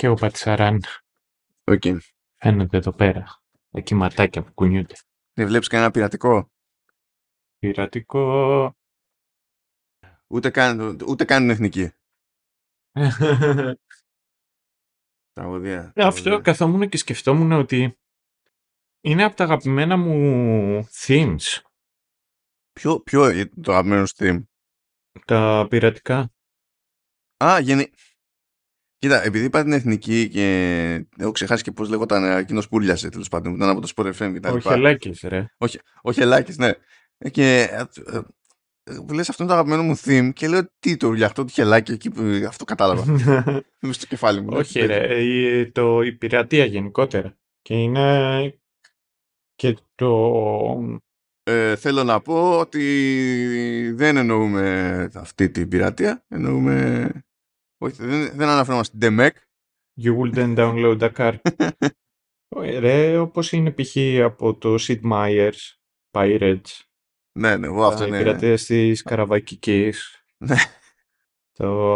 Και ο Πατσαράν Okay. φαίνεται εδώ πέρα. Τα κυματάκια που κουνιούνται. Δεν βλέπεις κανένα πειρατικό; Πειρατικό. Ούτε καν, ούτε καν εθνική. Τραγωδία. Ε, Αυτό τραγωδία. καθόμουν και σκεφτόμουν ότι είναι από τα αγαπημένα μου themes. Ποιο, ποιο είναι το αγαπημένο σου theme; Τα πειρατικά. Α, γενι... Κοίτα, επειδή είπα την εθνική και έχω ξεχάσει και πώς λέγονταν εκείνος που ούλιασε τέλος πάντων, που ήταν από το Sport FM και τα Ο λοιπά. Χελάκης, ρε. Ο Χελάκης, ναι. Ε, Και ε, ε, ε, λες αυτό είναι το αγαπημένο μου theme και λέω τι το ουλιαχτό του Χελάκη εκεί που αυτό κατάλαβα. Μες στο κεφάλι μου. Όχι ρε, η, το, η πειρατεία γενικότερα. Και είναι και το... Ε, θέλω να πω ότι δεν εννοούμε αυτή την πειρατεία. Εννοούμε... Όχι, δεν, δεν αναφέρομαι στην DEMEC. You wouldn't download a car. Ε, ρε, όπως είναι π.χ. από το Sid Meier's Pirates. ναι, ναι, εγώ αυτό τα είναι... πειρατείες της Καραβακικής. Ναι. το...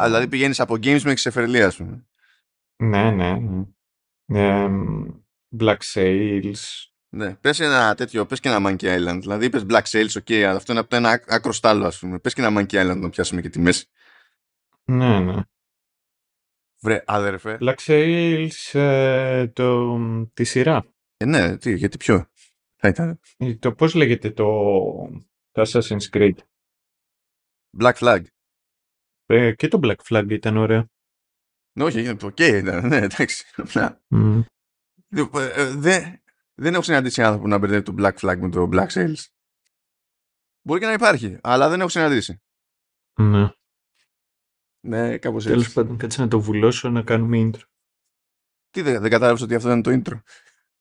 Α, δηλαδή πηγαίνεις από games με εξεφερλία, ας πούμε. Ναι, ναι. ναι. Εμ, Black Sails. Ναι, πες ένα τέτοιο, πες και ένα Monkey Island. Δηλαδή είπες Black Sails, ok, αλλά αυτό είναι από το ένα άκ- άκρο στ' άλλο, ας πούμε. Πες και ένα Monkey Island να πιάσουμε και τη μέση. Ναι, ναι. Βρε, άδερφε. Black Sails, ε, το, τη σειρά. Ε, ναι, τι, γιατί ποιο; Θα ήταν. Ε, Το πώς λέγεται το, το Assassin's Creed; Black Flag. Ε, και το Black Flag ήταν ωραίο. Ναι, όχι, ok ήταν, ναι, εντάξει. Απλά, Μμ. ε, ε, Δεν δεν έχω συναντήσει άνθρωπο να μπερδεύει το Black Flag με το Black Sails. Μπορεί και να υπάρχει, αλλά δεν έχω συναντήσει. Ναι. Ναι, κάπως Τέλος έτσι. πάντων, κάτσε να το βουλώσω να κάνουμε intro. Τι δεν, δεν κατάλαβες ότι αυτό ήταν το intro;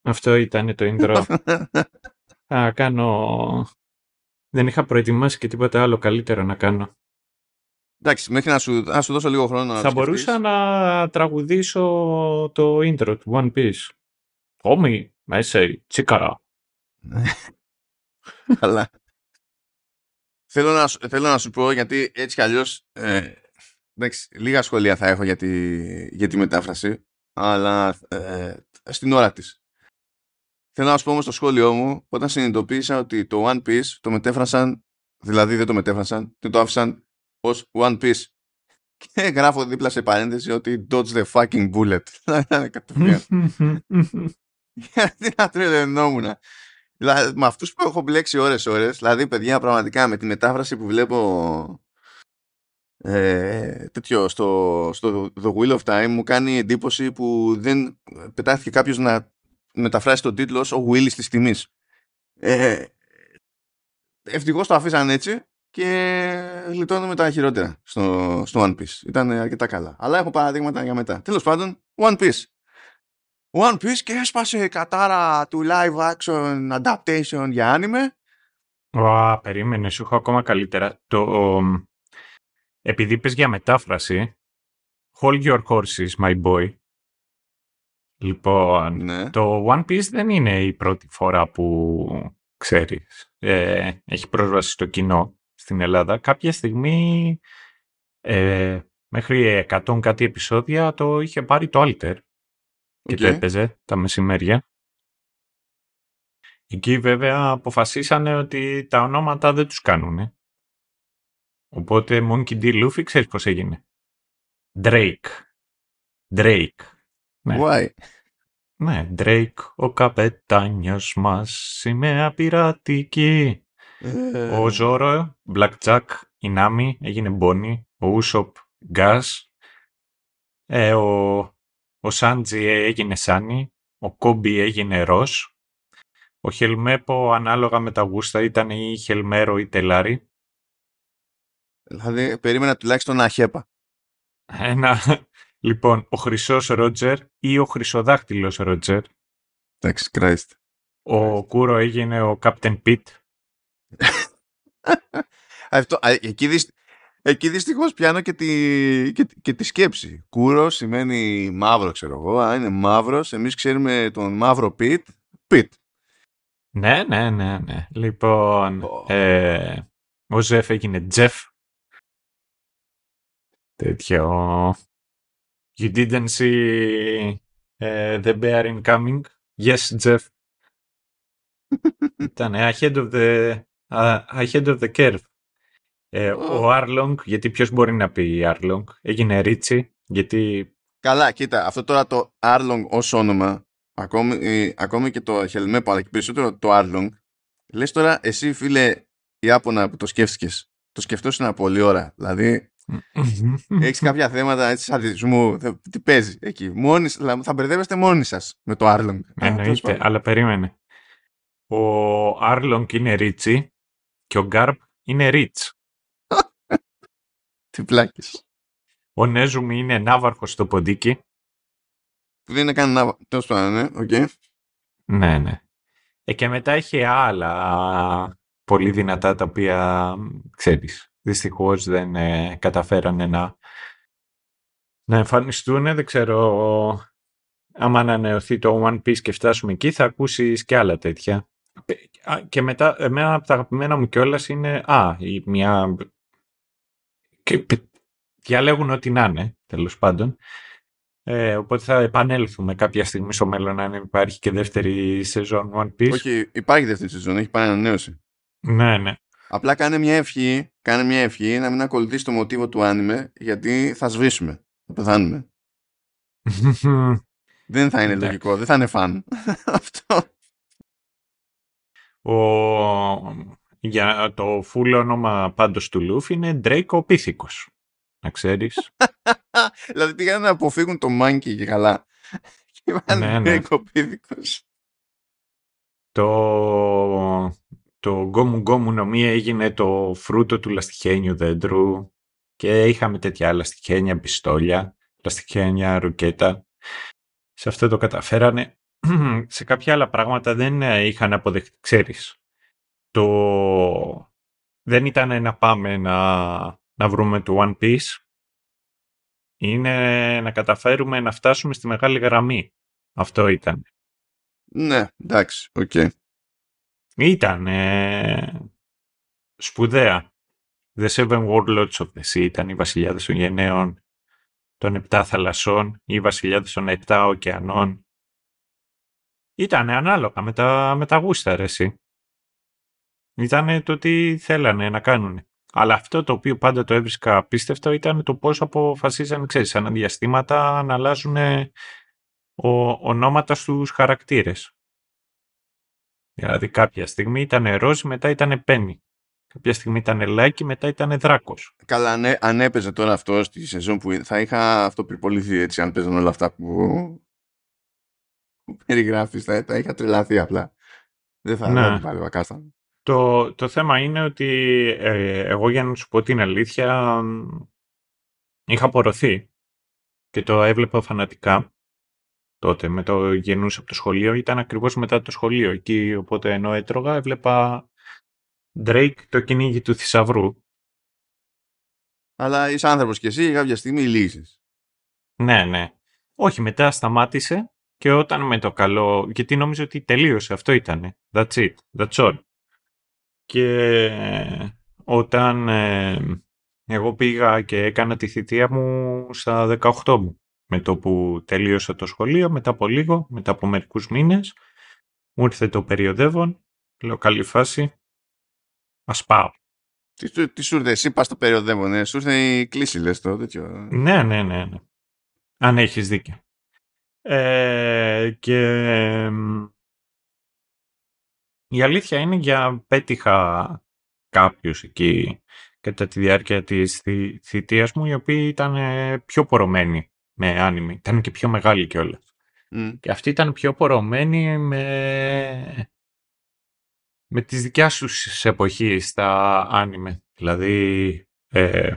Αυτό ήταν το intro. Θα κάνω... Δεν είχα προετοιμάσει και τίποτα άλλο καλύτερο να κάνω. Εντάξει, μέχρι να σου, να σου δώσω λίγο χρόνο να Θα το μπορούσα σκεφτείς. να τραγουδήσω το intro του One Piece. Όμοι, μέσα, τσίκαρα. Αλλά θέλω να, σου- θέλω να σου πω γιατί έτσι κι αλλιώς ε, εντάξει, λίγα σχόλια θα έχω για τη, για τη μετάφραση αλλά ε, στην ώρα της. Θέλω να σου πω όμως το σχόλιο μου όταν συνειδητοποίησα ότι το One Piece το μετέφρασαν δηλαδή δεν το μετέφρασαν και το άφησαν ως One Piece και γράφω δίπλα σε παρένθεση ότι dodge the fucking bullet. Ήταν κατευθείαν. Γιατί να τρελαινόμουν. Δηλαδή, με αυτούς που έχω μπλέξει ώρες ώρες, δηλαδή παιδιά πραγματικά με τη μετάφραση που βλέπω ε, τέτοιο στο, στο The Wheel of Time μου κάνει εντύπωση που δεν πετάχθηκε κάποιος να μεταφράσει τον τίτλο ως ο Willis της τιμής. Ε, ευτυχώς το αφήσαν έτσι και γλιτώνουμε τα χειρότερα στο, στο One Piece. Ήταν αρκετά καλά. Αλλά έχω παραδείγματα για μετά. Τέλος πάντων, One Piece. One Piece και έσπασε η κατάρα του live action adaptation για anime. Ω, περίμενε, σου έχω ακόμα καλύτερα. Το, ο, επειδή είπες για μετάφραση, hold your horses, my boy. Λοιπόν, Ναι. το One Piece δεν είναι η πρώτη φορά που ξέρεις. Ε, έχει πρόσβαση στο κοινό στην Ελλάδα. Κάποια στιγμή, ε, μέχρι 100 κάτι επεισόδια, το είχε πάρει το Alter και το Οκ. έπαιζε τα μεσημέρια. Εκεί βέβαια αποφασίσανε ότι τα ονόματα δεν τους κάνουν. Οπότε Monkey D. Luffy ξέρεις πώς έγινε; Drake. Drake. Ναι. Why? Ναι, Drake, ο καπετάνιος μας, σημαία πειρατική. Ε, Ο Ζόρο, Blackjack, η Νάμι, έγινε Bonnie. Ο Ούσοπ, Gas. Ε, ο, ο Σάντζι έγινε Σάνι. Ο Κόμπι έγινε Ros. Ο Χελμέπο, ανάλογα με τα γούστα, ήταν ή Χελμέρο ή Τελάρι. Δηλαδή, περίμενα τουλάχιστον να χέπα. Ένα, λοιπόν, ο Χρυσός Ρότζερ ή ο Χρυσοδάχτυλος Ρότζερ. Εντάξει, Christ. Ο Κούρο έγινε ο Captain Pete. Αυτό, α, εκεί, δυσ- εκεί δυστυχώς πιάνω και τη, και, και τη σκέψη. Κούρο σημαίνει μαύρο, ξέρω εγώ. Αν είναι μαύρος, εμείς ξέρουμε τον μαύρο Πιτ. Πιτ. Ναι, ναι, ναι, ναι. Λοιπόν, Ω. ε, ο Ζεφ έγινε Τζεφ. Τέτοιο. You didn't see uh, the bear in coming; Yes, Jeff. Ήταν ahead of the, uh, ahead of the curve. Ε, Ο Arlong, γιατί ποιος μπορεί να πει Arlong, έγινε Ρίτσι, γιατί... Καλά, κοίτα, αυτό τώρα το Arlong ως όνομα, ακόμη, ε, ακόμη και το Χελμέπο, αλλά και περισσότερο το Arlong, λες τώρα εσύ φίλε Ιάπωνα που το σκέφτηκες, το σκεφτόσουν πολλή ώρα. Δηλαδή, έχεις κάποια θέματα έτσι σαδισμού. Τι παίζεις εκεί; Μόνοι, θα μπερδεύεστε μόνοι σας με το Arlong. Εννοείται, αλλά περίμενε. Ο Arlong είναι Ρίτσι και ο Γκάρπ είναι Ρίτς. Τι πλάκες. Ο Νέζουμι είναι ναύαρχος στο ποντίκι. Που δεν είναι καν ναύαρχο. Τέλος πάντων, ναι, οκ. Ναι, ναι. Ε, και μετά έχει άλλα πολύ δυνατά τα οποία ξέρεις. Δυστυχώς δεν ε, καταφέρανε να, να εμφανιστούν. Δεν ξέρω άμα ανανεωθεί το One Piece και φτάσουμε εκεί θα ακούσεις και άλλα τέτοια. Και μετά, εμένα από τα αγαπημένα μου κιόλας είναι, α, η, μια... Και, διαλέγουν ό,τι να είναι, τέλος πάντων. Ε, οπότε θα επανέλθουμε κάποια στιγμή στο μέλλον αν υπάρχει και δεύτερη σεζόν One Piece. Όχι, υπάρχει δεύτερη σεζόν, έχει πάει ανανέωση. Ναι, ναι. Απλά κάνε μια ευχή, κάνε μια ευχή να μην ακολουθήσει το μοτίβο του άνιμε, γιατί θα σβήσουμε, θα πεθάνουμε. δεν θα είναι λογικό, δεν θα είναι φαν. Αυτό. Ο... Για το φούλο όνομα πάντως του Λούφ είναι Ντρέικο Πίθηκος. Να ξέρεις. δηλαδή πήγαν να αποφύγουν το Μάνκι και καλά. Και ναι, ναι. Πίθηκος. Το, το γκόμου γκόμου νομία έγινε το φρούτο του λαστιχένιου δέντρου και είχαμε τέτοια λαστιχένια πιστόλια, λαστιχένια ρουκέτα. Σε αυτό το καταφέρανε. σε κάποια άλλα πράγματα δεν είχαν αποδεχτεί, ξέρεις. Το... Δεν ήταν να πάμε να, να βρούμε το One Piece. Είναι να καταφέρουμε να φτάσουμε στη μεγάλη γραμμή. Αυτό ήταν. Ναι, εντάξει, ok. Okay. Ήταν σπουδαία. The Seven Warlords of the Sea ήταν οι βασιλιάδες των γενναίων των επτά θαλασσών, οι βασιλιάδες των επτά ωκεανών. Ήταν ανάλογα με τα, με τα γούστα, ρε, εσύ. Ήταν το τι θέλανε να κάνουν. Αλλά αυτό το οποίο πάντα το έβρισκα απίστευτο ήταν το πώς αποφασίσαν, ξέρεις, αναδιαστήματα να αλλάζουν ονόματα στους χαρακτήρες. Δηλαδή κάποια στιγμή ήταν ροζ, μετά ήταν πένι. Κάποια στιγμή ήταν λάκι, μετά ήταν δράκος. Καλά, ναι, αν έπαιζε τώρα αυτό στη σεζόν που θα είχα αυτό προποληθεί έτσι, αν παίζαν όλα αυτά που, που περιγράφεις, θα, θα είχα τρελαθεί απλά. Δεν θα ναι. βάλει κάστα. Το, το θέμα είναι ότι ε, εγώ για να σου πω την αλήθεια είχα απορροθεί και το έβλεπα φανατικά τότε με το γεννούσα από το σχολείο ήταν ακριβώς μετά το σχολείο. Εκεί οπότε ενώ έτρωγα έβλεπα Drake το κυνήγι του θησαυρού. Αλλά είσαι άνθρωπος και εσύ κάποια στιγμή λύσεις. Ναι ναι. Όχι μετά σταμάτησε και όταν με το καλό γιατί νόμιζα ότι τελείωσε αυτό ήτανε. That's it, that's all. Και όταν ε, εγώ πήγα και έκανα τη θητεία μου στα 18 μου με το που τελείωσα το σχολείο, μετά από λίγο, μετά από μερικούς μήνες, μου ήρθε το περιοδεύον, λέω καλή φάση, ας πάω. Τι, τι σου ήρθε, εσύ πας στο περιοδεύον, ε, σου ήρθε η κλίση λες το τέτοιο. Ναι, ναι, ναι, ναι. Αν έχεις δίκιο. Ε, και η αλήθεια είναι για πέτυχα κάποιους εκεί κατά τη διάρκεια της θητείας μου οι οποίοι ήταν πιο πορωμένοι με άνιμη. Ήταν και πιο μεγάλη κιόλας. Mm. Και αυτή ήταν πιο πορωμένη με, με τις δικιάς τους εποχής στα άνιμε. Δηλαδή, ε,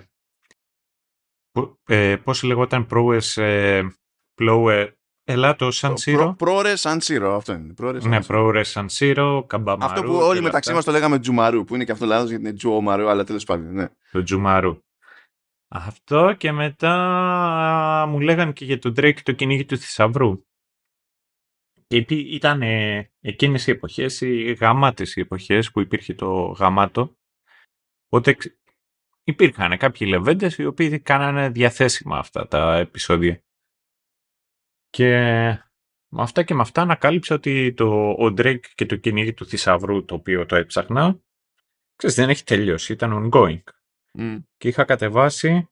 ε, πώς λεγόταν πρόες, ε, πλόε, Ελά το Σαν Σύρο. Πρόορες Σαν Σύρο, αυτό είναι. Πρόορες ναι, πρόορες Σαν Σύρο, Καμπαμαρού. Αυτό που όλοι μεταξύ μας το λέγαμε Τζουμαρού, που είναι και αυτός λάθο γιατί είναι Τζουομαρού, αλλά τέλος πάντων. Ναι. Το Τζουμαρού. Αυτό και μετά μου λέγανε και για τον Drake το κυνήγι του θησαυρού. Και ήταν εκείνες οι εποχές, οι γαμάτες οι εποχές που υπήρχε το γαμάτο. Οπότε υπήρχαν κάποιοι λεβέντες οι οποίοι κάνανε διαθέσιμα αυτά τα επεισόδια. Και με αυτά και με αυτά ανακάλυψα ότι το, ο Drake και το κυνήγι του θησαυρού το οποίο το έψαχνα ξέρεις, δεν έχει τελειώσει, ήταν ongoing. Και είχα κατεβάσει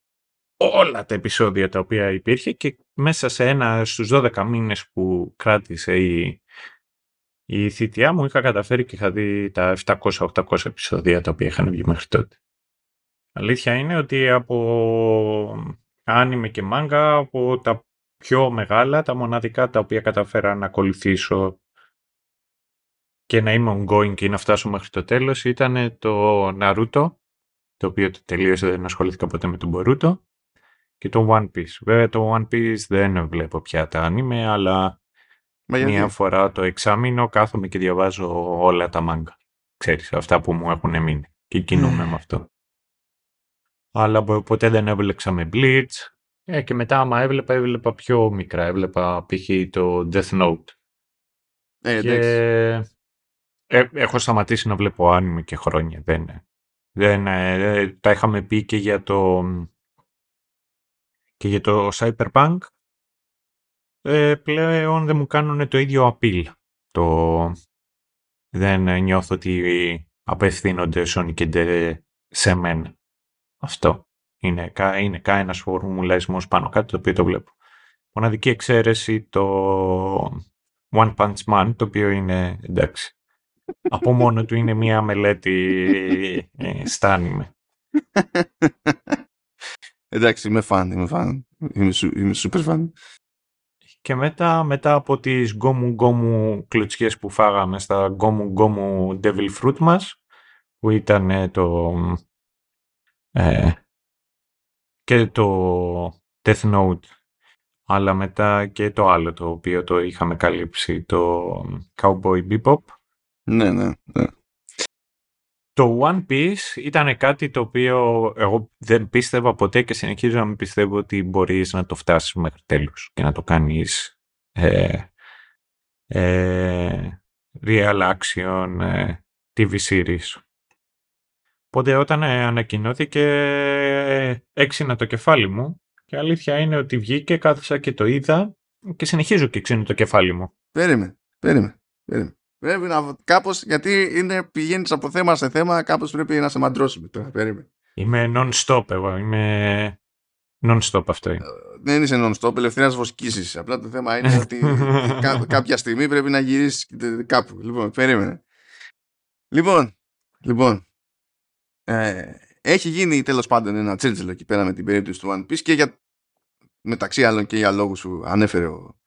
όλα τα επεισόδια τα οποία υπήρχε και μέσα σε ένα στους 12 μήνες που κράτησε η, η θητεία μου είχα καταφέρει και είχα δει τα 700-800 επεισόδια τα οποία είχαν βγει μέχρι τότε. Αλήθεια είναι ότι από άνιμε και μάγκα, από τα πιο μεγάλα, τα μοναδικά τα οποία καταφέρα να ακολουθήσω και να είμαι ongoing και να φτάσω μέχρι το τέλος ήταν το Naruto, το οποίο το τελείωσε, δεν ασχολήθηκα ποτέ με τον Boruto, και το One Piece. Βέβαια το One Piece δεν βλέπω πια τα άνιμε, αλλά μία φορά το εξάμεινο κάθομαι και διαβάζω όλα τα μάγκα. Ξέρεις, αυτά που μου έχουν μείνει και κινούμαι με αυτό. Αλλά ποτέ δεν έβλεξα με Bleach, ε, και μετά άμα έβλεπα, έβλεπα πιο μικρά. Έβλεπα π.χ. το Death Note. Ε, και... Ε, έχω σταματήσει να βλέπω άνιμη και χρόνια. Δεν, δεν, ε, τα είχαμε πει και για το, και για το Cyberpunk. Ε, πλέον δεν μου κάνουν το ίδιο appeal. Το... Δεν νιώθω ότι απευθύνονται Sonic σε μένα. Αυτό. Είναι, είναι ένας φορμουλαϊσμός πάνω κάτω το οποίο το βλέπω. Μοναδική εξαίρεση το One Punch Man, το οποίο είναι εντάξει. Από μόνο του είναι μία μελέτη ε, στάνιμε. Εντάξει, είμαι φαν, είμαι φαν. Είμαι, είμαι super φαν. Και μετά, μετά από τις γκόμου γκόμου κλωτσιές που φάγαμε στα γκόμου γκόμου devil fruit μας, που ήταν το... Ε, και το Death Note αλλά μετά και το άλλο το οποίο το είχαμε καλύψει, το Cowboy Bebop. Ναι, ναι, ναι. Το One Piece ήταν κάτι το οποίο εγώ δεν πίστευα ποτέ και συνεχίζω να μην πιστεύω ότι μπορείς να το φτάσεις μέχρι τέλους και να το κάνεις ε, ε, real action ε, TV series. Οπότε όταν ε, ανακοινώθηκε ε, έξινα το κεφάλι μου και αλήθεια είναι ότι βγήκε, κάθισα και το είδα και συνεχίζω και ξύνω το κεφάλι μου. Περίμε, περίμε, περίμε. Πρέπει να κάπως, γιατί είναι, πηγαίνεις από θέμα σε θέμα, κάπως πρέπει να σε μαντρώσουμε τώρα, περίμε. Είμαι non-stop εγώ, είμαι non-stop αυτό είναι. Ε, δεν είσαι non-stop, ελευθερία βοσκήσεις. Απλά το θέμα είναι ότι κάποια στιγμή πρέπει να γυρίσεις κάπου. Λοιπόν, περίμενε. Λοιπόν, λοιπόν, ε, έχει γίνει τέλος πάντων ένα τσέρτσελο εκεί πέρα με την περίπτωση του One Piece και για, μεταξύ άλλων και για λόγους που ανέφερε ο,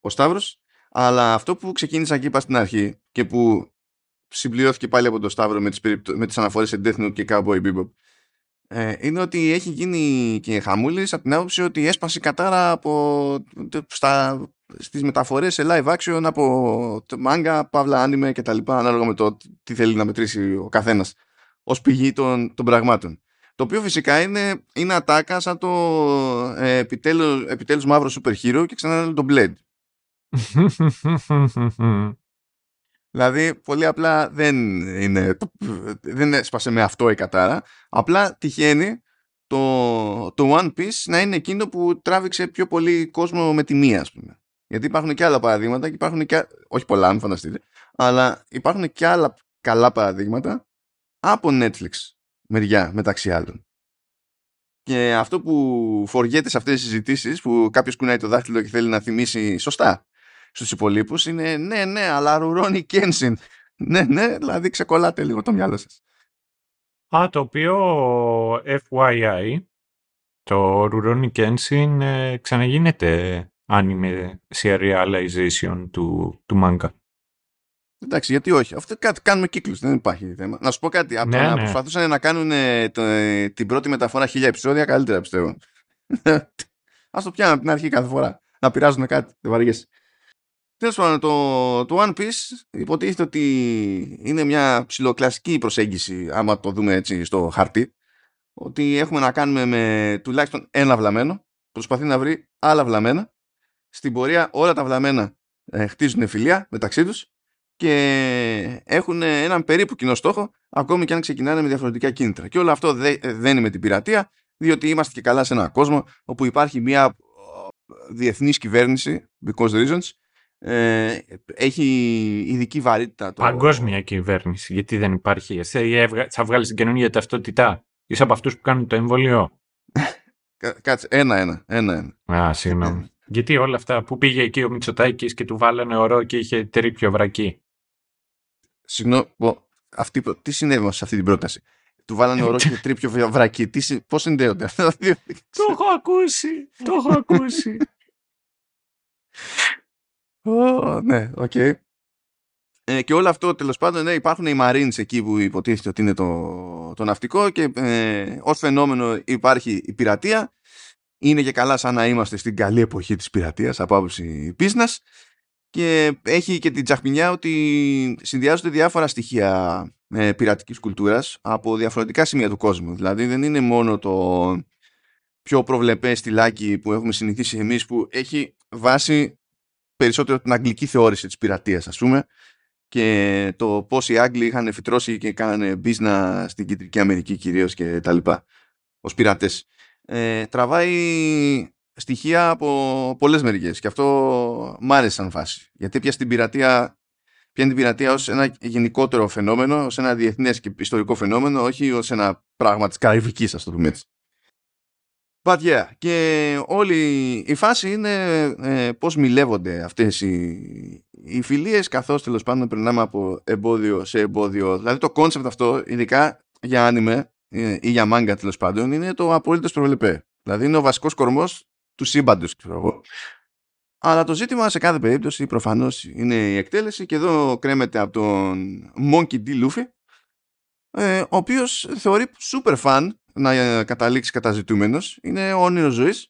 ο Σταύρος αλλά αυτό που ξεκίνησα και είπα στην αρχή και που συμπληρώθηκε πάλι από τον Σταύρο με τις, με τις αναφορές σε Death Note και Cowboy Bebop ε, είναι ότι έχει γίνει και χαμούλης από την άποψη ότι έσπασε κατάρα από, στα, στις μεταφορές σε live action από manga, παύλα, anime και τα λοιπά ανάλογα με το τι θέλει να μετρήσει ο καθένας ως πηγή των, των πραγμάτων. Το οποίο φυσικά είναι, είναι ατάκα σαν το ε, επιτέλους, επιτέλους μαύρο super hero και ξανά το Blade. δηλαδή πολύ απλά δεν είναι δεν έσπασε με αυτό η κατάρα απλά τυχαίνει το, το One Piece να είναι εκείνο που τράβηξε πιο πολύ κόσμο με τη μία ας πούμε. Γιατί υπάρχουν και άλλα παραδείγματα και υπάρχουν και, όχι πολλά μην φανταστείτε αλλά υπάρχουν και άλλα καλά παραδείγματα από Netflix μεριά μεταξύ άλλων. Και αυτό που φοριέται σε αυτές τις συζητήσεις που κάποιος κουνάει το δάχτυλο και θέλει να θυμίσει σωστά στους υπολείπους είναι ναι ναι αλλά Ρουρόνι Κένσιν. Ναι ναι δηλαδή ξεκολλάτε λίγο το μυαλό σας. Α, το οποίο FYI το Ρουρόνι Κένσιν ε, ξαναγίνεται anime serialization του, του manga. Εντάξει, γιατί όχι. Αυτό κάτι κάνουμε κύκλους, δεν υπάρχει θέμα. Να σου πω κάτι. Από ναι, να ναι. προσπαθούσαν να κάνουν ε, το, ε, την πρώτη μεταφορά χίλια επεισόδια, καλύτερα πιστεύω. Α το πιάνουν από την αρχή κάθε φορά. Να πειράζουν κάτι, δεν βαριέσαι. Τέλος πάντων, το, το One Piece υποτίθεται ότι είναι μια ψηλοκλασική προσέγγιση, άμα το δούμε έτσι στο χαρτί. Ότι έχουμε να κάνουμε με τουλάχιστον ένα βλαμένο. Προσπαθεί να βρει άλλα βλαμμένα. Στην πορεία όλα τα βλαμμένα ε, χτίζουν φιλία μεταξύ τους και έχουν έναν περίπου κοινό στόχο ακόμη και αν ξεκινάνε με διαφορετικά κίνητρα. Και όλο αυτό δεν είναι με την πειρατεία διότι είμαστε και καλά σε έναν κόσμο όπου υπάρχει μια διεθνής κυβέρνηση, because reasons, ε, έχει ειδική βαρύτητα. Το... Παγκόσμια κυβέρνηση, γιατί δεν υπάρχει. Εσύ θα βγάλεις την καινούργια ταυτότητά. Είσαι από αυτούς που κάνουν το εμβολιό. Κάτσε, ένα-ένα. ένα, Α, συγγνώμη. γιατί όλα αυτά που πήγε εκεί ο Μητσοτάκης και του βάλανε ορό και είχε τρύπιο βρακί; Συγγνώμη, αυτή, τι συνέβη σε αυτή την πρόταση; Του βάλανε ορό και τρύπιο βρακί. Πώς συνδέονται αυτά τα δύο; Το έχω ακούσει. Το έχω ακούσει. Oh, ναι, ok. Okay. Ε, και όλο αυτό τέλος πάντων ναι, υπάρχουν οι Marines εκεί που υποτίθεται ότι είναι το, το ναυτικό και ε, ως φαινόμενο υπάρχει η πειρατεία. Είναι και καλά σαν να είμαστε στην καλή εποχή της πειρατείας από άποψη business και έχει και την τσαχμινιά ότι συνδυάζονται διάφορα στοιχεία ε, πειρατικής κουλτούρας από διαφορετικά σημεία του κόσμου. Δηλαδή δεν είναι μόνο το πιο προβλεπέ στυλάκι που έχουμε συνηθίσει εμείς που έχει βάση περισσότερο την αγγλική θεώρηση της πειρατείας ας πούμε και το πώς οι Άγγλοι είχαν φυτρώσει και κάνανε μπίζνα στην Κεντρική Αμερική κυρίως και τα λοιπά ως πειρατές. Ε, τραβάει στοιχεία από πολλές μεριές και αυτό μ' άρεσε σαν φάση γιατί πια στην πειρατεία πιάνει την πειρατεία ως ένα γενικότερο φαινόμενο, ως ένα διεθνές και ιστορικό φαινόμενο, όχι ως ένα πράγμα της Καραϊβικής, ας το πούμε έτσι. But yeah, και όλη η φάση είναι ε, πώς σμιλεύονται αυτές οι, οι φιλίες καθώς τέλος πάντων περνάμε από εμπόδιο σε εμπόδιο. Δηλαδή το concept αυτό, ειδικά για anime ε, ή για μάγκα τέλος πάντων, είναι το απολύτως προβλεπέ. Δηλαδή είναι ο βασικός κορμός του σύμπαντος, ξέρω εγώ. Αλλά το ζήτημα σε κάθε περίπτωση προφανώς είναι η εκτέλεση και εδώ κρέμεται από τον Monkey D. Luffy ε, ο οποίος θεωρεί super fan να ε, καταλήξει καταζητούμενος. Είναι όνειρο ζωής.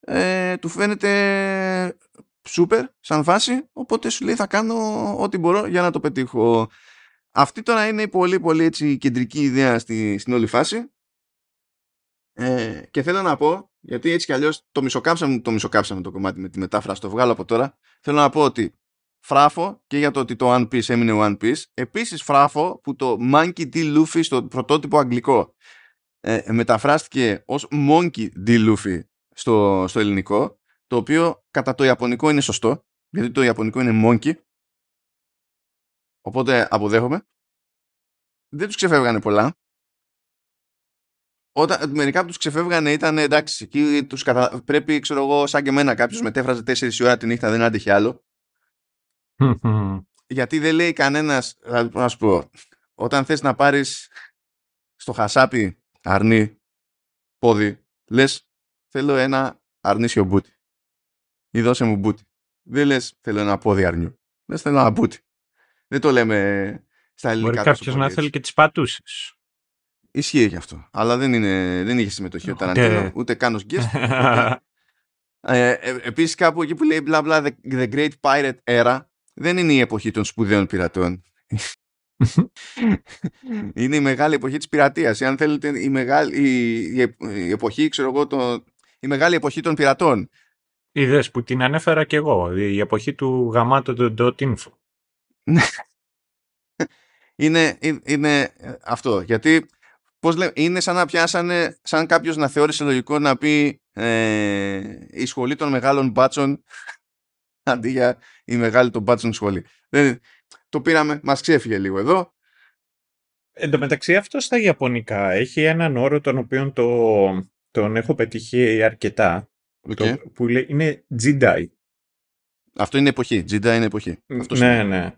Ε, του φαίνεται super σαν φάση, οπότε σου λέει θα κάνω ό,τι μπορώ για να το πετύχω. Αυτή τώρα είναι η πολύ πολύ έτσι κεντρική ιδέα στη, στην όλη φάση. Ε, και θέλω να πω, γιατί έτσι κι αλλιώς το μισοκάψαμε, το μισοκάψαμε το κομμάτι με τη μετάφραση, το βγάλω από τώρα. Θέλω να πω ότι φράφο και για το ότι το One Piece έμεινε One Piece. Επίσης φράφο που το Monkey D. Luffy στο πρωτότυπο αγγλικό ε, μεταφράστηκε ως Monkey D. Luffy στο, στο ελληνικό, το οποίο κατά το Ιαπωνικό είναι σωστό, γιατί το Ιαπωνικό είναι Monkey. Οπότε αποδέχομαι. Δεν τους ξεφεύγανε πολλά. Όταν, μερικά που τους ξεφεύγανε ήταν εντάξει, εκεί τους κατα... πρέπει, ξέρω εγώ, σαν και εμένα κάποιος μετέφραζε 4 ώρα τη νύχτα, δεν άντεχε άλλο. γιατί δεν λέει κανένας, να σου πω, όταν θες να πάρεις στο χασάπι αρνί πόδι, λες θέλω ένα αρνίσιο μπούτι. Ή δώσε μου μπούτι. Δεν λες θέλω ένα πόδι αρνιού. Λες θέλω ένα μπούτι. Δεν το λέμε στα ελληνικά. Μπορεί κάποιος να θέλει και τις πατούσες. Ισχύει και αυτό. Αλλά δεν, είναι, δεν είχε συμμετοχή ο Ταραντίνο, ούτε καν ως guest. ε, ε, επίσης κάπου εκεί που λέει μπλα μπλα the, the Great Pirate Era δεν είναι η εποχή των σπουδαίων πειρατών είναι η μεγάλη εποχή της πειρατείας. Αν θέλετε, η, μεγάλη, η, η, εποχή, ξέρω εγώ, το, η μεγάλη εποχή των πειρατών. Είδες που την ανέφερα και εγώ, η εποχή του γαμάτου του .info. είναι, είναι αυτό, γιατί πώς λέ, είναι σαν να πιάσανε, σαν κάποιος να θεώρησε λογικό να πει ε, η σχολή των μεγάλων μπάτσων αντί για η μεγάλη των μπάτσων σχολή. Δεν, το πήραμε, μας ξέφυγε λίγο εδώ. Εν τω μεταξύ αυτό στα Ιαπωνικά έχει έναν όρο τον οποίο το, τον έχω πετύχει αρκετά. Το, που λέει, είναι Jedi. Αυτό είναι εποχή. Jedi είναι εποχή. Αυτό ναι, ναι.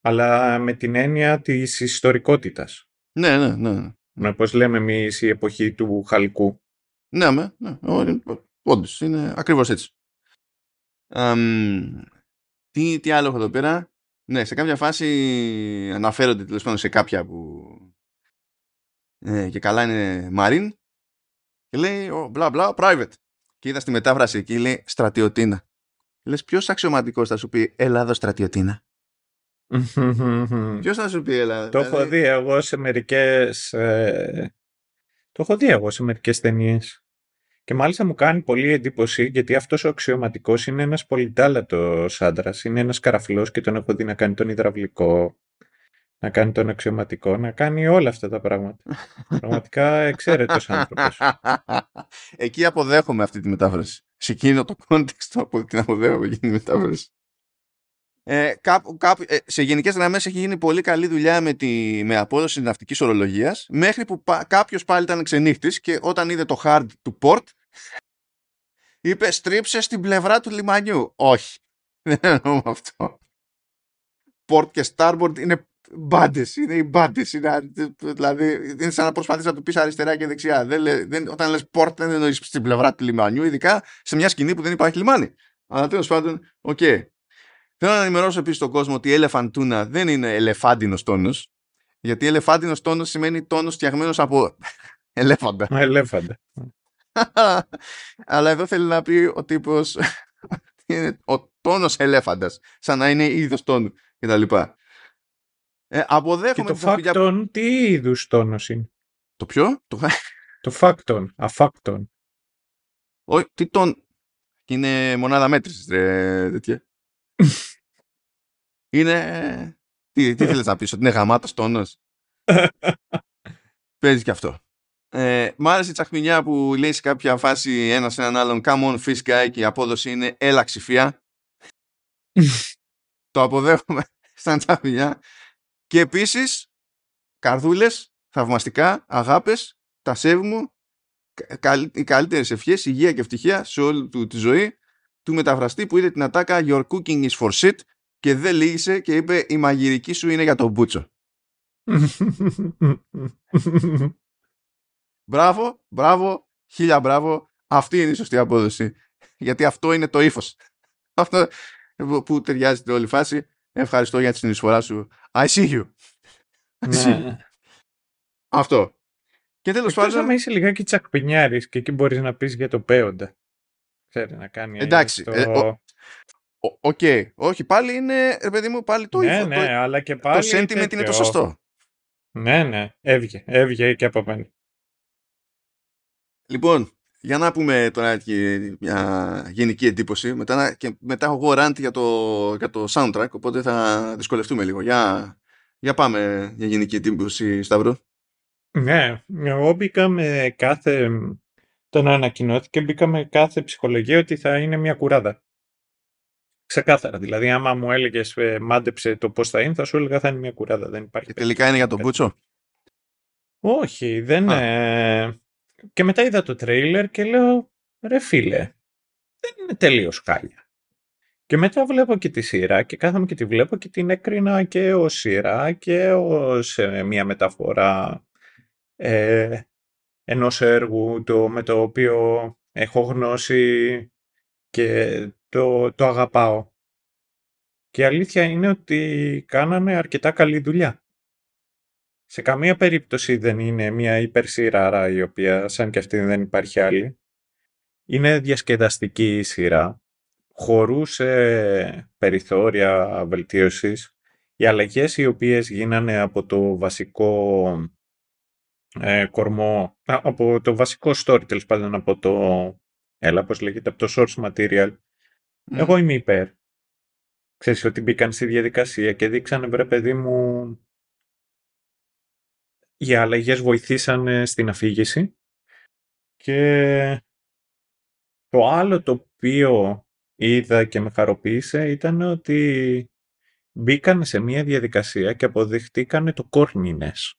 Αλλά με την έννοια της ιστορικότητας. Ναι, ναι, ναι. ναι πώς λέμε εμείς η εποχή του Χαλκού. Ναι, ναι. ναι. Όντως, είναι ακριβώς έτσι. τι, τι άλλο έχω εδώ πέρα; Ναι, σε κάποια φάση αναφέρονται τέλος πάντων σε κάποια που ε, και καλά είναι Marine και λέει μπλα μπλα private. Και είδα στη μετάφραση εκεί λέει στρατιωτίνα. Λες ποιος αξιωματικός θα σου πει Ελλάδα στρατιωτίνα. Ποιος θα σου πει Ελλάδα. Το έχω δηλαδή; δει εγώ σε μερικές... Ε... Το έχω δει εγώ σε μερικές ταινίες. Και μάλιστα μου κάνει πολύ εντύπωση γιατί αυτός ο αξιωματικός είναι ένας πολυτάλατος άντρας. Είναι ένας καραφλός και τον έχω δει να κάνει τον υδραυλικό, να κάνει τον αξιωματικό, να κάνει όλα αυτά τα πράγματα. Πραγματικά εξαίρετος άνθρωπος. Εκεί αποδέχομαι αυτή τη μετάφραση. σε εκείνο το context από την αποδέχομαι εκείνη μετάφραση. Ε, κάπου, κάπου, ε, σε γενικές γραμμές έχει γίνει πολύ καλή δουλειά με, τη, με απόδοση ναυτικής ορολογίας μέχρι που κάποιος πάλι ήταν ξενύχτης και όταν είδε το hard του port είπε στρίψε στην πλευρά του λιμανιού. Όχι. Δεν εννοώ αυτό. Port και starboard είναι μπάντες. Είναι οι μπάντες. Δηλαδή είναι σαν να προσπαθείς να του πεις αριστερά και δεξιά. Δεν, δεν, όταν λες port δεν εννοείς στην πλευρά του λιμανιού, ειδικά σε μια σκηνή που δεν υπάρχει λιμάνι. Αλλά τέλος πάντων, ok. Okay. Θέλω να ενημερώσω επίσης τον κόσμο ότι η elephant tuna δεν είναι ελεφάντινος τόνος. Γιατί ελεφάντινος τόνος σημαίνει τόνος φτιαγμένος από ελέφαντα. Ελέφαντα. Αλλά εδώ θέλει να πει ο τύπος είναι ο τόνος ελέφαντας. Σαν να είναι είδος τόνου κτλ. Ε, αποδέχομαι και το φάκτον, τι είδους τόνος είναι; Το ποιο; Το, το φάκτον, αφάκτον. Όχι, τι τόν. Είναι μονάδα μέτρησης, ρε, τέτοια. είναι... Τι, τι θέλεις να πεις, ότι είναι γαμάτος τόνος; Παίζει και αυτό. Ε, μ' άρεσε η τσαχμινιά που λέει σε κάποια φάση ένας σε έναν άλλον come on fish guy και η απόδοση είναι έλα ξηφία. το αποδέχομαι σαν τσαχμινιά. Και επίσης καρδούλες, θαυμαστικά, αγάπες, τα σέβη μου, οι καλύτερες ευχές, υγεία και ευτυχία σε όλη του τη ζωή του μεταφραστή που είδε την ατάκα Your cooking is for shit και δεν λύγησε και είπε η μαγειρική σου είναι για τον μπούτσο. μπράβο, μπράβο, χίλια μπράβο. Αυτή είναι η σωστή απόδοση. Γιατί αυτό είναι το ύφος. Αυτό που ταιριάζει την όλη φάση. Ευχαριστώ για τη συνεισφορά σου. I see you. Ναι. Αυτό. Και τέλος πάντων. Αν είσαι λιγάκι τσαχπινιάρης και εκεί μπορείς να πεις για το παίοντα. Ξέρει να κάνει. Εντάξει. Ε, Οκ. Όχι, πάλι είναι, ρε παιδί μου, πάλι το ναι, Ναι, αλλά και πάλι. Το sentiment είναι το σωστό. Ναι, ναι. Έβγε. Έβγε και από μένα. Λοιπόν, για να πούμε τώρα μια γενική εντύπωση. Μετά, και μετά έχω εγώ rant για το, για το soundtrack, οπότε θα δυσκολευτούμε λίγο. Για, για πάμε για γενική εντύπωση, Σταύρο. Ναι, εγώ μπήκα με κάθε... Τον ανακοινώθηκε, μπήκα με κάθε ψυχολογία ότι θα είναι μια κουράδα. Ξεκάθαρα. Δηλαδή, άμα μου έλεγες ε, μάντεψε το πώς θα είναι, θα σου έλεγα θα είναι μια κουράδα. Δεν υπάρχει. Και τελικά είναι για τον Μπούτσο. Όχι, δεν. Ε... Και μετά είδα το τρέιλερ και λέω, ρε φίλε, δεν είναι τελείως χάλια. Και μετά βλέπω και τη σειρά και κάθομαι και τη βλέπω και την έκρινα και ως σειρά και ως ε, μια μεταφορά ε, ενός έργου το, με το οποίο έχω γνώση και το, το αγαπάω. Και η αλήθεια είναι ότι κάνανε αρκετά καλή δουλειά. Σε καμία περίπτωση δεν είναι μια υπερσύραρα η οποία σαν και αυτή δεν υπάρχει άλλη. Είναι διασκεδαστική η σειρά. Χωρούσε περιθώρια βελτίωσης. Οι αλλαγές οι οποίες γίνανε από το βασικό ε, κορμό, από το βασικό story τέλος πάντων από το, έλα πώς λέγεται, από το source material, εγώ είμαι υπέρ. Ξέρεις ότι μπήκαν στη διαδικασία και δείξανε, βρε παιδί μου, οι αλλαγές βοηθήσαν στην αφήγηση. Και το άλλο το οποίο είδα και με χαροποίησε ήταν ότι μπήκαν σε μια διαδικασία και αποδειχτήκαν το corniness.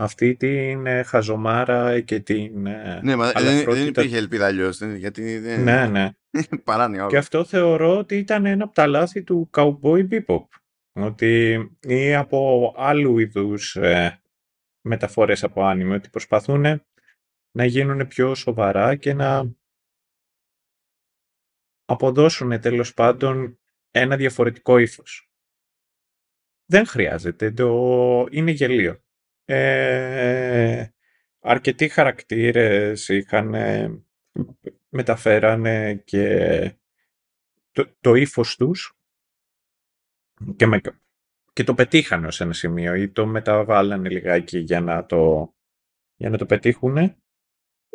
Αυτή την ε, χαζομάρα και την ε, Ναι, μα δεν, δεν υπήρχε ελπίδα αλλιώς, γιατί δεν... Ναι, ναι. Παράνοια Και αυτό θεωρώ ότι ήταν ένα από τα λάθη του Cowboy Bebop. Ότι ή από άλλου είδους ε, μεταφορές από άνιμο, ότι προσπαθούν να γίνουν πιο σοβαρά και να αποδώσουν τέλος πάντων ένα διαφορετικό ύφος. Δεν χρειάζεται, το... είναι γελίο. Ε, αρκετοί χαρακτήρες είχαν, μεταφέρανε και το, το ύφος τους και με, και το πετύχανε ως ένα σημείο ή το μεταβάλανε λιγάκι για να το, για να το πετύχουν.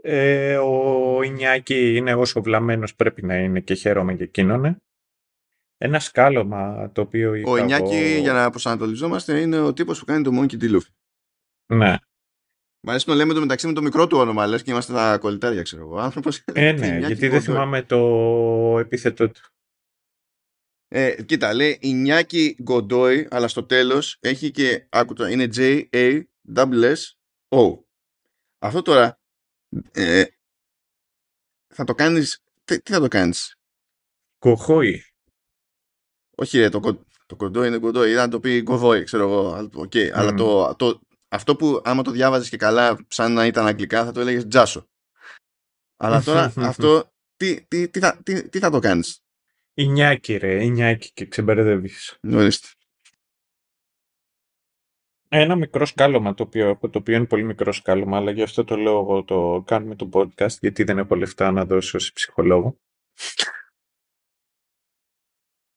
Ε, ο Ινιάκη είναι όσο βλαμμένος πρέπει να είναι και χαίρομαι για εκείνον. Ένα σκάλωμα το οποίο είχα Ο Ινιάκη, για να προσανατολιζόμαστε, είναι ο τύπος που κάνει το Monkey D. Ναι. Μ' αρέσει να λέμε το μεταξύ με το μικρό του όνομα, λες και είμαστε τα κολλητάρια, ξέρω εγώ. Άνθρωπος, Ε, ναι, γιατί δεν θυμάμαι το επίθετο του. Ε, κοίτα, λέει η Νιάκη Γκοντόι, αλλά στο τέλος έχει και, άκου τώρα, είναι J-A-S-S-O. Αυτό τώρα, ε, θα το κάνεις, τι, τι θα το κάνεις; Κοχόη. Όχι ρε, το, κο- το κοντόι είναι κοντόι, ήταν το πει κοδόι, ξέρω εγώ. Οκ, αλλά Μμμ. το, το, αυτό που άμα το διάβαζες και καλά, σαν να ήταν αγγλικά, θα το έλεγες τζάσο. Αλλά τώρα αυτό, τι, τι, τι, θα, τι, τι θα το κάνεις; Η Νιάκη, ρε, η Νιάκη και ξεμπερδεύεις. Ορίστε. Ένα μικρό σκάλωμα το οποίο έχω, το οποίο είναι πολύ μικρό σκάλωμα, αλλά γι' αυτό το λέω εγώ το κάνουμε το podcast, γιατί δεν έχω λεφτά να δώσω σε ψυχολόγο.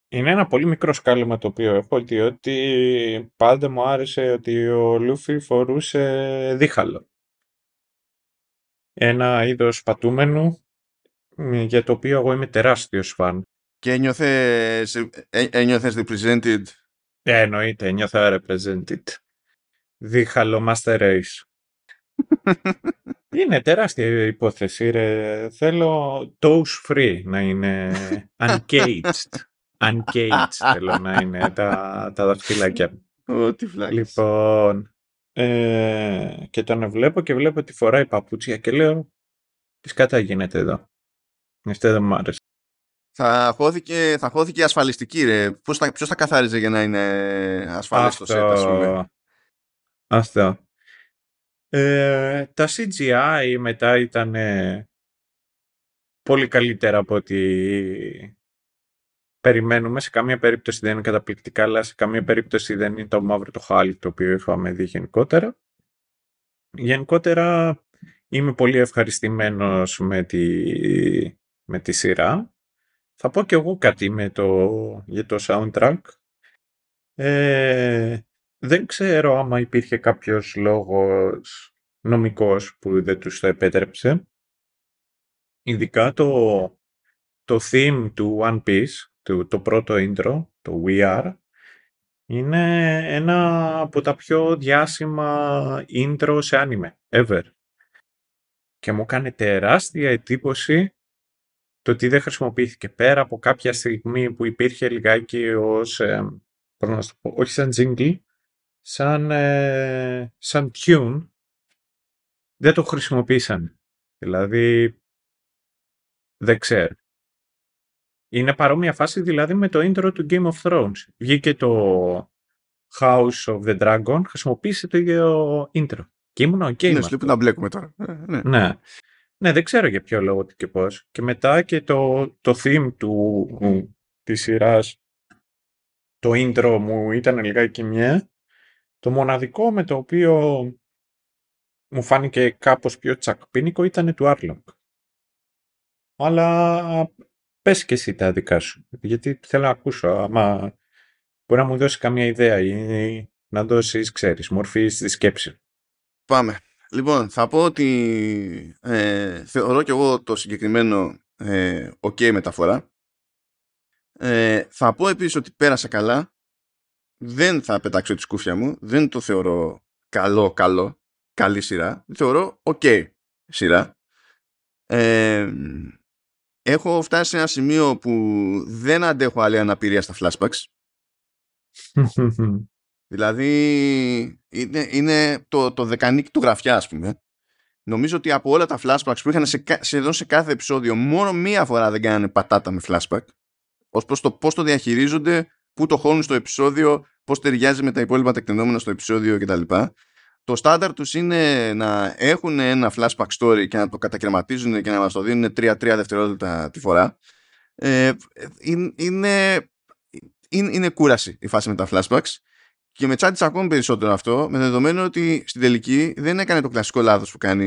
Είναι ένα πολύ μικρό σκάλωμα το οποίο έχω, διότι πάντα μου άρεσε ότι ο Λούφι φορούσε δίχαλο. Ένα είδος πατούμενου, μ, για το οποίο εγώ είμαι τεράστιος φαν. Και ένιωθες, ε, ένιωθες represented; Ε, εννοείται, νιώθω represented. Δίχαλο Master Race. Είναι τεράστια υπόθεση, ρε. Θέλω toes free να είναι uncaged. Uncaged θέλω να είναι τα, τα δαχτυλάκια. μου. Ω, τι φλάκες. Λοιπόν, ε, και τον βλέπω και βλέπω ότι φοράει παπούτσια και λέω τι σκάτα γίνεται εδώ. Αυτό δεν μου άρεσε. Θα χώθηκε, θα χώθηκε ασφαλιστική, ρε. Πώς θα, ποιος θα καθάριζε για να είναι ασφαλές το set, ας πούμε; Αυτό. Ε, τα CGI μετά ήταν πολύ καλύτερα από ό,τι περιμένουμε. Σε καμία περίπτωση δεν είναι καταπληκτικά, αλλά σε καμία περίπτωση δεν είναι το μαύρο το χάλι το οποίο είχαμε δει γενικότερα. Γενικότερα είμαι πολύ ευχαριστημένος με τη, με τη σειρά. Θα πω και εγώ κάτι με το, για το soundtrack. Ε, δεν ξέρω άμα υπήρχε κάποιος λόγος νομικός που δεν τους το επέτρεψε. Ειδικά το, το theme του One Piece, το, το πρώτο intro, το We Are, είναι ένα από τα πιο διάσημα intro σε anime, ever. Και μου έκανε τεράστια εντύπωση το ότι δεν χρησιμοποιήθηκε πέρα από κάποια στιγμή που υπήρχε λιγάκι ως, ε, πώς να σου το πω, όχι σαν jingle, σαν, ε, σαν tune, δεν το χρησιμοποίησαν. Δηλαδή, δεν ξέρω. Είναι παρόμοια φάση δηλαδή με το intro του Game of Thrones. Βγήκε το House of the Dragon, χρησιμοποίησε το ίδιο intro. Και ήμουν ok Ναι, με σου λέει που αυτό. να μπλέκουμε τώρα. Ε, ναι. Ναι. Ναι, δεν ξέρω για ποιο λόγο και πώς. Και μετά και το, το theme του, της σειράς, το intro μου ήταν λιγάκι μια. Το μοναδικό με το οποίο μου φάνηκε κάπως πιο τσακπίνικο ήταν του Arlong. Αλλά πες και εσύ τα δικά σου. Γιατί θέλω να ακούσω. Άμα μπορεί να μου δώσει καμία ιδέα ή να δώσεις, ξέρεις, μορφή στη σκέψη. Πάμε. Λοιπόν, θα πω ότι ε, θεωρώ και εγώ το συγκεκριμένο ε, ok μεταφορά. Ε, θα πω επίσης ότι πέρασα καλά. Δεν θα πετάξω τη σκούφια μου. Δεν το θεωρώ καλό, καλό, καλή σειρά. Το θεωρώ ok σειρά. Ε, έχω φτάσει σε ένα σημείο που δεν αντέχω άλλη αναπηρία στα flashbacks. Δηλαδή είναι, είναι το, το δεκανίκι του γραφιά ας πούμε. Νομίζω ότι από όλα τα flashbacks που είχαν σε, κα- σχεδόν σε κάθε επεισόδιο μόνο μία φορά δεν κάνανε πατάτα με flashback ως προς το πώς το διαχειρίζονται, πού το χώνουν στο επεισόδιο, πώς ταιριάζει με τα υπόλοιπα τεκτενόμενα στο επεισόδιο κτλ. Το στάνταρ τους είναι να έχουν ένα flashback story και να το κατακαιρματίζουν και να μας το δίνουν 3-3 δευτερόλεπτα τη φορά. Ε, είναι, είναι, είναι, είναι κούραση η φάση με τα flashbacks και με τσάντισε ακόμη περισσότερο αυτό, με δεδομένο ότι στην τελική δεν έκανε το κλασικό λάθος που κάνει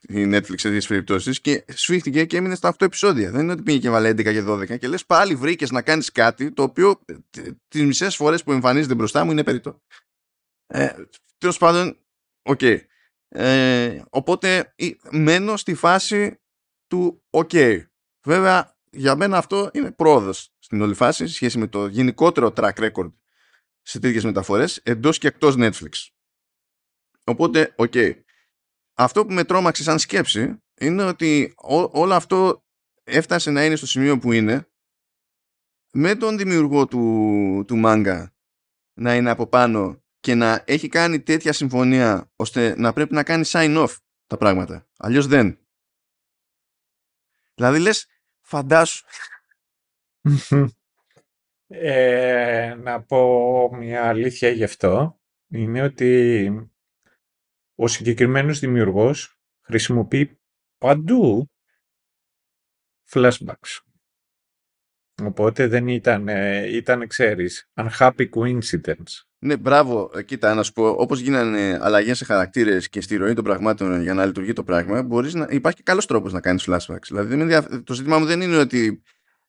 η Netflix σε τέτοιες περιπτώσεις και σφίχτηκε και έμεινε στα 8 επεισόδια. Δεν είναι ότι πήγε και βάλε 11 και 12 και λες πάλι βρήκες να κάνεις κάτι το οποίο ε, τις μισές φορές που εμφανίζεται μπροστά μου είναι περιττό. Ε, Τέλος πάντων, οκ. Ε, οπότε ε, μένω στη φάση του οκ. Βέβαια, για μένα αυτό είναι πρόοδος στην όλη φάση σε σχέση με το γενικότερο track record σε τέτοιες μεταφορές εντός και εκτός Netflix. Οπότε, οκ. αυτό που με τρόμαξε σαν σκέψη είναι ότι όλο αυτό έφτασε να είναι στο σημείο που είναι με τον δημιουργό του, του μάγκα να είναι από πάνω και να έχει κάνει τέτοια συμφωνία ώστε να πρέπει να κάνει sign off τα πράγματα. Αλλιώς δεν. Δηλαδή λες φαντάσου ε, να πω μια αλήθεια γι' αυτό είναι ότι ο συγκεκριμένος δημιουργός χρησιμοποιεί παντού flashbacks. Οπότε δεν ήταν, ε, ήταν ξέρεις, unhappy coincidence. Ναι, μπράβο. Ε, κοίτα, να σου πω, όπως γίνανε αλλαγές σε χαρακτήρες και στη ροή των πραγμάτων για να λειτουργεί το πράγμα, μπορείς να... υπάρχει και καλός τρόπος να κάνεις flashbacks. Δηλαδή, το ζήτημά μου δεν είναι ότι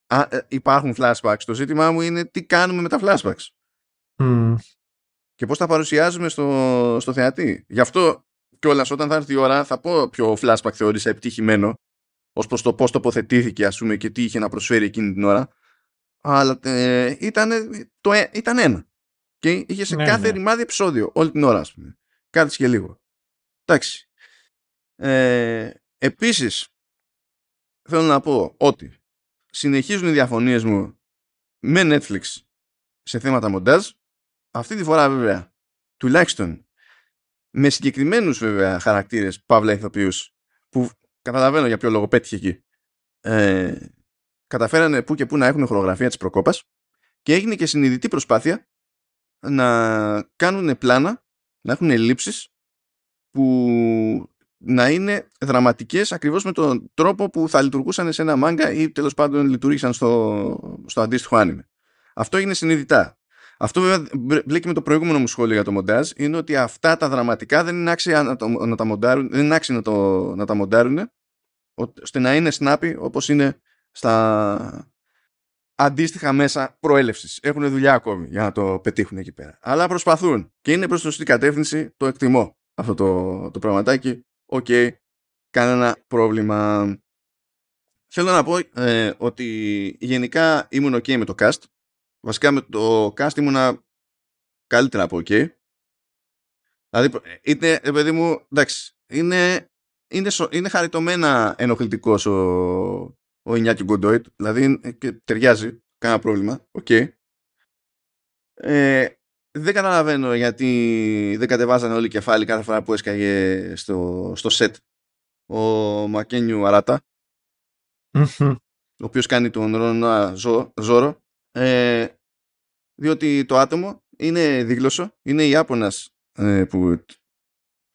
α, ε, υπάρχουν flashbacks. Το ζήτημά μου είναι τι κάνουμε με τα flashbacks. Mm. Και πώς τα παρουσιάζουμε στο, στο θεατή. Γι' αυτό κιόλας, όταν θα έρθει η ώρα, θα πω ποιο flashback θεώρησα επιτυχημένο ως προς το πώς τοποθετήθηκε, ας πούμε, και τι είχε να προσφέρει εκείνη την ώρα. Αλλά ε, ήταν, το, ε, ήταν ένα. Και είχε σε ναι, κάθε ναι. ρημάδι επεισόδιο, όλη την ώρα, ας πούμε. Κάτι και λίγο. Εντάξει. Ε, επίσης, θέλω να πω ότι συνεχίζουν οι διαφωνίες μου με Netflix σε θέματα μοντάζ. Αυτή τη φορά βέβαια, τουλάχιστον με συγκεκριμένους βέβαια χαρακτήρες, παύλα ηθοποιούς, που καταλαβαίνω για ποιο λόγο πέτυχε εκεί. Ε, καταφέρανε που και που να έχουν χορογραφία της προκόπας και έγινε και συνειδητή προσπάθεια να κάνουν πλάνα, να έχουν ελλείψεις που να είναι δραματικές ακριβώς με τον τρόπο που θα λειτουργούσαν σε ένα μάγκα ή τέλος πάντων λειτουργήσαν στο, στο αντίστοιχο άνιμε. Αυτό έγινε συνειδητά. Αυτό βέβαια μπλέκει με το προηγούμενο μου σχόλιο για το μοντάζ είναι ότι αυτά τα δραματικά δεν είναι άξια να, το, να τα μοντάρουν, δεν είναι άξια να, το, να τα μοντάρουν ώστε να είναι snappy όπως είναι στα αντίστοιχα μέσα προέλευσης. Έχουν δουλειά ακόμη για να το πετύχουν εκεί πέρα. Αλλά προσπαθούν και είναι προς τη σωστή κατεύθυνση. Το εκτιμώ αυτό το, το πραγματάκι. Ok, okay, κανένα πρόβλημα. Θέλω να πω ε, ότι γενικά ήμουν ok με το cast. Βασικά με το cast ήμουνα καλύτερα από ok. Δηλαδή, είναι, ε, παιδί μου, εντάξει, είναι, είναι, είναι χαριτωμένα ενοχλητικός ο, ο Ινιάκι Γκοντόι, δηλαδή ε, και ταιριάζει, κανένα πρόβλημα, ok. Okay. Ε, δεν καταλαβαίνω γιατί δεν κατεβάζανε όλοι κεφάλι κάθε φορά που έσκαγε στο, στο set ο Μακένιου Αράτα, ο οποίος κάνει τον Ρώνα Ζώρο, ε, διότι το άτομο είναι δίγλωσσο, είναι Ιάπωνας ε, που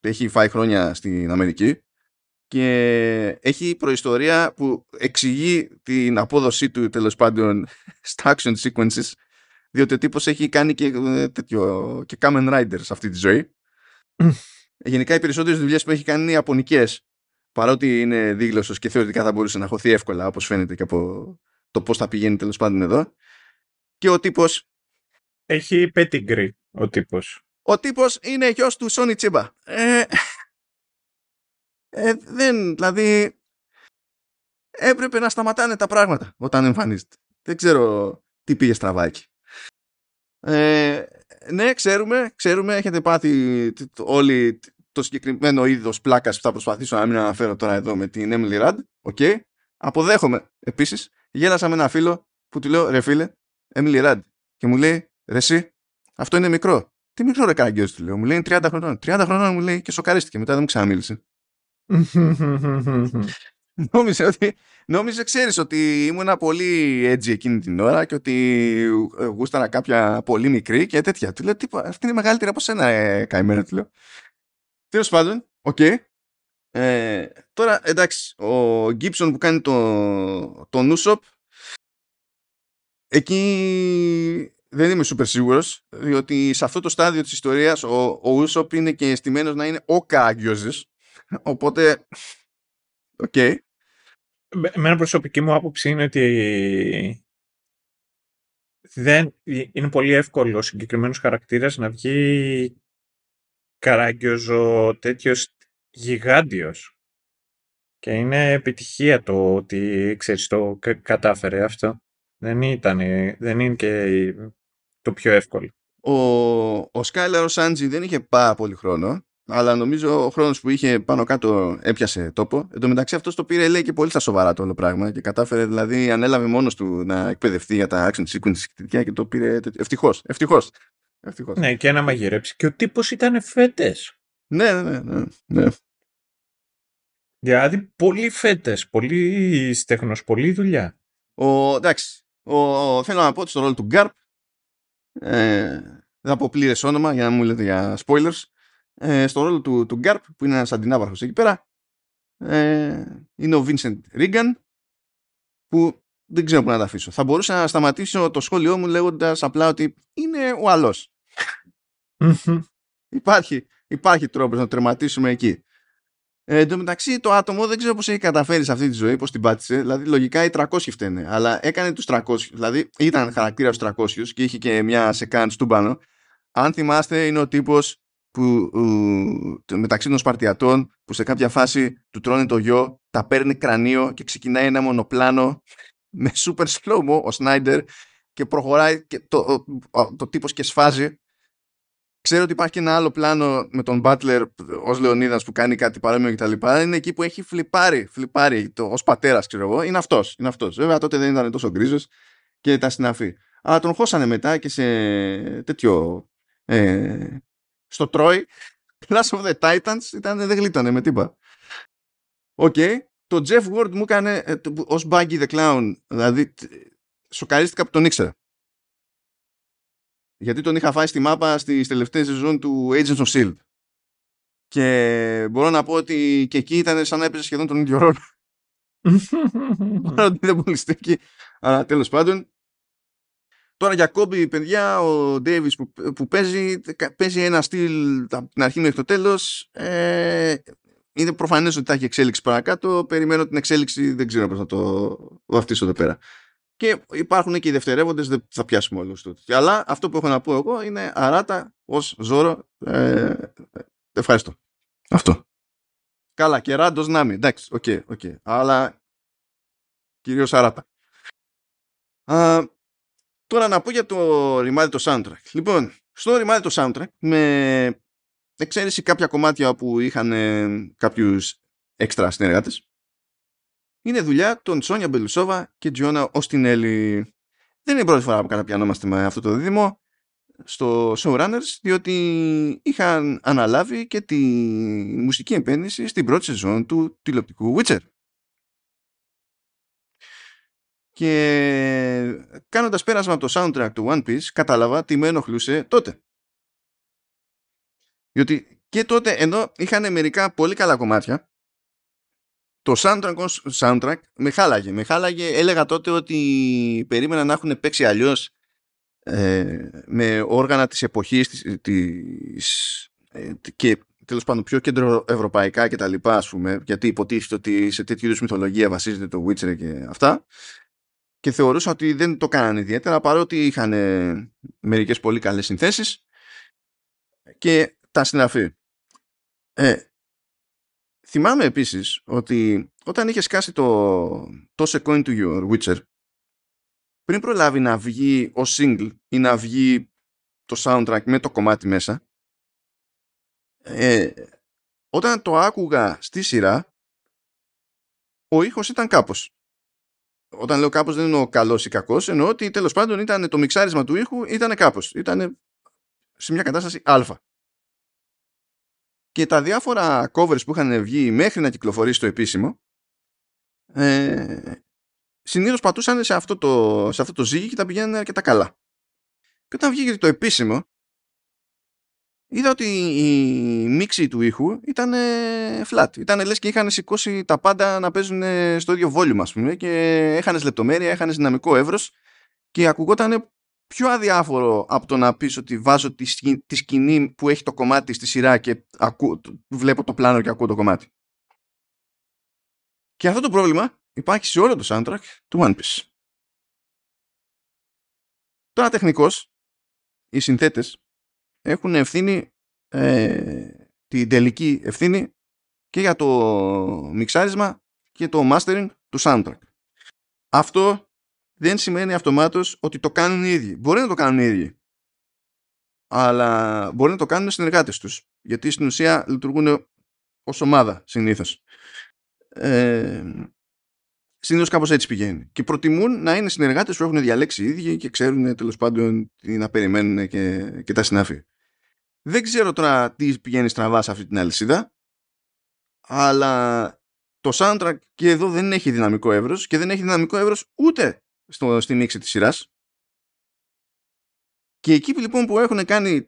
έχει φάει χρόνια στην Αμερική και έχει προϊστορία που εξηγεί την απόδοσή του τέλος πάντων στα action sequences διότι ο τύπος έχει κάνει και ε, τέτοιο και Kamen Riders αυτή τη ζωή. Γενικά οι περισσότερες δουλειές που έχει κάνει είναι ιαπωνικές παρότι είναι δίγλωσσος και θεωρητικά θα μπορούσε να χωθεί εύκολα όπως φαίνεται και από το πώς θα πηγαίνει τέλος πάντων εδώ. Και ο τύπος έχει pedigree ο τύπος. Ο τύπος είναι γιος του Σόνι Τσίμπα ε, ε, δεν, δηλαδή έπρεπε να σταματάνε τα πράγματα όταν εμφανίζεται. Δεν ξέρω τι πήγε στραβάκι. Ε, ναι, ξέρουμε, ξέρουμε, έχετε πάθει όλοι το συγκεκριμένο είδος πλάκας που θα προσπαθήσω να μην αναφέρω τώρα εδώ με την Emily Rudd. Ok. Okay. Αποδέχομαι επίσης. Γέλασα με ένα φίλο που του λέω ρε φίλε, Emily Rudd. Και μου λέει ρε εσύ, αυτό είναι μικρό. Τι μικρό ρε καραγκιόζη του λέω. Μου λέει 30 χρονών. 30 χρονών μου λέει και σοκαρίστηκε. Μετά δεν μου ξαναμίλησε. νόμιζε ότι νόμιζε ξέρεις ότι ήμουν πολύ edgy εκείνη την ώρα και ότι γούσταρα κάποια πολύ μικρή και τέτοια. Του λέω τίποτα, αυτή είναι μεγαλύτερη από σένα ε, καημένε του λέω. Τέλος πάντων, ok. Okay. Ε, τώρα εντάξει, ο Gibson που κάνει το, τον Usopp εκεί δεν είμαι super σίγουρος διότι σε αυτό το στάδιο της ιστορίας ο, ο Usopp είναι και στημένος να είναι ο καραγκιόζης Οπότε, ok. Okay. Με ένα προσωπική μου άποψη είναι ότι δεν, είναι πολύ εύκολο ο συγκεκριμένος χαρακτήρας να βγει καράγκιοζο τέτοιος γιγάντιος. Και είναι επιτυχία το ότι, ξέρεις, το κατάφερε αυτό. Δεν ήταν, δεν είναι και το πιο εύκολο. Ο, ο Σκάιλαρ ο Σάντζι δεν είχε πάρα πολύ χρόνο αλλά νομίζω ο χρόνος που είχε πάνω κάτω έπιασε τόπο. Εν τω μεταξύ αυτός το πήρε λέει και πολύ στα σοβαρά το όλο πράγμα και κατάφερε δηλαδή ανέλαβε μόνος του να εκπαιδευτεί για τα action sequence και το πήρε ευτυχώς, ευτυχώς. ευτυχώς. Ναι και να μαγειρέψει και ο τύπος ήταν φέτες. Ναι, ναι, ναι, ναι. Δηλαδή πολύ φέτες, πολύ στέχνος, πολύ δουλειά. Ο, εντάξει, ο, θέλω να πω ότι στο ρόλο του Γκάρπ ε, δεν θα πω πλήρες όνομα για να μου λέτε για spoilers ε, στο ρόλο του, του Γκάρπ που είναι ένας αντινάβαρχος εκεί πέρα ε, είναι ο Vincent Regan που δεν ξέρω πού να τα αφήσω. Θα μπορούσα να σταματήσω το σχόλιο μου λέγοντας απλά ότι είναι ο άλλος. υπάρχει, υπάρχει τρόπος να τερματίσουμε εκεί. Ε, εν τω μεταξύ το άτομο δεν ξέρω πώς έχει καταφέρει σε αυτή τη ζωή, πώς την πάτησε. Δηλαδή λογικά οι 300 φταίνε, αλλά έκανε τους 300. Δηλαδή ήταν χαρακτήρας στους 300 και είχε και μια σεκάντ του πάνω. Αν θυμάστε είναι ο τύπος που μεταξύ των Σπαρτιατών που σε κάποια φάση του τρώνε το γιο, τα παίρνει κρανίο και ξεκινάει ένα μονοπλάνο με super slow ο Σνάιντερ και προχωράει και το, το, το τύπος και σφάζει Ξέρω ότι υπάρχει και ένα άλλο πλάνο με τον Butler ως Λεωνίδας που κάνει κάτι παρόμοιο κτλ. Είναι εκεί που έχει φλιπάρει, φλιπάρει ως πατέρας, ξέρω εγώ. Είναι αυτός. Είναι αυτός. Βέβαια τότε δεν ήταν τόσο γκρίζος και τα συναφή. Αλλά τον χώσανε μετά και σε τέτοιο. Ε, στο Troy. Clash of the Titans ήταν, δεν γλίτωνε με τίποτα. Ok. Okay. Το Jeff Ward μου έκανε ε, ως Buggy the Clown. Δηλαδή, σοκαρίστηκα που τον ήξερα. Γιατί τον είχα φάει στη μάπα στις τελευταίες σεζόν του Agents of S.H.I.E.L.D. Και μπορώ να πω ότι και εκεί ήταν σαν να έπαιζε σχεδόν τον ίδιο ρόλο. Παρότι δεν πολύ στέκει. Αλλά τέλος πάντων. Τώρα για κόμπι, παιδιά, ο Davis που, που παίζει, παίζει ένα στυλ από την αρχή μέχρι το τέλος. Ε, είναι προφανές ότι θα έχει εξέλιξη παρακάτω. Περιμένω την εξέλιξη, δεν ξέρω πώς θα το βαφτίσω εδώ πέρα. Και υπάρχουν και οι δευτερεύοντες, δεν θα πιάσουμε όλους του. Αλλά αυτό που έχω να πω εγώ είναι Αράτα ως Ζόρο. Ε, ευχαριστώ. Αυτό. Καλά, και ράντος να μην. Εντάξει, ok, okay, ok. Okay. Αλλά κυρίως Αράτα. Α, τώρα να πω για το remind το soundtrack. Λοιπόν, στο remind το soundtrack, με εξαίρεση κάποια κομμάτια που είχαν ε, κάποιους έξτρα συνεργάτες, είναι δουλειά των Σόνια Μπελουσόβα και Τζιώνα Οστινέλη. Δεν είναι η πρώτη φορά που καταπιανόμαστε με αυτό το δίδυμο στο Showrunners, διότι είχαν αναλάβει και τη μουσική επένδυση στην πρώτη σεζόν του τηλεοπτικού Witcher. Και κάνοντας πέρασμα από το soundtrack του One Piece, κατάλαβα τι με ενοχλούσε τότε. Διότι και τότε, ενώ είχαν μερικά πολύ καλά κομμάτια, το soundtrack soundtrack με χάλαγε. Με χάλαγε, έλεγα τότε ότι περίμενα να έχουν παίξει αλλιώς ε, με όργανα της εποχής της, της, ε, και τέλος πάντων πιο κεντροευρωπαϊκά και τα λοιπά ας πούμε γιατί υποτίθεται ότι σε τέτοιου είδους μυθολογία βασίζεται το Witcher και αυτά και θεωρούσα ότι δεν το κάνανε ιδιαίτερα παρότι είχαν ε, μερικές πολύ καλές συνθέσεις και τα συναφή. Ε, Θυμάμαι επίσης ότι όταν είχε σκάσει το Toss a coin to your Witcher πριν προλάβει να βγει ο single ή να βγει το soundtrack με το κομμάτι μέσα ε, όταν το άκουγα στη σειρά ο ήχος ήταν κάπως. Όταν λέω κάπως δεν εννοώ καλός ή κακός εννοώ ότι τέλος πάντων ήταν το μιξάρισμα του ήχου ήταν κάπως. Ήταν σε μια κατάσταση α και τα διάφορα covers που είχαν βγει μέχρι να κυκλοφορήσει το επίσημο ε, συνήθως πατούσαν σε αυτό, το, σε αυτό το ζύγι και τα πηγαίνανε αρκετά καλά. Και όταν βγήκε το επίσημο είδα ότι η μίξη του ήχου ήταν flat. Ήταν λες και είχαν σηκώσει τα πάντα να παίζουν στο ίδιο volume ας πούμε και έχανες λεπτομέρεια, έχανες δυναμικό εύρος και ακουγόταν πιο αδιάφορο από το να πεις ότι βάζω τη, σκηνή που έχει το κομμάτι στη σειρά και ακού, βλέπω το πλάνο και ακούω το κομμάτι. Και αυτό το πρόβλημα υπάρχει σε όλο το soundtrack του One Piece. Τώρα τεχνικώς, οι συνθέτες έχουν ευθύνη ε, την τελική ευθύνη και για το μιξάρισμα και το mastering του soundtrack. Αυτό δεν σημαίνει αυτομάτως ότι το κάνουν οι ίδιοι. Μπορεί να το κάνουν οι ίδιοι. Αλλά μπορεί να το κάνουν οι συνεργάτες τους. γιατί στην ουσία λειτουργούν ως ομάδα συνήθως. Ε, συνήθως κάπως έτσι πηγαίνει. Και προτιμούν να είναι συνεργάτες που έχουν διαλέξει οι ίδιοι και ξέρουν τέλος πάντων τι να περιμένουν και, και τα συνάφη. Δεν ξέρω τώρα τι πηγαίνει στραβά σε αυτή την αλυσίδα, αλλά το soundtrack και εδώ δεν έχει δυναμικό εύρος και δεν έχει δυναμικό εύρος ούτε στο, στη μίξη της σειράς. Και εκεί λοιπόν που έχουν κάνει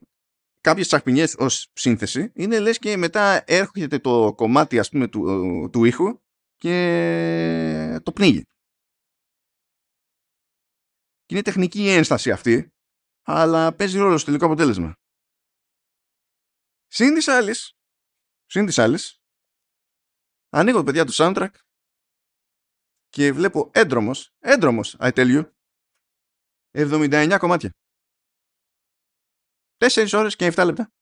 κάποιες τσαχπινιές ως σύνθεση είναι λες και μετά έρχεται το κομμάτι ας πούμε του, του ήχου και το πνίγει. Και είναι τεχνική η ένσταση αυτή αλλά παίζει ρόλο στο τελικό αποτέλεσμα. Συν της άλλης, συν της άλλης ανοίγω παιδιά του soundtrack και βλέπω έντρομος, έντρομος, I tell you, 79 κομμάτια. 4 ώρες και 7 λεπτά.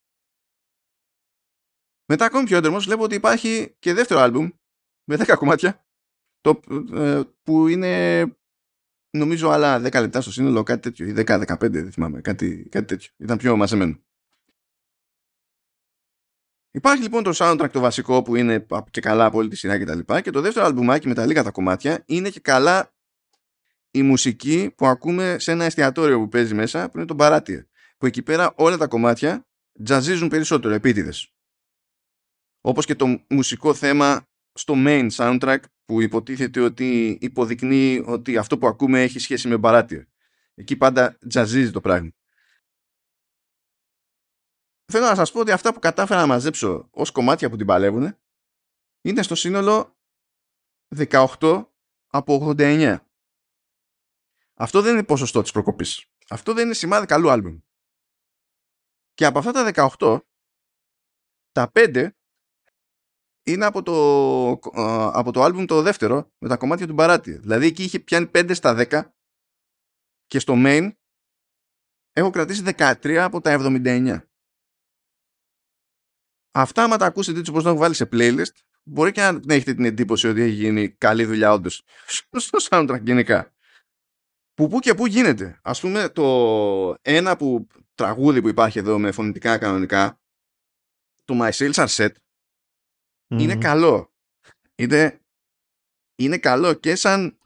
Μετά ακόμη πιο έντρομος βλέπω ότι υπάρχει και δεύτερο άλμπουμ με 10 κομμάτια το, ε, που είναι νομίζω άλλα 10 λεπτά στο σύνολο κάτι τέτοιο ή 10-15 δεν θυμάμαι κάτι, κάτι τέτοιο. Ήταν πιο μαζεμένο. Υπάρχει λοιπόν το soundtrack το βασικό που είναι και καλά από όλη τη σειρά και τα λοιπά και το δεύτερο αλμπουμάκι με τα λίγα τα κομμάτια είναι και καλά η μουσική που ακούμε σε ένα εστιατόριο που παίζει μέσα που είναι το Μπαράτιε που εκεί πέρα όλα τα κομμάτια τζαζίζουν περισσότερο επίτηδες. Όπως και το μουσικό θέμα στο main soundtrack που υποτίθεται ότι υποδεικνύει ότι αυτό που ακούμε έχει σχέση με Μπαράτιε. Εκεί πάντα τζαζίζει το πράγμα θέλω να σας πω ότι αυτά που κατάφερα να μαζέψω ως κομμάτια που την παλεύουν είναι στο σύνολο 18 από 89. Αυτό δεν είναι ποσοστό της προκοπής. Αυτό δεν είναι σημάδι καλού άλμπουμ. Και από αυτά τα 18, τα 5 είναι από το, από το άλμπουμ το δεύτερο με τα κομμάτια του Μπαράτη. Δηλαδή εκεί είχε πιάνει 5 στα 10 και στο main έχω κρατήσει 13 από τα 79. Αυτά, άμα τα ακούσετε έτσι όπως να έχω βάλει σε playlist, μπορεί και να έχετε την εντύπωση ότι έχει γίνει καλή δουλειά όντως στο soundtrack γενικά. Που που και που γίνεται. Ας πούμε το ένα που τραγούδι που υπάρχει εδώ με φωνητικά κανονικά, το My Sales Are Set, είναι καλό. Είναι, είναι καλό και σαν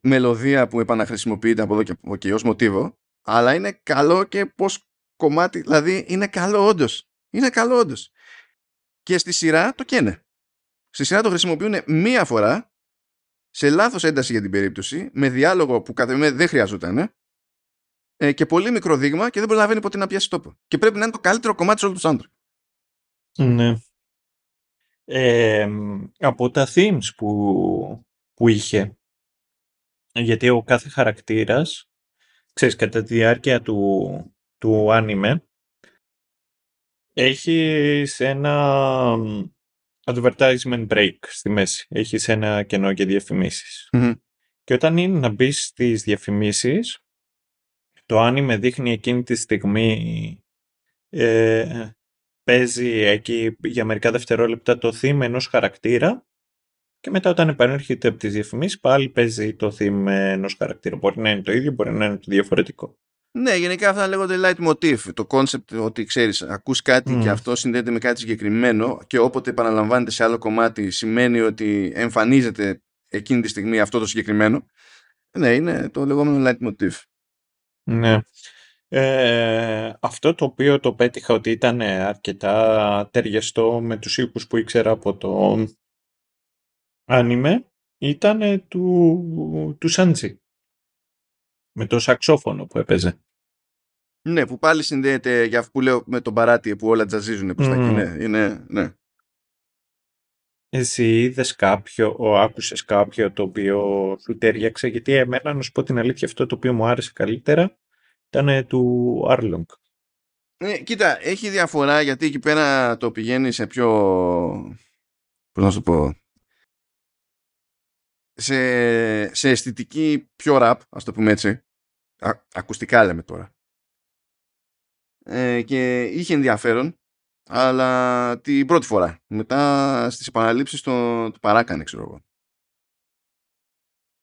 μελωδία που επαναχρησιμοποιείται από εδώ και από εκεί ως μοτίβο, αλλά είναι καλό και πως κομμάτι, δηλαδή είναι καλό όντως. Είναι καλό όντως. Και στη σειρά το καίνε. Στη σειρά το χρησιμοποιούν μία φορά σε λάθος ένταση για την περίπτωση, με διάλογο που κατά με δεν χρειαζόταν ε, και πολύ μικρό δείγμα και δεν προλαβαίνει ποτέ να πιάσει τόπο. Και πρέπει να είναι το καλύτερο κομμάτι σε όλο το soundtrack. Ναι. Ε, από τα themes που, που είχε, γιατί ο κάθε χαρακτήρας, ξέρεις, κατά τη διάρκεια του, του άνιμε, έχεις ένα advertisement break στη μέση. Έχεις ένα κενό για διαφημισεις Και όταν είναι να μπεις στις διαφημίσεις, το άνιμε δείχνει εκείνη τη στιγμή ε, παίζει εκεί για μερικά δευτερόλεπτα το theme ενός χαρακτήρα και μετά όταν επανέρχεται από τις διαφημίσεις πάλι παίζει το theme ενός χαρακτήρα. Μπορεί να είναι το ίδιο, μπορεί να είναι το διαφορετικό. Ναι, γενικά αυτά λέγονται light motif. Το concept ότι ξέρεις, ακούς κάτι και αυτό συνδέεται με κάτι συγκεκριμένο και όποτε επαναλαμβάνεται σε άλλο κομμάτι σημαίνει ότι εμφανίζεται εκείνη τη στιγμή αυτό το συγκεκριμένο. Ναι, είναι το λεγόμενο light motif. Ναι. Ε, αυτό το οποίο το πέτυχα ότι ήταν αρκετά ταιριαστό με τους ήχους που ήξερα από το άνιμε ήταν του, του Σάντζι με το σαξόφωνο που έπαιζε. Ναι, που πάλι συνδέεται για αυτό που λέω με τον παράτι που όλα τζαζίζουν προς τα εκεί. Ναι, είναι, ναι. Εσύ είδες κάποιο, ο, άκουσες κάποιο το οποίο σου τέριαξε, γιατί εμένα να σου πω την αλήθεια αυτό το οποίο μου άρεσε καλύτερα ήταν του Arlong. Ναι, κοίτα, έχει διαφορά γιατί εκεί πέρα το πηγαίνει σε πιο, πώς να σου πω, σε, σε αισθητική πιο rap, ας το πούμε έτσι. Ακουστικά λέμε τώρα ε, και είχε ενδιαφέρον αλλά την πρώτη φορά μετά στις επαναλήψεις το, το παράκανε ξέρω εγώ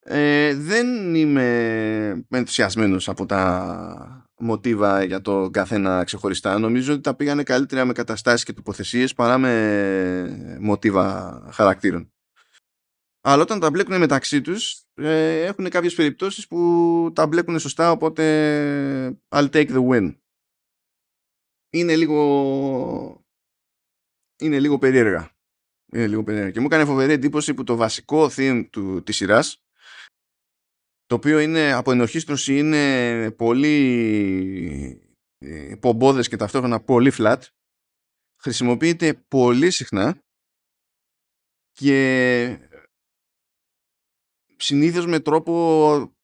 Ε, δεν είμαι ενθουσιασμένος από τα μοτίβα για το καθένα ξεχωριστά. Νομίζω ότι τα πήγανε καλύτερα με καταστάσεις και τοποθεσίες παρά με μοτίβα χαρακτήρων. Αλλά όταν τα μπλέκουν μεταξύ τους ε, έχουν κάποιες περιπτώσεις που τα μπλέκουν σωστά οπότε I'll take the win. Είναι λίγο είναι λίγο περίεργα. Είναι λίγο περίεργα. Και μου έκανε φοβερή εντύπωση που το βασικό theme του, της σειράς το οποίο είναι από ενορχίστρωση είναι πολύ ε, πομπόδες και ταυτόχρονα πολύ flat χρησιμοποιείται πολύ συχνά και συνήθως με τρόπο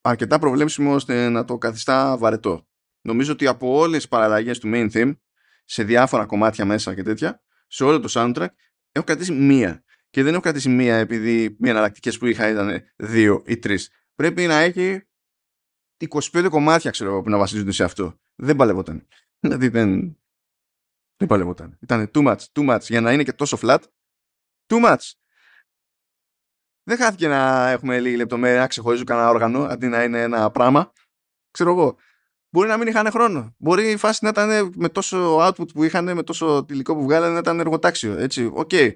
αρκετά προβλέψιμο ώστε να το καθιστά βαρετό. Νομίζω ότι από όλες τις παραλλαγές του main theme σε διάφορα κομμάτια μέσα και τέτοια σε όλο το soundtrack έχω κρατήσει μία. Και δεν έχω κρατήσει μία επειδή οι εναλλακτικές που είχα ήταν δύο ή τρεις. Πρέπει να έχει 25 κομμάτια ξέρω που να βασίζονται σε αυτό. Δεν παλευόταν. Δηλαδή δεν. Δεν παλευόταν. Ήταν too much, too much για να είναι και τόσο flat. Too much. Δεν χάθηκε να έχουμε λίγη λεπτομέρεια να ξεχωρίζουν κανένα όργανο αντί να είναι ένα πράγμα. Ξέρω εγώ. Μπορεί να μην είχαν χρόνο. Μπορεί η φάση να ήταν με τόσο output που είχαν, με τόσο υλικό που βγάλανε να ήταν εργοτάξιο. Έτσι, ok. Okay.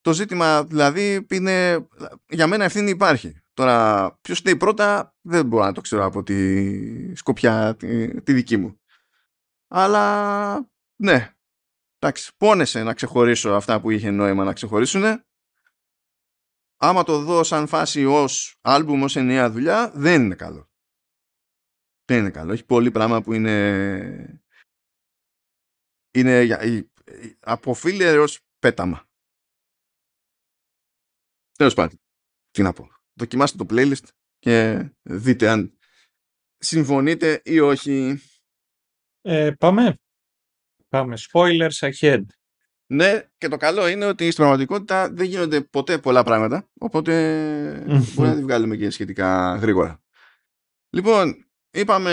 Το ζήτημα δηλαδή είναι. Για μένα ευθύνη υπάρχει. Τώρα, ποιος είναι η πρώτα, δεν μπορώ να το ξέρω από τη σκοπιά τη, τη δική μου. Αλλά ναι. Εντάξει, πόνεσε να ξεχωρίσω αυτά που είχε νόημα να ξεχωρίσουν. Άμα το δω σαν φάση ως άλμπουμ, ως ενιαία δουλειά, δεν είναι καλό. Δεν είναι καλό. Έχει πολύ πράγμα που είναι είναι από φίλε πέταμα. Τέλος πάντων. Τι να πω. Δοκιμάστε το playlist και δείτε αν συμφωνείτε ή όχι. Ε, πάμε. Πάμε. Spoilers ahead. Ναι, και το καλό είναι ότι στην πραγματικότητα δεν γίνονται ποτέ πολλά πράγματα, οπότε μπορεί να τη βγάλουμε και σχετικά γρήγορα. Λοιπόν, είπαμε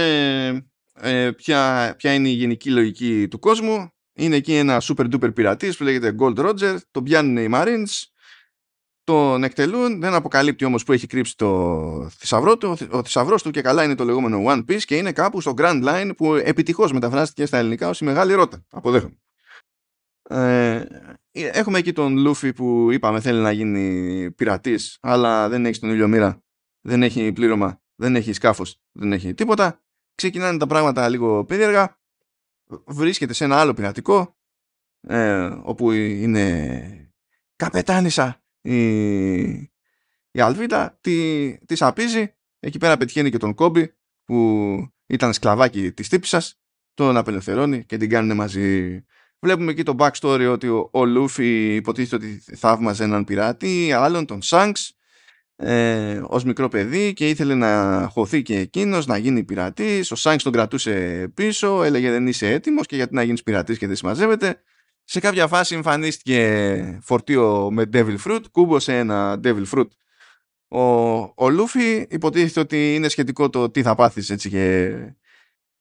ε, ποια, ποια είναι η γενική λογική του κόσμου. Είναι εκεί ένα super duper πειρατής που λέγεται Gold Roger, τον πιάνουν οι Marines, τον εκτελούν, δεν αποκαλύπτει όμως που έχει κρύψει το θησαυρό του. Ο θησαυρός του και καλά είναι το λεγόμενο One Piece και είναι κάπου στο Grand Line που επιτυχώς μεταφράστηκε στα ελληνικά ως η Μεγάλη Ρότα. Αποδέχομαι. Ε, έχουμε εκεί τον Λούφι που είπαμε θέλει να γίνει πειρατής αλλά δεν έχει τον ήλιο μοίρα, δεν έχει πλήρωμα, δεν έχει σκάφος, δεν έχει τίποτα. Ξεκινάνε τα πράγματα λίγο περίεργα. Βρίσκεται σε ένα άλλο πειρατικό ε, όπου είναι καπετάνισα η, η Αλβίτα τη, της απίζει εκεί πέρα πετυχαίνει και τον Κόμπι που ήταν σκλαβάκι της τύπησας τον απελευθερώνει και την κάνουν μαζί Βλέπουμε εκεί το backstory ότι ο, ο Λούφι υποτίθεται ότι θαύμαζε έναν πειράτη, άλλον τον Σάνξ, ε, ως μικρό παιδί και ήθελε να χωθεί και εκείνος να γίνει πειρατής. Ο Σάνξ τον κρατούσε πίσω, έλεγε δεν είσαι έτοιμος και γιατί να γίνεις πειρατής και δεν συμμαζεύεται. Σε κάποια φάση εμφανίστηκε φορτίο με Devil Fruit, κούμπωσε ένα Devil Fruit. Ο, ο Λούφι υποτίθεται ότι είναι σχετικό το τι θα πάθεις έτσι και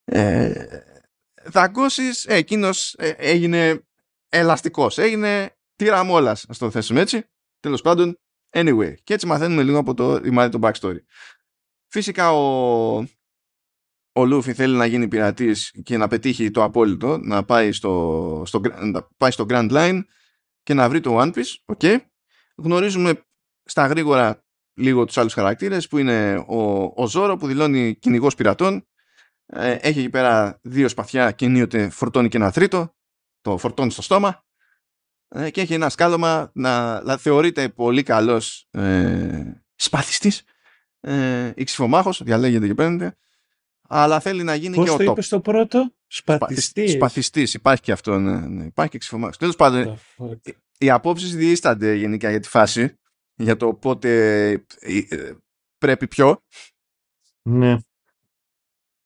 ε, δαγκώσεις, ε, εκείνος ε, έγινε ελαστικός, έγινε τυραμόλας, ας το θέσουμε έτσι. Τέλος πάντων, anyway. Και έτσι μαθαίνουμε λίγο από το ρημάδι το backstory. Φυσικά ο, ο Λούφι θέλει να γίνει πειρατής και να πετύχει το απόλυτο, να πάει στο, στο, να πάει στο Grand Line και να βρει το One Piece. Okay. Γνωρίζουμε στα γρήγορα λίγο τους άλλους χαρακτήρες που είναι ο, ο Ζόρο που δηλώνει κυνηγός πειρατών ε, έχει εκεί πέρα δύο σπαθιά και ενίοτε φορτώνει και ένα τρίτο, το φορτώνει στο στόμα ε, και έχει ένα σκάλωμα να, να θεωρείται πολύ καλός ε, σπαθιστής, ε, ξυφομάχος, διαλέγεται και παίρνετε, αλλά θέλει να γίνει Πώς και ο το top. είπες το πρώτο; Σπαθιστής; Σπαθιστής, υπάρχει και αυτό, ναι, ναι. υπάρχει και ξυφομάχος. Τέλος πάντων, οι απόψεις διήστανται γενικά για τη φάση, για το πότε ε, πρέπει πιο. Ναι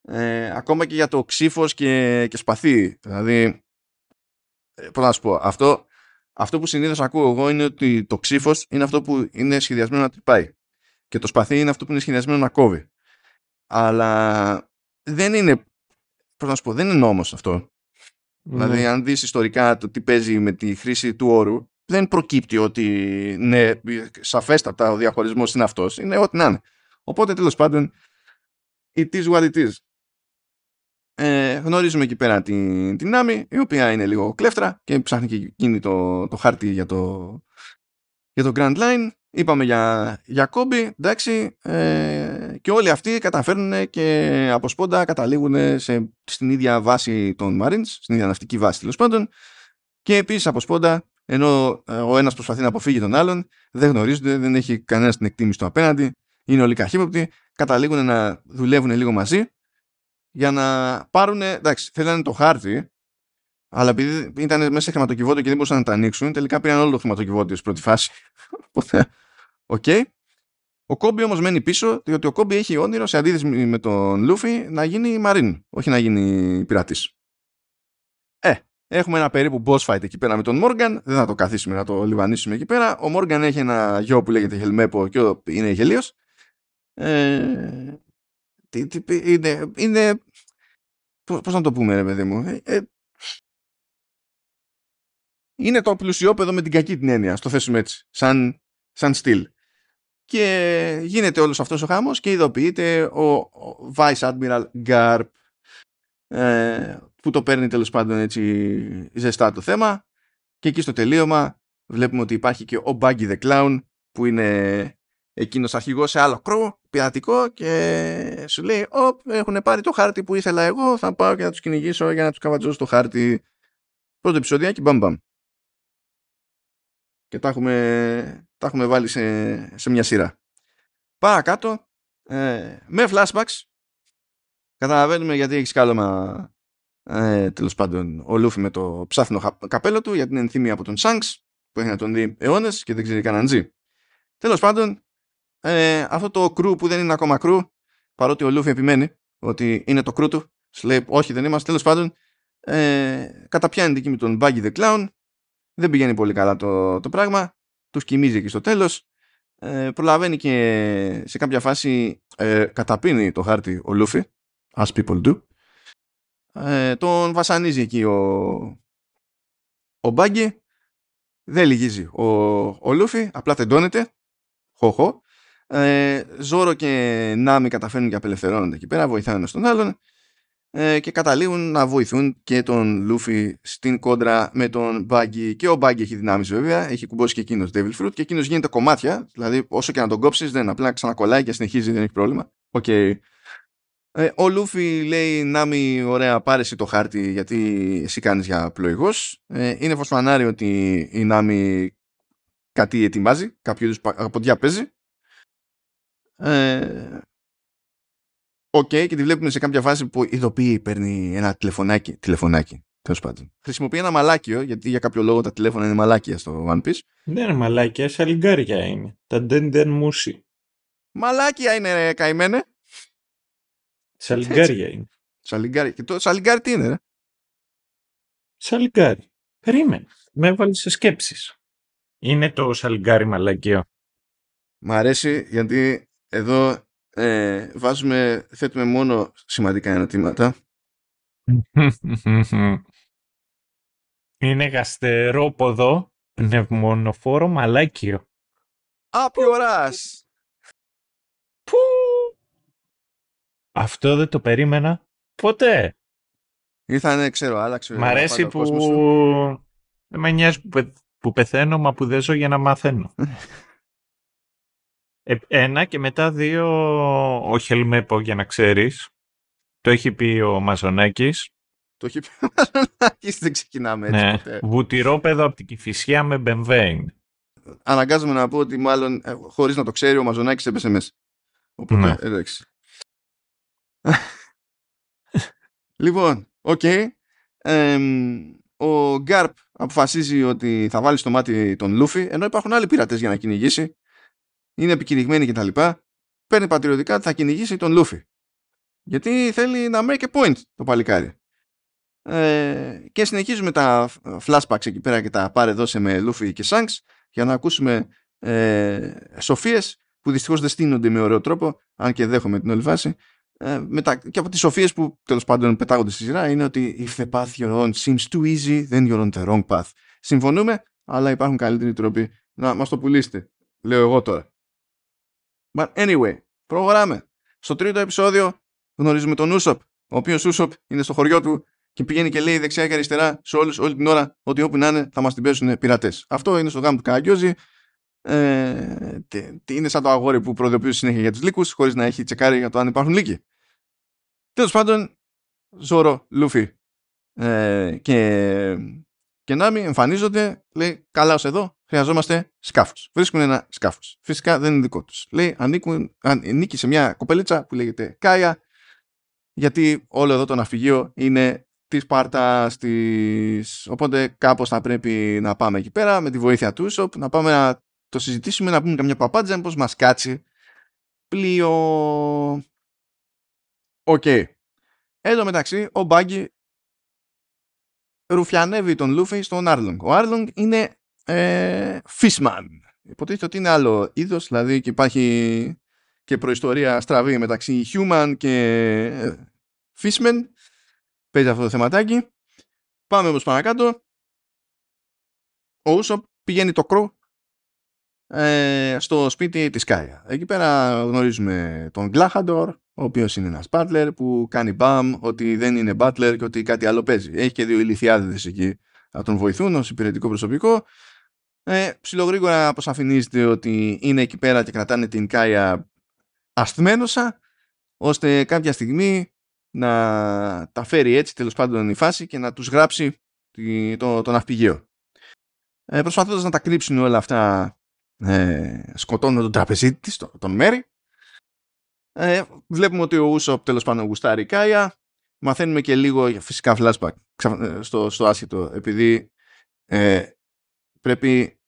ε, ακόμα και για το ξύφος και, και σπαθί. Δηλαδή, ε, πώς να σου πω, αυτό, αυτό που συνήθως ακούω εγώ είναι ότι το ξύφος είναι αυτό που είναι σχεδιασμένο να τρυπάει και το σπαθί είναι αυτό που είναι σχεδιασμένο να κόβει. Αλλά δεν είναι, πώς να σου πω, δεν είναι νόμος αυτό. Ναι. Δηλαδή, αν δεις ιστορικά το τι παίζει με τη χρήση του όρου, δεν προκύπτει ότι ναι, σαφέστατα ο διαχωρισμός είναι αυτός. Είναι ό,τι να είναι. Οπότε τέλος πάντων, it is what it is. Ε, γνωρίζουμε εκεί πέρα την, την Νάμι, η οποία είναι λίγο κλέφτρα και ψάχνει και εκείνη το, το χάρτη για το, για το Grand Line. Είπαμε για, για κόμπι, εντάξει, ε, και όλοι αυτοί καταφέρνουν και από σπόντα καταλήγουν σε, στην ίδια βάση των Marines, στην ίδια ναυτική βάση τέλος πάντων, και επίσης από σπόντα, ενώ ε, ο ένας προσπαθεί να αποφύγει τον άλλον, δεν γνωρίζονται, δεν έχει κανένας την εκτίμηση του απέναντι, είναι όλοι καχύποπτοι, καταλήγουν να δουλεύουν λίγο μαζί για να πάρουν, εντάξει, θέλανε το χάρτη, αλλά επειδή ήταν μέσα σε χρηματοκιβώτιο και δεν μπορούσαν να τα ανοίξουν, τελικά πήραν όλο το χρηματοκιβώτιο στην πρώτη φάση. Οπότε, ok. Okay. Ο Κόμπι όμως μένει πίσω, διότι ο Κόμπι έχει όνειρο σε αντίθεση με τον Λούφι να γίνει Marine, όχι να γίνει πειράτη. Ε, έχουμε ένα περίπου boss fight εκεί πέρα με τον Μόργαν. Δεν θα το καθίσουμε να το λιβανίσουμε εκεί πέρα. Ο Μόργαν έχει ένα γιο που λέγεται Χελμέπο και είναι γελίος. Ε, τι, τι, είναι, είναι πώς να το πούμε ρε παιδί μου ε, ε, είναι το πλουσιόπεδο με την κακή την έννοια στο θέσουμε έτσι σαν, σαν στυλ. Και γίνεται όλος αυτός ο χάμος και ειδοποιείται ο, ο Vice Admiral Garp ε, που το παίρνει τέλος πάντων έτσι ζεστά το θέμα. Και εκεί στο τελείωμα βλέπουμε ότι υπάρχει και ο Buggy the Clown που είναι εκείνος αρχηγός σε άλλο κρού, πειρατικό και σου λέει «Οπ, έχουν πάρει το χάρτη που ήθελα εγώ, θα πάω και να τους κυνηγήσω για να τους καβατζώσω το χάρτη». Πρώτο επεισοδιάκι, μπαμ μπαμ. Και τα έχουμε, τα έχουμε βάλει σε, σε μια σειρά. Παρακάτω, ε, με flashbacks, καταλαβαίνουμε γιατί έχεις σκάλωμα ε, τέλος πάντων ο Λούφι με το ψάφινο καπέλο του γιατί είναι ενθύμη από τον Σάνξ που έχει να τον δει αιώνες και δεν ξέρει κανέναν ζει. Τέλος πάντων ε, αυτό το κρού που δεν είναι ακόμα κρού, παρότι ο Λούφι επιμένει ότι είναι το κρού του, σου λέει όχι δεν είμαστε, τέλος πάντων, ε, καταπιάνει την με τον Buggy the Clown, δεν πηγαίνει πολύ καλά το, το πράγμα, τους κοιμίζει εκεί στο τέλος, ε, προλαβαίνει και σε κάποια φάση ε, καταπίνει το χάρτη ο Λούφι, as people do, ε, τον βασανίζει εκεί ο, ο Buggy, δεν λυγίζει ο, ο Λούφι, απλά τεντώνεται, χω ε, Ζόρο και Νάμι καταφέρνουν και απελευθερώνονται εκεί πέρα, βοηθάνε ένα τον άλλον ε, και καταλήγουν να βοηθούν και τον Λούφι στην κόντρα με τον Μπάγκη. Και ο Μπάγκη έχει δυνάμεις βέβαια, έχει κουμπώσει και εκείνος Devil Fruit και εκείνος γίνεται κομμάτια. Δηλαδή, όσο και να τον κόψεις, δεν απλά ξανακολλάει και συνεχίζει, δεν έχει πρόβλημα. Okay. Ε, ο Λούφι λέει Νάμι, ωραία, πάρε το χάρτη γιατί εσύ κάνεις για πλοηγός. Ε, είναι φως φανάρι ότι η Νάμι κάτι ετοιμάζει, κάποιο είδους πουστιά παίζει. Ε, Ok, okay, και τη βλέπουμε σε κάποια φάση που ειδοποιεί, παίρνει ένα τηλεφωνάκι. Τηλεφωνάκι, τέλος πάντων. Χρησιμοποιεί ένα μαλάκιο, γιατί για κάποιο λόγο τα τηλέφωνα είναι μαλάκια στο One Piece. Δεν είναι μαλάκια, σαλιγκάρια είναι. Τα den den mushi. Μαλάκια είναι, ρε, καημένε. Σαλιγκάρια είναι. Σαλιγκάρι. Και το σαλιγκάρι τι είναι, ρε; Σαλιγκάρι. Περίμενε. Με έβαλε σε σκέψεις. Είναι το σαλιγκάρι μαλακίο. Μ' αρέσει γιατί εδώ ε, βάζουμε, θέτουμε μόνο σημαντικά ερωτήματα. Είναι γαστερόποδο, πνευμονοφόρο μαλάκιο. Άπιορας! Πού! Αυτό δεν το περίμενα ποτέ. Ήρθανε, ξέρω, άλλαξε. Μ' αρέσει που... Δεν με νοιάζει που πεθαίνω, μα που δεν ζω για να μαθαίνω. Ε, ένα και μετά δύο ο Χελμέπο για να ξέρεις. Το έχει πει ο Μαζονάκης. Το έχει πει ο Μαζονάκης, δεν ξεκινάμε έτσι ναι. ποτέ. Βουτυρόπαιδο από την Κηφισιά με Μπεμβέ. Αναγκάζομαι να πω ότι μάλλον ε, χωρίς να το ξέρει ο Μαζονάκης έπεσε μέσα. Οπότε, ναι. εντάξει. λοιπόν, ok. Okay. ο Γκάρπ αποφασίζει ότι θα βάλει στο μάτι τον Λούφι, ενώ υπάρχουν άλλοι πειρατές για να κυνηγήσει είναι επικηρυγμένοι κτλ. Παίρνει πατριωτικά ότι θα κυνηγήσει τον Λούφι. Γιατί θέλει να make a point το παλικάρι. Ε, και συνεχίζουμε τα flashbacks εκεί πέρα και τα πάρε δώσε με Λούφι και Σάνξ για να ακούσουμε ε, σοφίες που δυστυχώς δεν στείνονται με ωραίο τρόπο αν και δέχομαι την όλη βάση ε, μετα... και από τις σοφίες που τέλος πάντων πετάγονται στη σειρά είναι ότι if the path you're on seems too easy then you're on the wrong path συμφωνούμε αλλά υπάρχουν καλύτεροι τρόποι να μας το πουλήσετε. Λέω εγώ τώρα. But anyway, προχωράμε. Στο τρίτο επεισόδιο γνωρίζουμε τον Ούσοπ, ο οποίος Ούσοπ είναι στο χωριό του και πηγαίνει και λέει δεξιά και αριστερά σε όλους όλη την ώρα ότι όπου να είναι θα μας την πέσουν πειρατές. Αυτό είναι στο γάμο του Καραγκιόζη. Ε, είναι σαν το αγόρι που προειδοποιούσε συνέχεια για τους λύκους χωρίς να έχει τσεκάρει για το αν υπάρχουν λύκοι. Τέλος πάντων, Ζόρο, Λούφι ε, και, και Νάμι εμφανίζονται, λέει καλά ως εδώ, χρειαζόμαστε σκάφος. Βρίσκουν ένα σκάφος. Φυσικά δεν είναι δικό τους. Λέει ανήκουν, ανήκει σε μια κοπελίτσα που λέγεται Κάια γιατί όλο εδώ το ναυπηγείο είναι της πάρτης της... Οπότε κάπως θα πρέπει να πάμε εκεί πέρα με τη βοήθεια του Ούσοπ, να πάμε να το συζητήσουμε, να πούμε καμιά παπάντζα, πώς μας κάτσει πλοίο. Ok. Okay. Εδώ μεταξύ ο Μπάγκη ρουφιανεύει τον Λούφι στον Άρλονγκ. Ο Άρλονγκ είναι ε, Fishman. Υποτίθεται ότι είναι άλλο είδος, δηλαδή και υπάρχει και προϊστορία στραβή μεταξύ Human και ε, Fishman. Παίζει αυτό το θεματάκι. Πάμε όμως παρακάτω. Ο Ούσοπ πηγαίνει το κρό ε, στο σπίτι της Κάια. Εκεί πέρα γνωρίζουμε τον Γκλάχαντορ, ο οποίος είναι ένας butler που κάνει μπαμ ότι δεν είναι butler και ότι κάτι άλλο παίζει. Έχει και δύο ηλικιάδες εκεί να τον βοηθούν ως υπηρετικό προσωπικό. Ε, ψιλογρήγορα αποσαφηνίζεται ότι είναι εκεί πέρα και κρατάνε την Κάια ασθμένωσα ώστε κάποια στιγμή να τα φέρει έτσι τέλος πάντων η φάση και να τους γράψει το, το ναυπηγείο. Ε, προσπαθώντας να τα κρύψουν όλα αυτά ε, σκοτώνουν τον τραπεζίτη της, τον, τον Μέρι. Ε, βλέπουμε ότι ο Ούσοπ τέλος πάντων γουστάρει Κάια. Μαθαίνουμε και λίγο φυσικά flashback ε, στο, στο άσχετο επειδή ε, πρέπει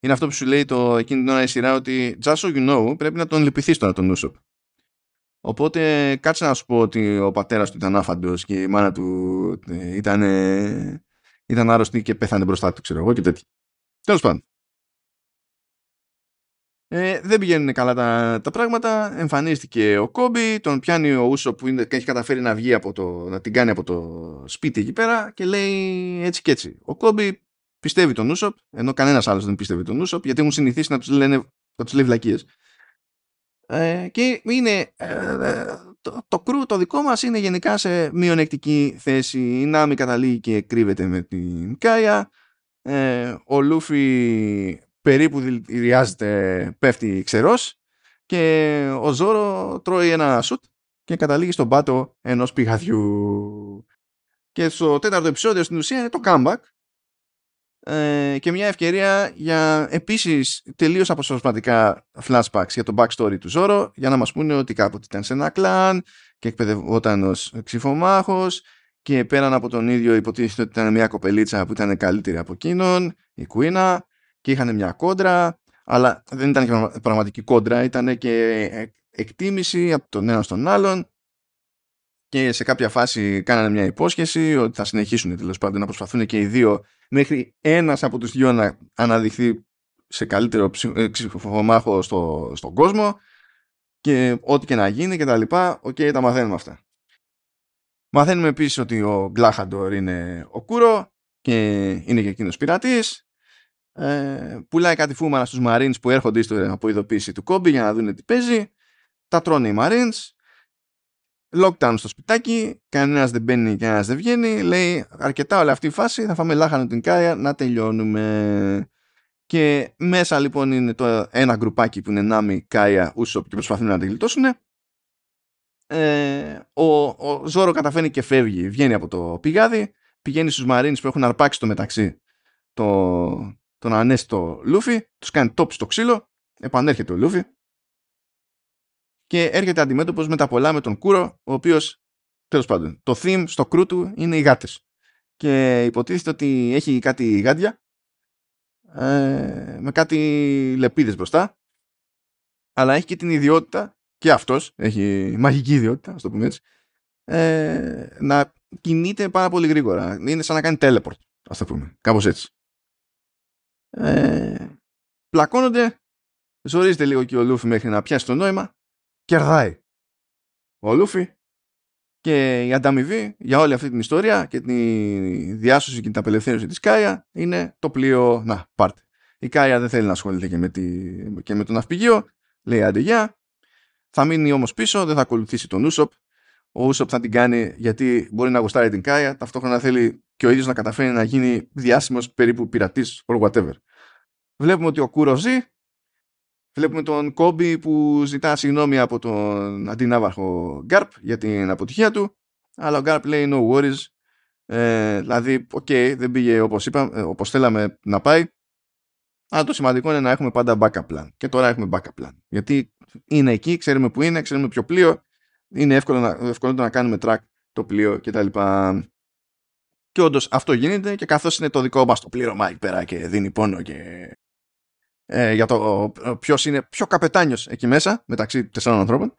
είναι αυτό που σου λέει το, εκείνη την ώρα η σειρά ότι just so you know πρέπει να τον λυπηθείς τώρα τον Ούσοπ. Οπότε κάτσε να σου πω ότι ο πατέρας του ήταν άφαντος και η μάνα του ε, ήταν, ήταν άρρωστη και πέθανε μπροστά του ξέρω εγώ και τέτοια. Τέλος πάντων. Ε, δεν πηγαίνουν καλά τα, τα πράγματα. Εμφανίστηκε ο Κόμπι, τον πιάνει ο Ούσο που είναι, έχει καταφέρει να βγει από το, να την κάνει από το σπίτι εκεί πέρα και λέει έτσι και έτσι. Ο Κόμπι πιστεύει τον Ούσοπ, ενώ κανένας άλλος δεν πιστεύει τον Ούσοπ, γιατί έχουν συνηθίσει να τους λένε να τους λέει βλακίες. Ε, και είναι ε, το, το κρού το δικό μας είναι γενικά σε μειονεκτική θέση η Νάμι καταλήγει και κρύβεται με την Κάια ε, ο Λούφι περίπου δηλιάζεται, πέφτει ξερός και ο Ζόρο τρώει ένα σουτ και καταλήγει στον πάτο ενός πηγαδιού. Και στο τέταρτο επεισόδιο στην ουσία είναι το comeback ε, και μια ευκαιρία για επίσης τελείως αποσπασματικά flashbacks για το backstory του Ζόρο για να μας πούνε ότι κάποτε ήταν σε ένα κλάν και εκπαιδευόταν ως ξυφομάχος και πέραν από τον ίδιο υποτίθεται ότι ήταν μια κοπελίτσα που ήταν καλύτερη από εκείνον, η Κουίνα και είχαν μια κόντρα, αλλά δεν ήταν και πραγματική κόντρα, ήταν και εκτίμηση από τον ένα στον άλλον και σε κάποια φάση κάνανε μια υπόσχεση ότι θα συνεχίσουν τέλος πάντων να προσπαθούν και οι δύο μέχρι ένας από τους δυο να αναδειχθεί σε καλύτερο ε, ξιφομάχο στο, στον κόσμο και ό,τι και να γίνει και τα λοιπά, ok, okay, τα μαθαίνουμε αυτά. Μαθαίνουμε επίσης ότι ο Κλάχαντορ είναι ο Κούρο και είναι και εκείνος πειρατής ε, πουλάει κάτι φούμαρα στους Marines που έρχονται στο από ειδοποίηση του Κόμπι για να δουν τι παίζει. Τα τρώνε οι Marines. Lockdown στο σπιτάκι. Κανένας δεν μπαίνει και κανένας δεν βγαίνει. Λέει αρκετά όλη αυτή η φάση. Θα φάμε λάχανο την κάια να τελειώνουμε. Και μέσα λοιπόν είναι το ένα γκρουπάκι που είναι Νάμι, Κάια, Ούσοπ και προσπαθούν να την γλιτώσουν. Ε, ο, ο Ζόρο καταφέρνει και φεύγει, βγαίνει από το πηγάδι, πηγαίνει στους Marines που έχουν αρπάξει το μεταξύ το, τον ανέστο Λούφι, τους κάνει τόπι στο ξύλο, επανέρχεται ο Λούφι και έρχεται αντιμέτωπος με τα πολλά με τον Κούρο, ο οποίος, τέλος πάντων, το theme στο κρού του είναι οι γάτες. Και υποτίθεται ότι έχει κάτι γάντια ε, με κάτι λεπίδες μπροστά, αλλά έχει και την ιδιότητα, και αυτός έχει μαγική ιδιότητα, ας το πούμε έτσι, ε, να κινείται πάρα πολύ γρήγορα. Είναι σαν να κάνει teleport, ας το πούμε, κάπως έτσι. Ε, πλακώνονται, ζορίζεται λίγο και ο Λούφι μέχρι να πιάσει το νόημα, κερδάει. Ο Λούφι Και η ανταμοιβή για όλη αυτή την ιστορία και τη διάσωση και την απελευθέρωση της Κάια είναι το πλοίο. Να, πάρτε. Η Κάια δεν θέλει να ασχολείται και με, τη... και με το ναυπηγείο. Λέει άντε γεια. Θα μείνει όμως πίσω, δεν θα ακολουθήσει τον Ούσοπ. Ο Ούσοπ θα την κάνει γιατί μπορεί να γουστάρει την Κάια. Ταυτόχρονα θέλει και ο ίδιος να καταφέρει να γίνει διάσημος περίπου πειρατής or whatever. Βλέπουμε ότι ο Κούρος ζει. Βλέπουμε τον Κόμπι που ζητά συγγνώμη από τον αντιναύαρχο Γκάρπ για την αποτυχία του. Αλλά ο Γκάρπ λέει no worries. Ε, δηλαδή, ok, okay, δεν πήγε όπως, είπα, ε, όπως θέλαμε να πάει. Αλλά το σημαντικό είναι να έχουμε πάντα backup plan. Και τώρα έχουμε backup plan. Γιατί είναι εκεί, ξέρουμε που είναι, ξέρουμε ποιο πλοίο. Είναι εύκολο να, εύκολο να κάνουμε track το πλοίο κτλ. Και όντως αυτό γίνεται και καθώς είναι το δικό μας το πλήρωμα εκεί πέρα και δίνει πόνο και ε, για το ποιος είναι πιο καπετάνιος εκεί μέσα μεταξύ τεσσάρων ανθρώπων.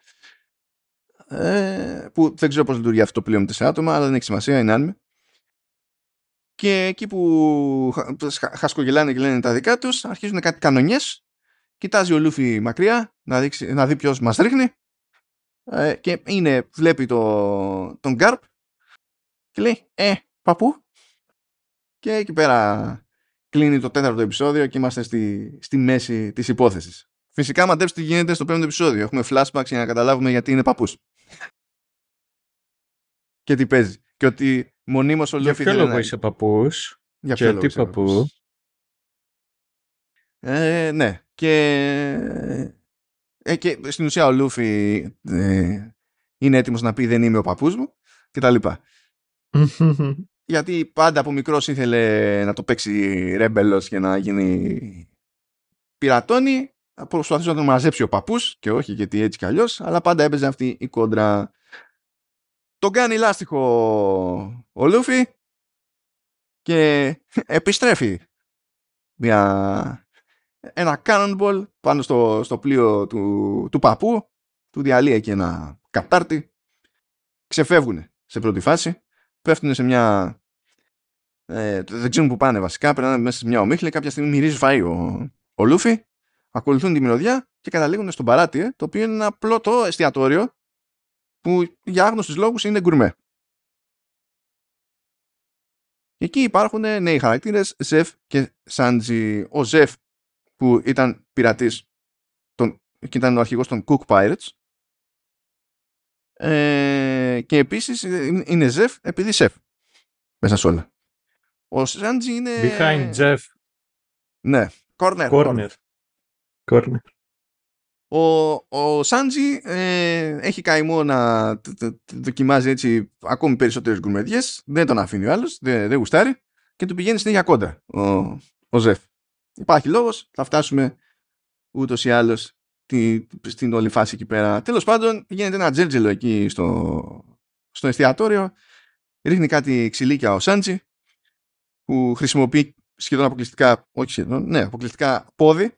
Ε, που δεν ξέρω πώς λειτουργεί αυτό το πλοίο με τέσσερα άτομα αλλά δεν έχει σημασία, είναι άνουμε. Και εκεί που χασκογελάνε και λένε τα δικά τους αρχίζουν κάτι κανονιές. Κοιτάζει ο Λούφι μακριά να, δείξει, να δει ποιος μας ρίχνει. Ε, και είναι, βλέπει το, τον Γκάρπ. Και λέει «Ε, παππού» και εκεί πέρα κλείνει το τέταρτο επεισόδιο και είμαστε στη, στη μέση της υπόθεσης. Φυσικά μαντέψτε τι γίνεται στο πέμπτο επεισόδιο. Έχουμε flashbacks για να καταλάβουμε γιατί είναι παππούς. και τι παίζει. Και ότι μονίμως ο Λούφι... Για ποιο λόγο είσαι παππούς; Για ποιο λόγο είσαι παππούς; Ε, ναι. Και... Ε, και στην ουσία ο Λούφι ε, είναι έτοιμος να πει δεν είμαι ο παππούς μου και τα λοιπά. γιατί πάντα από μικρός ήθελε να το παίξει ρέμπελος και να γίνει πειρατώνει. Προσπαθούσε να τον μαζέψει ο παππούς και όχι γιατί έτσι κι αλλιώς, αλλά πάντα έπαιζε αυτή η κόντρα. Τον κάνει λάστιχο ο Λούφι και επιστρέφει μια, ένα cannonball πάνω στο, στο πλοίο του, του παππού, του διαλύει και ένα κατάρτι, ξεφεύγουν σε πρώτη φάση πέφτουν σε μια. Ε, δεν ξέρουν που πάνε βασικά. Περνάνε μέσα σε μια ομίχλη. Κάποια στιγμή μυρίζει φαΐ ο, ο Λούφι. Ακολουθούν τη μυρωδιά και καταλήγουν στον παράτι, ε, το οποίο είναι ένα απλό το εστιατόριο που για άγνωστους λόγους είναι γκουρμέ. Εκεί υπάρχουν νέοι χαρακτήρες, Ζεφ και Σάντζι. Ο Ζεφ που ήταν πειρατής τον, και ήταν ο αρχηγός των Cook Pirates ε, και επίσης είναι Ζεφ επειδή Σεφ μέσα σε όλα. Ο Σάντζι είναι... Behind Jeff. Ναι. Corner. Corner. Corner. Ο, ο Σάντζι ε, έχει καημό να δοκιμάζει έτσι ακόμη περισσότερες γκουρμεδιές. Δεν τον αφήνει ο άλλος, δεν, δεν γουστάρει και του πηγαίνει συνέχεια κόντρα ο, ο Ζεφ. Υπάρχει λόγος, θα φτάσουμε ούτως ή άλλως στην όλη φάση εκεί πέρα. Τέλος πάντων γίνεται ένα τζέρτζελο εκεί στο, στο εστιατόριο ρίχνει κάτι ξυλίκια ο Σάντζι που χρησιμοποιεί σχεδόν αποκλειστικά, όχι σχεδόν, ναι, αποκλειστικά πόδι.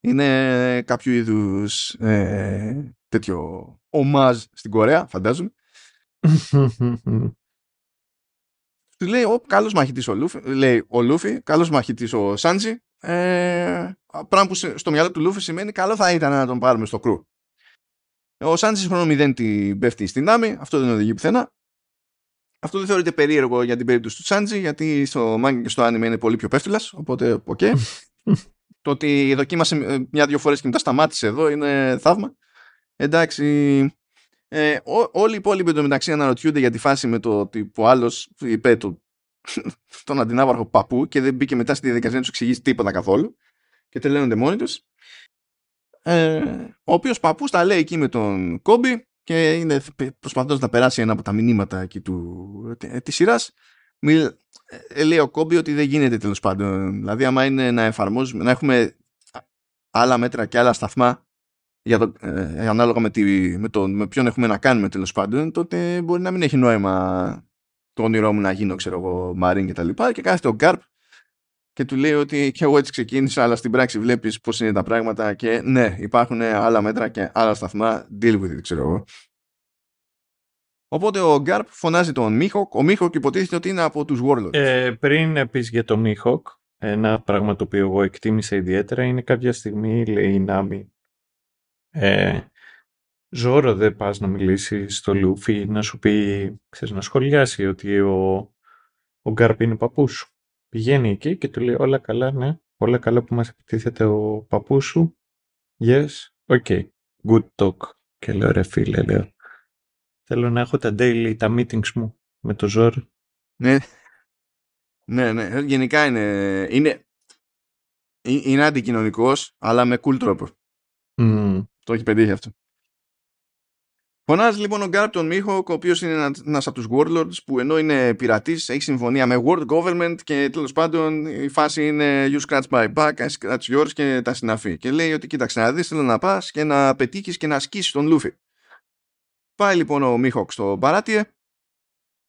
Είναι κάποιο είδους ε, τέτοιο ομάζ στην Κορέα, φαντάζομαι. Του λέει, ο καλός μαχητής ο Λούφι, λέει ο Λούφι, καλός μαχητής ο Σάντζι, ε, πράγμα που στο μυαλό του Λούφι σημαίνει καλό θα ήταν να τον πάρουμε στο crew. Ο Σάντζι χρόνο μηδέν την πέφτει στη Νάμι, αυτό δεν οδηγεί πουθενά. Αυτό δεν θεωρείται περίεργο για την περίπτωση του Σάντζι, γιατί στο μάγκα και στο άνιμε είναι πολύ πιο πέφτουλας. Οπότε, ok. Okay. το ότι δοκίμασε ε, μια-δυο φορές και μετά σταμάτησε εδώ είναι θαύμα. Εντάξει. Ε, ό, όλοι οι υπόλοιποι εντωμεταξύ αναρωτιούνται για τη φάση με το ότι ο άλλος είπε το, τον αντινάβαρχο παππού και δεν μπήκε μετά στη διαδικασία να τους εξηγήσει τίποτα καθόλου. Και τελειώνονται μόνοι τους. Ε, ο οποίος παππούς τα λέει εκεί με τον Κόμπι και είναι προσπαθώντας να περάσει ένα από τα μηνύματα εκεί του, της σειράς ε, λέει ο Κόμπι ότι δεν γίνεται τέλος πάντων δηλαδή άμα είναι να εφαρμόζουμε να έχουμε άλλα μέτρα και άλλα σταθμά για το, ε, ανάλογα με, τη, με, το, με ποιον έχουμε να κάνουμε τέλος πάντων τότε μπορεί να μην έχει νόημα το όνειρό μου να γίνω ξέρω εγώ Μαρίν και τα λοιπά και κάθεται ο Γκάρπ και του λέει ότι και εγώ έτσι ξεκίνησα, αλλά στην πράξη βλέπεις πώς είναι τα πράγματα και ναι, υπάρχουν άλλα μέτρα και άλλα σταθμά, deal with it, ξέρω εγώ. Οπότε ο Γκάρπ φωνάζει τον Μίχοκ. Ο Μίχοκ υποτίθεται ότι είναι από τους Warlords. Ε, πριν πεις για τον Μίχοκ, ένα πράγμα το οποίο εγώ εκτίμησα ιδιαίτερα είναι κάποια στιγμή, λέει η Νάμι, ε, Ζώρο δεν πας να μιλήσει στο Λούφι να σου πει, ξέρεις, να σχολιάσει ότι ο, ο Γκάρπ είναι παππούς σου. Πηγαίνει εκεί και του λέει όλα καλά, ναι, όλα καλά που μας επιτίθεται ο παππούς σου. Yes, ok, good talk. Και λέω ρε φίλε, λέω, θέλω να έχω τα daily, τα meetings μου με το Ζώρο. Ναι, ναι, ναι. Γενικά είναι, είναι, είναι αντικοινωνικός, αλλά με cool τρόπο. Mm. Το έχει πετύχει αυτό. Φωνάζει λοιπόν ο Γκάρπ τον Μίχοκ, ο οποίος είναι ένας από τους Warlords που ενώ είναι πειρατής, έχει συμφωνία με World Government και τέλος πάντων η φάση είναι You scratch my back, I scratch yours και τα συναφή. Και λέει ότι κοίταξε να δεις, θέλω να πας και να πετύχεις και να ασκήσεις τον Λούφι. Πάει λοιπόν ο Μίχοκ στο Μπαράτιε.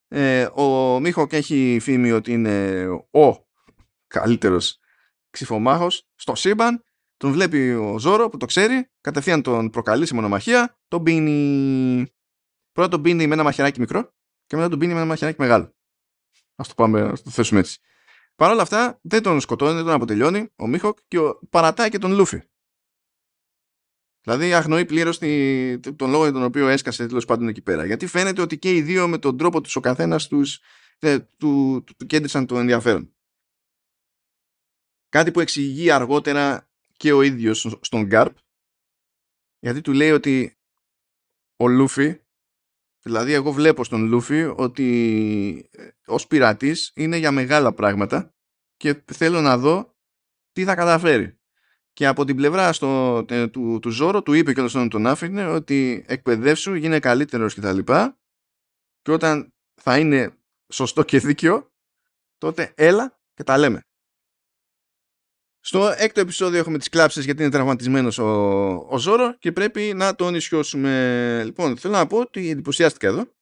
Ε, ο Μίχοκ έχει φήμη ότι είναι ο καλύτερος ξιφομάχος στο σύμπαν τον βλέπει ο Ζώρο που το ξέρει, κατευθείαν τον προκαλεί σε μονομαχία, τον πίνει. Πρώτα τον πίνει με ένα μαχαιράκι μικρό και μετά τον πίνει με ένα μαχαιράκι μεγάλο. Α το πάμε, ας το θέσουμε έτσι. Παρ' όλα αυτά δεν τον σκοτώνει, δεν τον αποτελειώνει ο Μίχοκ και ο... παρατάει και τον Λούφι. Δηλαδή αγνοεί πλήρως τον λόγο για τον οποίο έσκασε τέλος πάντων εκεί πέρα. Γιατί φαίνεται ότι και οι δύο με τον τρόπο τους ο καθένας τους, του, του, του κέντρισαν το ενδιαφέρον. Κάτι που εξηγεί αργότερα και ο ίδιος στον Γκάρπ γιατί του λέει ότι ο Λούφι δηλαδή εγώ βλέπω στον Λούφι ότι ε, ως πειρατής είναι για μεγάλα πράγματα και θέλω να δω τι θα καταφέρει. Και από την πλευρά στο, του, του Ζώρο του είπε και όλος τον άφηνε ότι εκπαιδεύσου, γίνε καλύτερος κτλ. Και, και όταν θα είναι σωστό και δίκαιο τότε έλα και τα λέμε. Στο έκτο επεισόδιο έχουμε τις κλάψεις γιατί είναι τραυματισμένος ο, ο Ζόρο και πρέπει να τον ισιώσουμε. Λοιπόν, θέλω να πω ότι εντυπωσιάστηκα εδώ.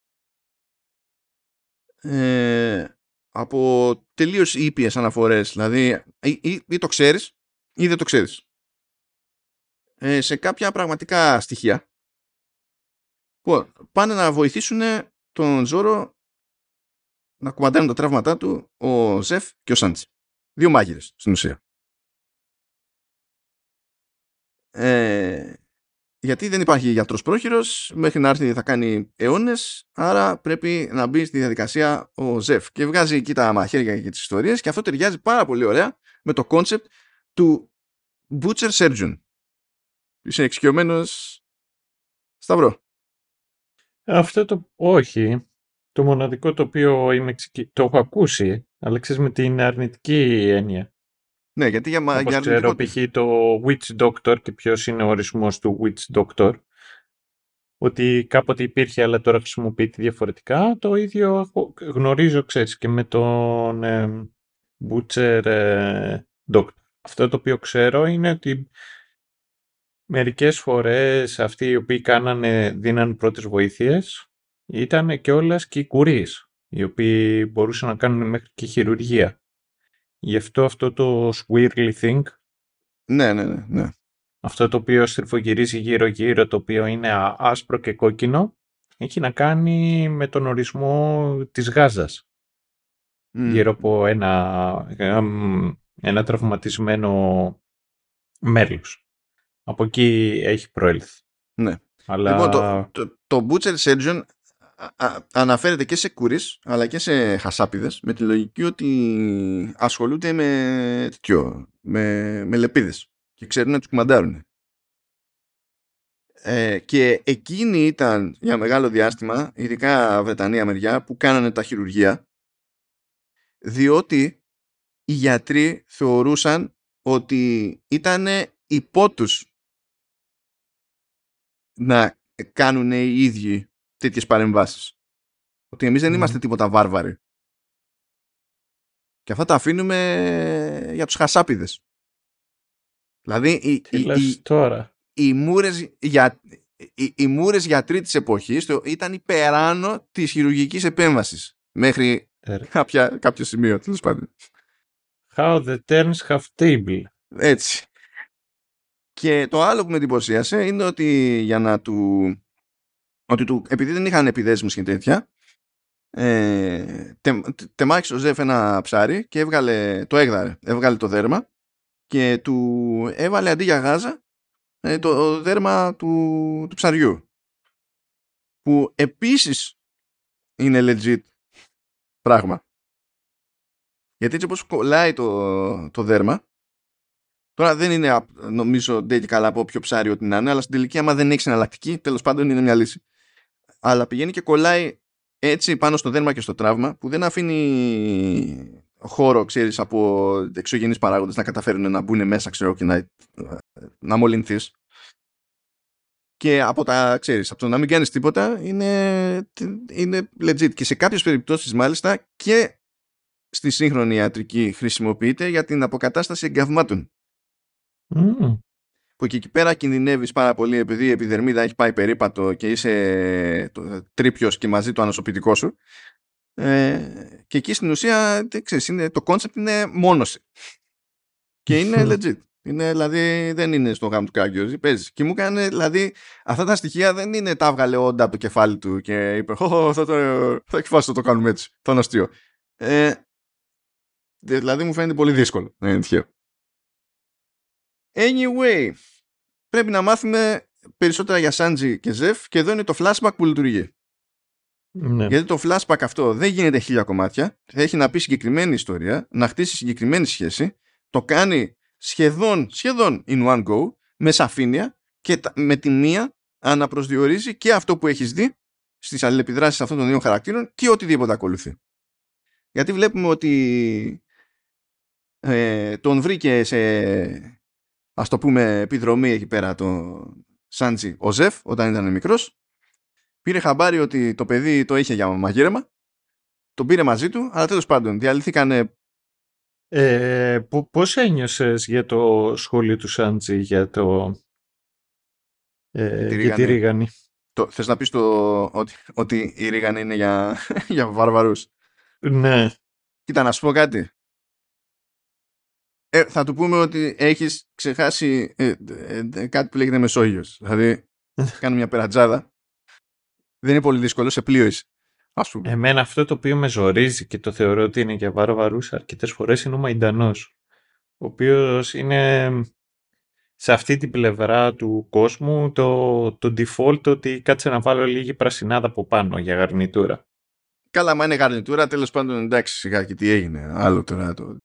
Ε, από τελείως ήπιες αναφορές, δηλαδή ή, ή, ή, το ξέρεις ή δεν το ξέρεις. Ε, σε κάποια πραγματικά στοιχεία που πάνε να βοηθήσουν τον Ζόρο να κουμαντάρουν τα τραύματά του ο Ζεφ και ο Σάντζι. Δύο μάγειρες στην ουσία. Ε, γιατί δεν υπάρχει γιατρός πρόχειρος, μέχρι να έρθει θα κάνει αιώνες, άρα πρέπει να μπει στη διαδικασία ο Ζεφ. Και βγάζει εκεί τα μαχαίρια και τις ιστορίες και αυτό ταιριάζει πάρα πολύ ωραία με το concept του Butcher Surgeon. Είσαι εξοικειωμένος Σταυρό. Αυτό το όχι. Το μοναδικό το οποίο είμαι το έχω ακούσει, αλλά ξέρεις με την αρνητική έννοια. Ναι, γιατί για, Όπως για ξέρω, π.χ. το Witch Doctor και ποιος είναι ο ορισμός του Witch Doctor, ότι κάποτε υπήρχε αλλά τώρα χρησιμοποιείται διαφορετικά, το ίδιο γνωρίζω, ξέρεις, και με τον ε, Butcher ε, Doctor. Αυτό το οποίο ξέρω είναι ότι μερικές φορές αυτοί οι οποίοι κάνανε, δίναν πρώτες βοήθειες ήταν και όλες και οι κουρίς, οι οποίοι μπορούσαν να κάνουν μέχρι και χειρουργία. Γι' αυτό αυτό το swirly thing. Ναι, ναι, ναι, ναι. Αυτό το οποίο στριφογυρίζει γύρω-γύρω, το οποίο είναι άσπρο και κόκκινο, έχει να κάνει με τον ορισμό της γάζας. Γύρω από ένα, ένα τραυματισμένο μέλος. Από εκεί έχει προέλθει. Ναι. Αλλά... Λοιπόν, το, το, το Butcher Surgeon αναφέρεται και σε κούρις αλλά και σε χασάπιδες με τη λογική ότι ασχολούνται με τέτοιο, με, με λεπίδες και ξέρουν να τους κουμαντάρουν. Ε, και εκείνη ήταν για μεγάλο διάστημα, ειδικά Βρετανία μεριά, που κάνανε τα χειρουργία διότι οι γιατροί θεωρούσαν ότι ήταν υπό τους να κάνουν οι ίδιοι τέτοιες παρεμβάσεις. Ότι εμείς δεν είμαστε τίποτα βάρβαροι. Και αυτά τα αφήνουμε για τους χασάπιδες. Δηλαδή οι, Τι οι, τώρα; οι, μούρες, για, οι, οι μούρες γιατροί της εποχής ήταν υπεράνω της χειρουργικής επέμβασης μέχρι ε, κάποια, κάποιο σημείο τέλος πάντων. How the turns have table. Έτσι. Και το άλλο που με εντυπωσίασε είναι ότι για να του ότι του, επειδή δεν είχαν επιδέσμους και τέτοια, ε, τε, τεμάχισε ο Ζεφ ένα ψάρι και έβγαλε, το έγδαρε, έβγαλε το δέρμα και του έβαλε αντί για γάζα ε, το δέρμα του, του ψαριού. που επίσης είναι legit πράγμα. Γιατί έτσι όπως κολλάει το, το δέρμα Τώρα δεν είναι νομίζω δεν καλά από όποιο ψάρι ό,τι να είναι, αλλά στην τελική άμα δεν έχεις εναλλακτική, τέλος πάντων είναι μια λύση. Αλλά πηγαίνει και κολλάει έτσι πάνω στο δέρμα και στο τραύμα που δεν αφήνει χώρο, ξέρεις, από εξωγενείς παράγοντες να καταφέρουν να μπουν μέσα, ξέρω, και να, να μολυνθείς. Και από τα, ξέρεις, από το να μην κάνεις τίποτα είναι, είναι legit. Και σε κάποιες περιπτώσεις μάλιστα και στη σύγχρονη ιατρική χρησιμοποιείται για την αποκατάσταση εγκαυμάτων. Mm. Που και εκεί πέρα κινδυνεύεις πάρα πολύ επειδή η επιδερμίδα έχει πάει περίπατο και είσαι τρύπιος και μαζί το ανοσοποιητικό σου. Ε, και εκεί στην ουσία ξέρεις, είναι, το concept είναι μόνωση. Και είναι legit. Είναι, δηλαδή δεν είναι στο γάμο του Κάγκιο, παίζεις. Και μου έκανε, δηλαδή, αυτά τα στοιχεία δεν είναι τα έβγαλε όντα από το κεφάλι του και είπε, Ω, θα το, θα θα το κάνουμε έτσι. Θα είναι αστείο. Ε, δηλαδή μου φαίνεται πολύ δύσκολο να είναι τυχαίο. Anyway, πρέπει να μάθουμε περισσότερα για Σάντζι και Ζεφ και εδώ είναι το flashback που λειτουργεί. Ναι. Γιατί το flashback αυτό δεν γίνεται χίλια κομμάτια. Έχει να πει συγκεκριμένη ιστορία, να χτίσει συγκεκριμένη σχέση. Το κάνει σχεδόν, σχεδόν in one go, με σαφήνεια και με τη μία αναπροσδιορίζει και αυτό που έχεις δει στις αλληλεπιδράσεις αυτών των δύο χαρακτήρων και οτιδήποτε ακολουθεί. Γιατί βλέπουμε ότι ε, τον βρήκε σε ας το πούμε επιδρομή εκεί πέρα το Σάντζι. Ο Ζεφ όταν ήταν μικρός πήρε χαμπάρι ότι το παιδί το είχε για μαγείρεμα τον πήρε μαζί του αλλά τέλος πάντων διαλυθήκανε ε, πώς ένιωσες για το σχόλιο του Σάντζι για το ε, για τη Ρίγανη. Το, θες να πεις το, ότι, ότι η Ρίγανη είναι για, για βάρβαρους ναι. Κοίτα να σου πω κάτι ε, θα του πούμε ότι έχεις ξεχάσει ε, ε, κάτι που λέγεται Μεσόγειος. Δηλαδή, κάνω μια περατζάδα. Δεν είναι πολύ δύσκολο, σε πλοίο είσαι. Ας πούμε. Εμένα αυτό το οποίο με ζορίζει και το θεωρώ ότι είναι για βάρβαρους αρκετές φορές είναι ο Μαϊντανός. Ο οποίος είναι σε αυτή την πλευρά του κόσμου το, το default ότι κάτσε να βάλω λίγη πρασινάδα από πάνω για γαρνιτούρα. Καλά, μα είναι γαρνιτούρα, τέλος πάντων εντάξει σιγά και τι έγινε. Άλλο τώρα το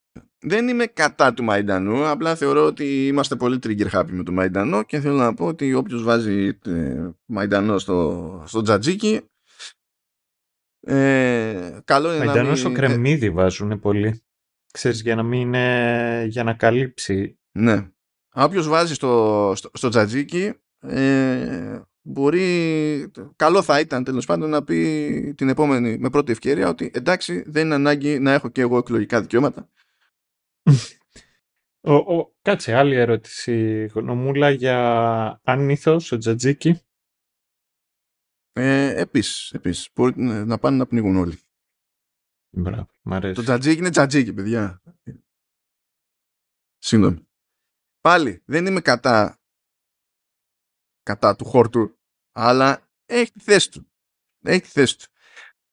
δεν είμαι κατά του Μαϊντανού, απλά θεωρώ ότι είμαστε πολύ trigger happy με το Μαϊντανό και θέλω να πω ότι όποιος βάζει ε, Μαϊντανό στο, στο τζατζίκι ε, καλό είναι Μαϊντανό να στο μην... κρεμμύδι βάζουν πολύ. Ξέρεις, για να μην είναι... για να καλύψει. Ναι. Όποιος βάζει στο, στο, στο τζατζίκι ε, μπορεί καλό θα ήταν τέλος πάντων να πει την επόμενη με πρώτη ευκαιρία ότι εντάξει δεν είναι ανάγκη να έχω και εγώ εκλογικά δικαιώματα ο, ο, κάτσε, άλλη ερώτηση. Γνωμούλα για άνηθος, ο Τζατζίκι. Ε, επίσης, επίσης. Μπορεί να πάνε να πνίγουν όλοι. Μπράβο, μ' αρέσει. Το τζατζίκι είναι τζατζίκι, παιδιά. Συγγνώμη. Πάλι, δεν είμαι κατά κατά του χόρτου, αλλά έχει τη θέση του. Έχει τη θέση του.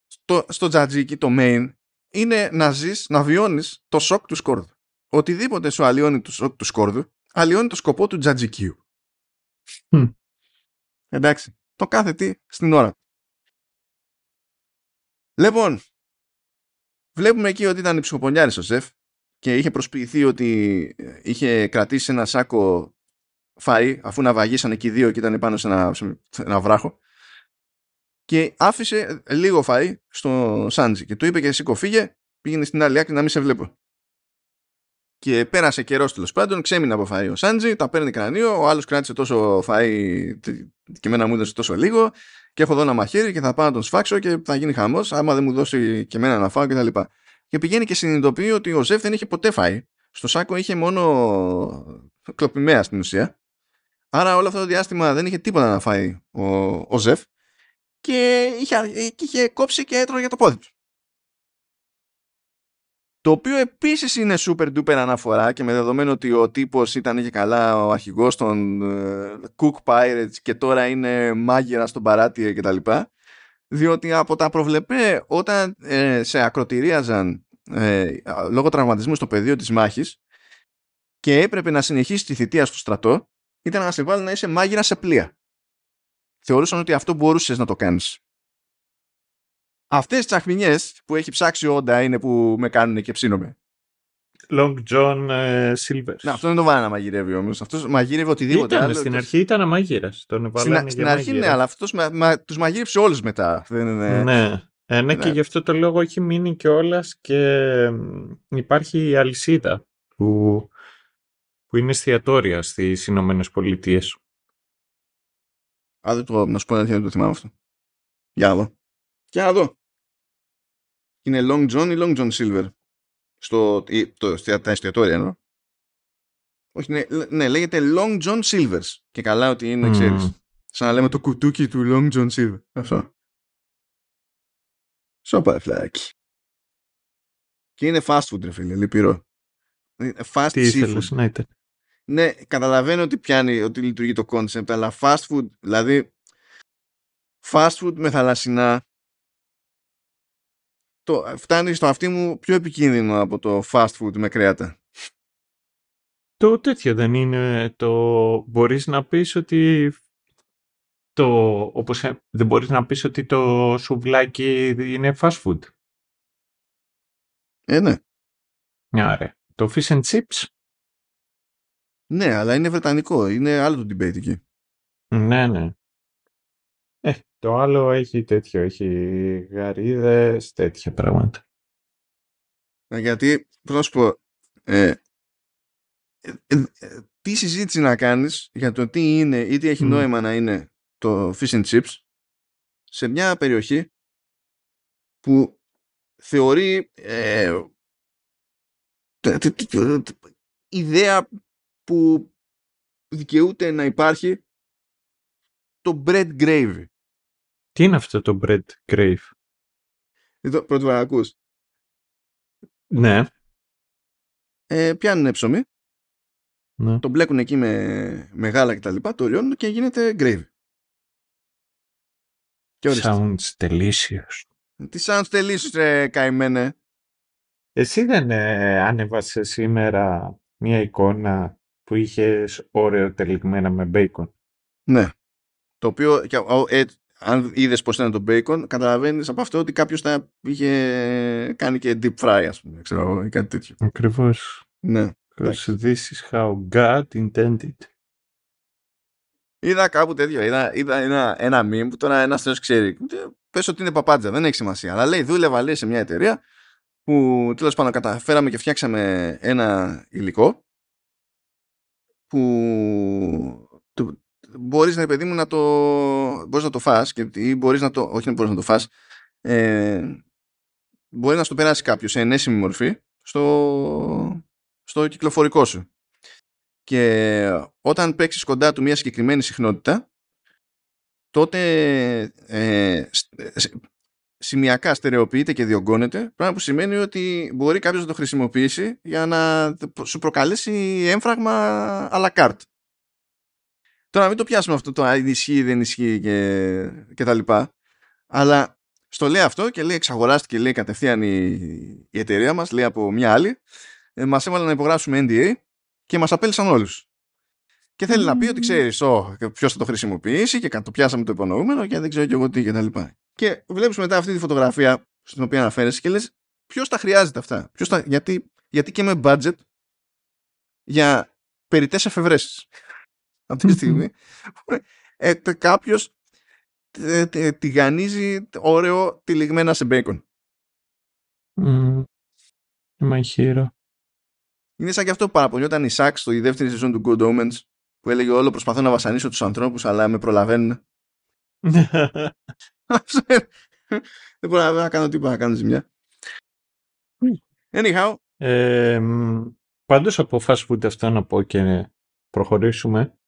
Στο, στο τζατζίκι, το main, είναι να ζεις, να βιώνεις το σοκ του σκόρδου οτιδήποτε σου αλλοιώνει του, του σκόρδου, αλλοιώνει το σκοπό του τζατζικίου. Εντάξει. Το κάθε τι στην ώρα. Λοιπόν, βλέπουμε εκεί ότι ήταν ψυχοπονιάρης ο Ζεφ και είχε προσποιηθεί ότι είχε κρατήσει ένα σάκο φαΐ αφού να βαγίσανε και οι δύο και ήταν πάνω σε ένα, σε ένα βράχο και άφησε λίγο φαΐ στο Σάντζι και του είπε και εσύ κοφίγε πήγαινε στην άλλη άκρη να μην σε βλέπω. Και πέρασε καιρός τέλος πάντων, ξέμεινε από φαΐ ο Σάντζι, τα παίρνει κρανίο, ο άλλος κράτησε τόσο φαΐ και εμένα μου έδωσε τόσο λίγο και έχω εδώ ένα μαχαίρι και θα πάω να τον σφάξω και θα γίνει χαμός, άμα δεν μου δώσει και εμένα να φάω κτλ. Και, και πηγαίνει και συνειδητοποιεί ότι ο Ζεφ δεν είχε ποτέ φάει. Στο σάκο είχε μόνο κλοπημαία στην ουσία. Άρα όλο αυτό το διάστημα δεν είχε τίποτα να φάει ο, ο Ζεφ και είχε, και είχε κόψει και έτρωγε το πόδι του. Το οποίο επίσης είναι super duper αναφορά και με δεδομένο ότι ο τύπος ήταν και καλά ο αρχηγός των uh, Cook Pirates και τώρα είναι μάγειρα στον παράτια κτλ. Διότι από τα προβλεπέ όταν ε, σε ακροτηρίαζαν ε, λόγω τραυματισμού στο πεδίο της μάχης και έπρεπε να συνεχίσει τη θητεία στο στρατό ήταν να σε βάλουν να είσαι μάγειρα σε πλοία. θεωρούσαν ότι αυτό μπορούσες να το κάνεις. Αυτές τις τσαχμινιές που έχει ψάξει όντα είναι που με κάνουν και ψήνομαι. Long John ε, Silver. Να, αυτό δεν το βάλει να μαγειρεύει όμως. Αυτός μαγείρευε οτιδήποτε Ήταν, άλλο. στην αρχή ήταν αμαγείρα. Τον Στην, βάλανε στην για αρχή ναι, μάγειρα. αλλά αυτός μα, μα, τους μαγείρεψε όλους μετά. Δεν είναι... Ναι. Ε, ναι, και Ναι. γι' αυτό το λόγο έχει μείνει κιόλας και μ, υπάρχει η αλυσίδα που, που είναι εστιατόρια στις Ηνωμένες Πολιτείες. Α, δεν το, να σου πω αλήθεια, δεν το θυμάμαι αυτό. Για να δω. Για να δω. Είναι Long John ή Long John Silver; Στο, ή, το, στα- τα εστιατόρια εννοώ. Όχι, ναι, λέ- ναι, λέγεται Long John Silvers. Και καλά ότι είναι, Μμμ. ξέρεις. Σαν να λέμε το κουτούκι του Long John Silver. Αυτό. Σοπα φλάκι. Και είναι fast food, ρε φίλε, λυπηρό. Είναι Fast Τι seafood. ήθελες να ήταν. Ναι, καταλαβαίνω ότι πιάνει, ότι λειτουργεί το concept, αλλά fast food, δηλαδή fast food με θαλασσινά το, φτάνει στο αυτί μου πιο επικίνδυνο από το fast food με κρέατα. Το τέτοιο δεν είναι το... Μπορείς να πεις ότι το... Όπως ε, δεν μπορείς να πεις ότι το σουβλάκι είναι fast food. Ε, ναι. Μια ρε. Το fish and chips; Ναι, αλλά είναι βρετανικό. Είναι άλλο το debate εκεί. Ναι, ναι. Ε, το άλλο έχει τέτοιο. Έχει γαρίδες, τέτοια πράγματα. Ε, Γιατί, πώς να σου πω, ε, ε, ε, ε, τι συζήτηση να κάνεις για το τι είναι ή τι έχει Μμ. νόημα να είναι το fish and chips σε μια περιοχή που θεωρεί ε, τε- τε- τε- τε- ιδέα που δικαιούται να υπάρχει το bread gravy. Τι είναι αυτό το bread grave; Εδώ πρώτη φορά ακούς. Ναι. Ε, πιάνουν ψωμί, ναι. το μπλέκουν εκεί με μεγάλα και τα λοιπά, το λιώνουν και γίνεται gravy. Και ορίστε. Sounds delicious. Τι sounds delicious, ρε καημένε. Εσύ δεν ε, ανέβασε σήμερα μια εικόνα που είχες όρεο τελιγμένα με bacon; Ναι. Το οποίο, και, ο, ε, αν είδες πώ ήταν το bacon, καταλαβαίνεις από αυτό ότι κάποιος τα είχε κάνει και deep fry, ας πούμε, ξέρω εγώ, ή κάτι τέτοιο. Ακριβώς. Ναι. Because this is how God intended. Είδα κάπου τέτοιο. Είδα, είδα ένα, ένα meme που τώρα ένας θεό ξέρει. Πες ότι είναι παπάντζα, δεν έχει σημασία. Αλλά λέει, δούλευα λέει, σε μια εταιρεία που τέλος πάντων καταφέραμε και φτιάξαμε ένα υλικό που το, μπορείς να παιδί μου να το μπορείς να το φας και, ή μπορείς να το, όχι να μπορείς να το φας ε, μπορεί να στο περάσει κάποιος σε ενέσιμη μορφή στο, στο κυκλοφορικό σου και όταν παίξεις κοντά του μια συγκεκριμένη συχνότητα τότε ε, σ- σημειακά στερεοποιείται και διωγγώνεται πράγμα που σημαίνει ότι μπορεί κάποιος να το χρησιμοποιήσει για να σου προκαλέσει έμφραγμα à la carte. Τώρα μην το πιάσουμε αυτό το αν ισχύει δεν ισχύει και, και τα λοιπά αλλά στο λέει αυτό και λέει εξαγοράστηκε λέει κατευθείαν η, η εταιρεία μας λέει από μια άλλη ε, μας έβαλαν να υπογράψουμε NDA και μας απέλησαν όλους. Και θέλει να πει ότι ξέρεις ποιος θα το χρησιμοποιήσει και το πιάσαμε το υπονοούμενο και δεν ξέρω και εγώ τι και τα λοιπά. Και βλέπεις μετά αυτή τη φωτογραφία στην οποία αναφέρεσαι και λες ποιος τα χρειάζεται αυτά; Ποιος τα, γιατί, γιατί και με budget για περιττές εφευρέσεις; Αυτή τη στιγμή ε, κάποιος τηγανίζει όρεο τυλιγμένα σε μπέικον. Mm. My hero. Είναι σαν και αυτό που παραπονιόταν η Σάξ στο η δεύτερη σεζόν του Good Omens που έλεγε όλο προσπαθώ να βασανίσω τους ανθρώπους αλλά με προλαβαίνουν. Δεν μπορώ να κάνω τίποτα να κάνω ζημιά. Anyhow. Ε, πάντως από fast food αυτό να πω και προχωρήσουμε.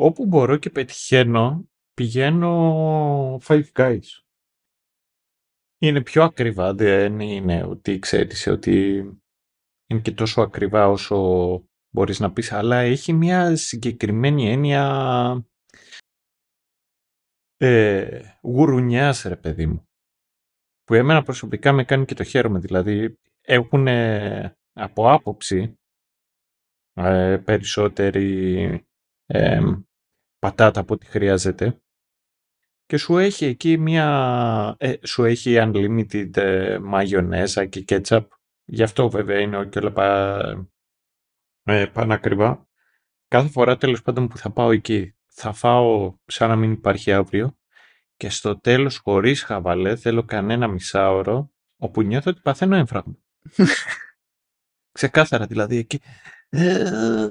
Όπου μπορώ και πετυχαίνω, πηγαίνω Five Guys. Είναι πιο ακριβά, δεν είναι ότι ξέρεις ότι είναι και τόσο ακριβά όσο μπορείς να πεις, αλλά έχει μια συγκεκριμένη έννοια ε, γουρουνιάς ρε παιδί μου. Που εμένα προσωπικά με κάνει και το χαίρομαι, δηλαδή έχουν από άποψη ε, περισσότερη ε, πατάτα από ό,τι χρειάζεται και σου έχει εκεί μια... Ε, σου έχει unlimited ε, μαγιονέζα και ketchup. Γι' αυτό βέβαια είναι και όλα πα, ε, πανακριβά. Κάθε φορά τέλος πάντων που θα πάω εκεί θα φάω σαν να μην υπάρχει αύριο και στο τέλος χωρίς χαβαλέ θέλω κανένα μισάωρο όπου νιώθω ότι παθαίνω έμφραγμα. Ξεκάθαρα δηλαδή εκεί.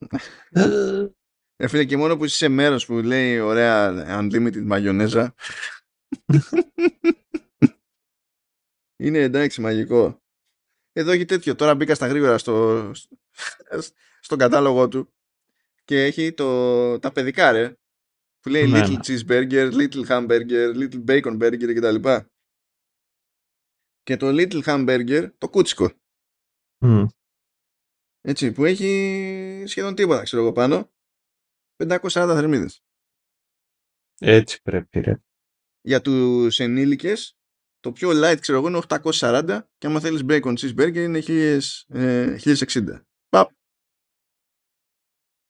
Ε, φίλε, και μόνο που είσαι σε μέρος που λέει ωραία unlimited μαγιονέζα είναι εντάξει μαγικό. Εδώ έχει τέτοιο. Τώρα μπήκα στα γρήγορα στο, στον κατάλογο του και έχει το, τα παιδικά ρε που λέει ναι, little ναι. cheeseburger, little hamburger, little bacon burger κτλ. Και το little hamburger το κούτσικο. Mm. Έτσι, που έχει σχεδόν τίποτα, ξέρω εγώ πάνω. 540 θερμίδες. Έτσι πρέπει, ρε. Για τους ενήλικες, το πιο light, ξέρω εγώ, είναι 840 και άμα θέλεις bacon cheeseburger είναι 1060. Ε, Παπ.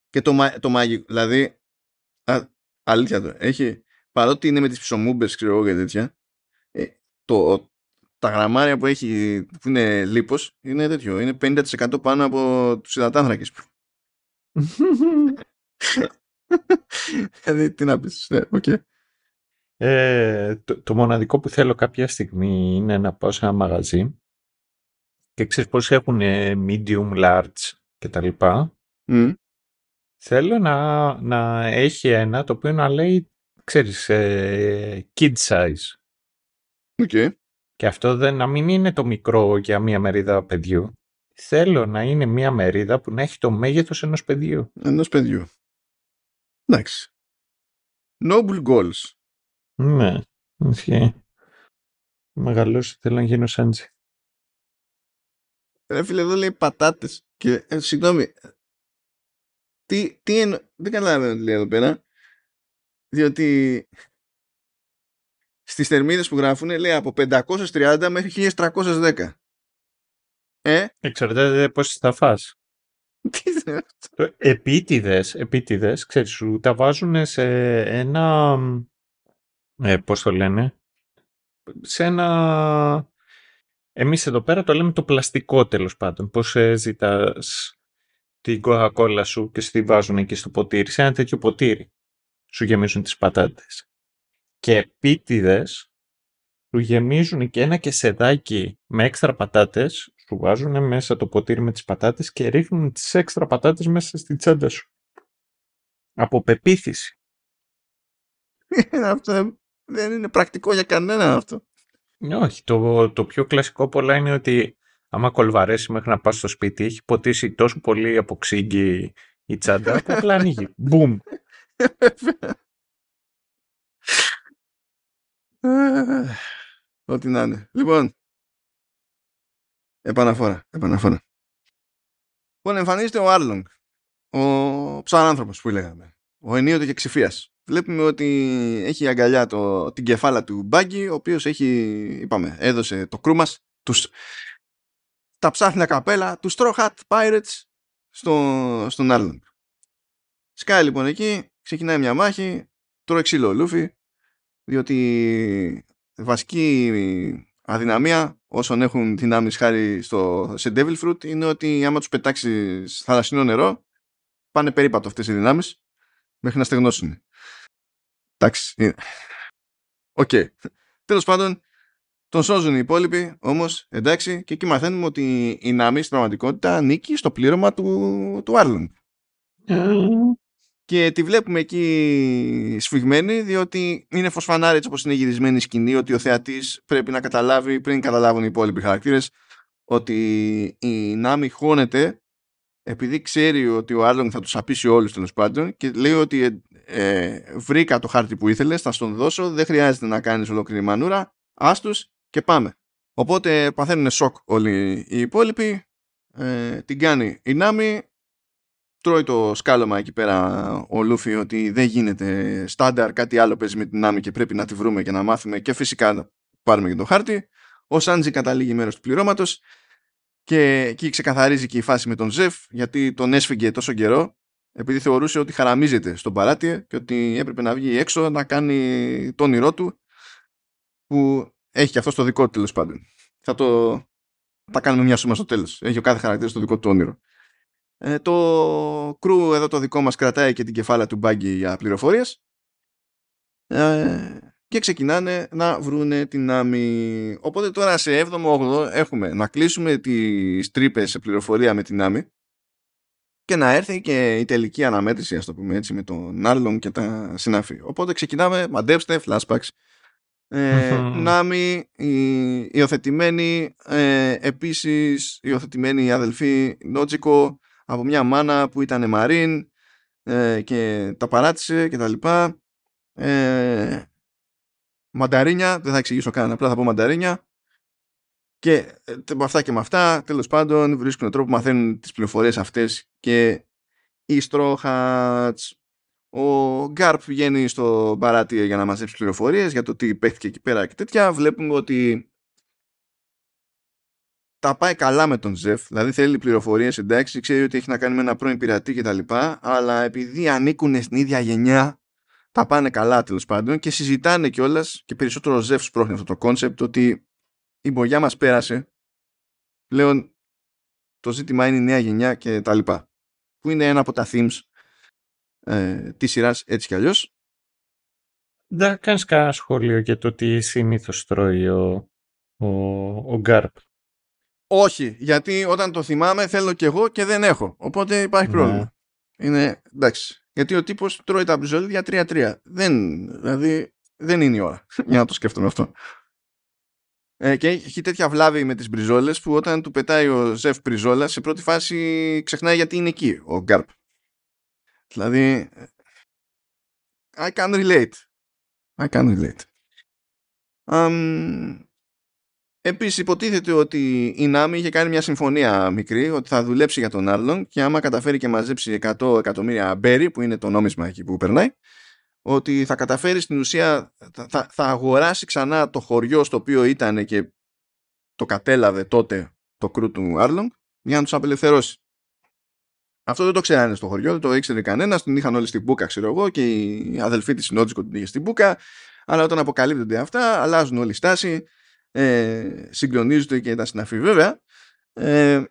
Και το, το μαγικό, δηλαδή, α, αλήθεια το, έχει, παρότι είναι με τις ψωμούμπες, ξέρω εγώ και τέτοια, ε, το, τα γραμμάρια που έχει που είναι λίπος είναι τέτοιο. Είναι 50% πάνω από τους υδατάνθρακες. δηλαδή τι να πεις. Ναι, okay. ε, το, το, μοναδικό που θέλω κάποια στιγμή είναι να πάω σε ένα μαγαζί και ξέρεις πώς έχουν medium, large και τα λοιπά. Mm. Θέλω να, να έχει ένα το οποίο να λέει, ξέρεις, ε, kid size. Okay. Και αυτό δεν, να μην είναι το μικρό για μία μερίδα παιδιού. Θέλω να είναι μία μερίδα που να έχει το μέγεθος ενός παιδιού. Ενός παιδιού. Εντάξει. Noble goals. Ναι, ισχύει. Μεγαλώσει θέλω να γίνω σάντζι. Ρε φίλε, εδώ λέει πατάτες. Και, ε, συγγνώμη, τι, τι εννο... δεν καταλαβαίνω τι λέει εδώ πέρα. Διότι στις θερμίδες που γράφουν λέει από 530 μέχρι 1310. Ε; Εξαρτάται πώς θα φας; Τι είναι αυτό; Επίτηδες, επίτηδες, ξέρεις, σου τα βάζουν σε ένα, ε, πώς το λένε, σε ένα, εμείς εδώ πέρα το λέμε το πλαστικό τέλος πάντων, πώς ε, ζητάς την κοκακόλα σου και στη βάζουν εκεί στο ποτήρι, σε ένα τέτοιο ποτήρι. Σου γεμίζουν τις πατάτες. Και επίτηδες του γεμίζουν και ένα κεσεδάκι με έξτρα πατάτες, σου βάζουν μέσα το ποτήρι με τις πατάτες και ρίχνουν τις έξτρα πατάτες μέσα στην τσάντα σου. Από πεποίθηση. αυτό δεν είναι πρακτικό για κανένα αυτό. Όχι, το, το πιο κλασικό πολλά είναι ότι άμα κολβαρέσει μέχρι να πας στο σπίτι έχει ποτίσει τόσο πολύ από ξύγκι η τσάντα που απλά ανοίγει. Μπουμ. Ό,τι να είναι. Λοιπόν, επαναφορά, επαναφορά. Λοιπόν, εμφανίζεται ο Άρλονγκ, ο ψαράνθρωπος που λέγαμε, ο ενίοτε και ξηφίας. Βλέπουμε ότι έχει αγκαλιά το, την κεφάλα του Μπάγκη, ο οποίος έχει, είπαμε, έδωσε το κρού μας, τους, τα ψάχνια καπέλα, τους Straw Hat Pirates στο, στον Άρλονγκ. Σκάει λοιπόν εκεί, ξεκινάει μια μάχη, τρώει ξύλο ο Λούφι, διότι βασική αδυναμία όσων έχουν δυνάμεις χάρη στο, σε Devil Fruit είναι ότι άμα τους πετάξεις θαλασσινό νερό πάνε περίπατο αυτές οι δυνάμεις μέχρι να στεγνώσουν. Εντάξει. OK. Okay. Τέλος πάντων, τον σώζουν οι υπόλοιποι, όμως, εντάξει, και εκεί μαθαίνουμε ότι η Νάμι στην πραγματικότητα ανήκει στο πλήρωμα του, του Άρλονγκ και τη βλέπουμε εκεί σφιγμένη διότι είναι φως φανάρι έτσι όπως είναι γυρισμένη η σκηνή ότι ο θεατής πρέπει να καταλάβει πριν καταλάβουν οι υπόλοιποι χαρακτήρες ότι η Νάμι χώνεται επειδή ξέρει ότι ο Άρλονγκ θα τους απίσει όλους τέλος πάντων και λέει ότι ε, ε, βρήκα το χάρτη που ήθελες, θα στον δώσω, δεν χρειάζεται να κάνεις ολόκληρη μανούρα, άστους και πάμε. Οπότε παθαίνουν σοκ όλοι οι υπόλοιποι, ε, την κάνει η Νάμι, τρώει το σκάλωμα εκεί πέρα ο Λούφι ότι δεν γίνεται στάνταρ, κάτι άλλο παίζει με την άμυ και πρέπει να τη βρούμε και να μάθουμε και φυσικά να πάρουμε και το χάρτη. Ο Σάντζι καταλήγει μέρος του πληρώματος και εκεί ξεκαθαρίζει και η φάση με τον Ζεφ γιατί τον έσφυγε τόσο καιρό επειδή θεωρούσε ότι χαραμίζεται στον παράτι και ότι έπρεπε να βγει έξω να κάνει το όνειρό του που έχει και αυτό το δικό του τέλος πάντων. Θα το θα κάνουμε μια σούμα στο τέλος. Έχει ο κάθε χαρακτήρας το δικό του όνειρο. Ε, το κρού εδώ το δικό μας κρατάει και την κεφάλα του μπάγκη για πληροφορίες ε, και ξεκινάνε να βρούνε την άμυ. Οπότε τώρα σε 7ο-8ο έχουμε να κλείσουμε τις τρύπες σε πληροφορία με την άμυ και να έρθει και η τελική αναμέτρηση, ας το πούμε έτσι, με τον Άρλον και τα συνάφη. Οπότε ξεκινάμε, μαντέψτε, flashbacks. Ε, Νάμι, η υιοθετημένη, ε, επίσης υιοθετημένη αδελφή Νότζικο από μια μάνα που ήταν μαρίν ε, και τα παράτησε και τα λοιπά. Ε, μανταρίνια, δεν θα εξηγήσω καν, απλά θα πω μανταρίνια. Και ε, με αυτά και με αυτά, τέλος πάντων, βρίσκουν τρόπο που μαθαίνουν τις πληροφορίες αυτές και οι Στρόχατς. Ο Γκάρπ βγαίνει στο παράτι για να μαζέψει πληροφορίες για το τι παίχτηκε εκεί πέρα και τέτοια. Βλέπουμε ότι τα πάει καλά με τον Ζεφ, δηλαδή θέλει πληροφορίες, εντάξει, ξέρει ότι έχει να κάνει με ένα πρώην πειρατή κτλ. Αλλά επειδή ανήκουν στην ίδια γενιά, τα πάνε καλά τέλος πάντων και συζητάνε κιόλας και περισσότερο ο Ζεφ σπρώχνει αυτό το concept ότι η μπογιά μας πέρασε. Πλέον το ζήτημα είναι η νέα γενιά και τα λοιπά. Που είναι ένα από τα themes ε, της σειράς έτσι κι αλλιώς. Δεν κάνεις κανένα σχόλιο για το τι συνήθως τρώει ο, ο, ο Γκάρπ; Όχι, γιατί όταν το θυμάμαι θέλω κι εγώ και δεν έχω. Οπότε υπάρχει ναι. πρόβλημα. Είναι εντάξει. Γιατί ο τύπος τρώει τα μπριζόλια 3-3. Δεν, δηλαδή, δεν είναι η ώρα για να το σκέφτομαι αυτό. Ε, και έχει τέτοια βλάβη με τις μπριζόλες που όταν του πετάει ο Ζεφ μπριζόλα σε πρώτη φάση ξεχνάει γιατί είναι εκεί ο Γκάρπ. Δηλαδή I can relate. I can relate. Um, Επίσης υποτίθεται ότι η Νάμι είχε κάνει μια συμφωνία μικρή ότι θα δουλέψει για τον Άρλον και άμα καταφέρει και μαζέψει 100 εκατομμύρια μπέρι που είναι το νόμισμα εκεί που περνάει ότι θα καταφέρει στην ουσία θα, θα αγοράσει ξανά το χωριό στο οποίο ήταν και το κατέλαβε τότε το κρού του Άρλονγκ για να τους απελευθερώσει. Αυτό δεν το ξέρανε στο χωριό, δεν το ήξερε κανένας. Την είχαν όλοι στην Μπούκα, ξέρω εγώ, και η αδελφή της Νότζικο την είχε στην Μπούκα. Αλλά όταν αποκαλύπτονται αυτά, αλλάζουν όλη η στάση, ε, συγκλονίζονται και τα συναφή. Βέβαια, ε,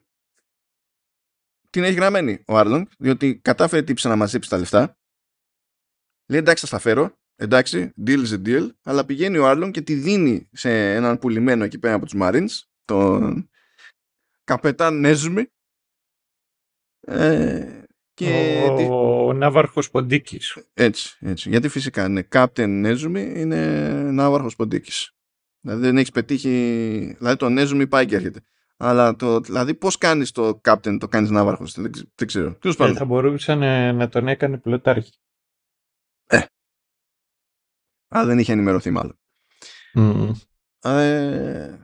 την έχει γραμμένη ο Άρλονγκ, διότι κατάφερε τύψε να μαζέψει τα λεφτά Λέει εντάξει θα στα φέρω, εντάξει, deal is a deal, αλλά πηγαίνει ο Άρλον και τη δίνει σε έναν πουλημένο εκεί πέρα από τους Marines, τον καπετάν Νέζουμι. Ε, και ο, ο Ναύαρχος Ποντίκης. Έτσι, έτσι. Γιατί φυσικά είναι Captain Νέζουμι, είναι Ναύαρχος Ποντίκης. Δηλαδή δεν έχεις πετύχει, δηλαδή το Νέζουμι πάει και έρχεται. Αλλά το, δηλαδή πώς κάνεις το Captain, το κάνεις Ναύαρχος, δεν, δεν ξέρω. Ε, θα μπορούσε να, να τον έκανε πλωτάρχη. Ε. Αλλά δεν είχε ενημερωθεί μάλλον. Ε,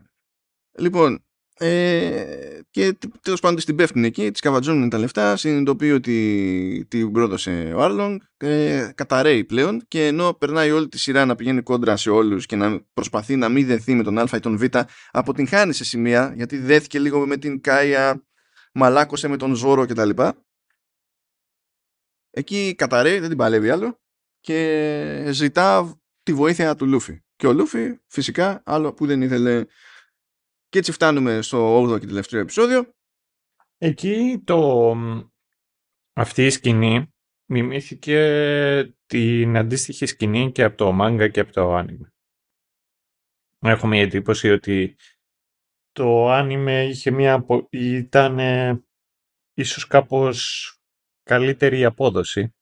λοιπόν, ε, και τέλος πάντων στην πέφτουν εκεί, τη καβατζώνουν τα λεφτά, συνειδητοποιεί ότι την πρόδωσε ο Άρλονγκ, ε, καταραίει πλέον και ενώ περνάει όλη τη σειρά να πηγαίνει κόντρα σε όλους και να προσπαθεί να μην δεθεί με τον Α ή τον Β, αποτυγχάνει σε σημεία γιατί δέθηκε λίγο με την Κάια, μαλάκωσε με τον Ζόρο κτλ. Εκεί καταραίει, δεν την παλεύει άλλο και ζητά τη βοήθεια του Λούφι. Και ο Λούφι φυσικά άλλο που δεν ήθελε. Και έτσι φτάνουμε στο 8ο και τελευταίο επεισόδιο. Εκεί το... αυτή η σκηνή μιμήθηκε την αντίστοιχη σκηνή και από το μάγκα και από το άνιμε. Έχουμε η εντύπωση ότι το άνιμε είχε μια... ήταν ίσως κάπως καλύτερη απόδοση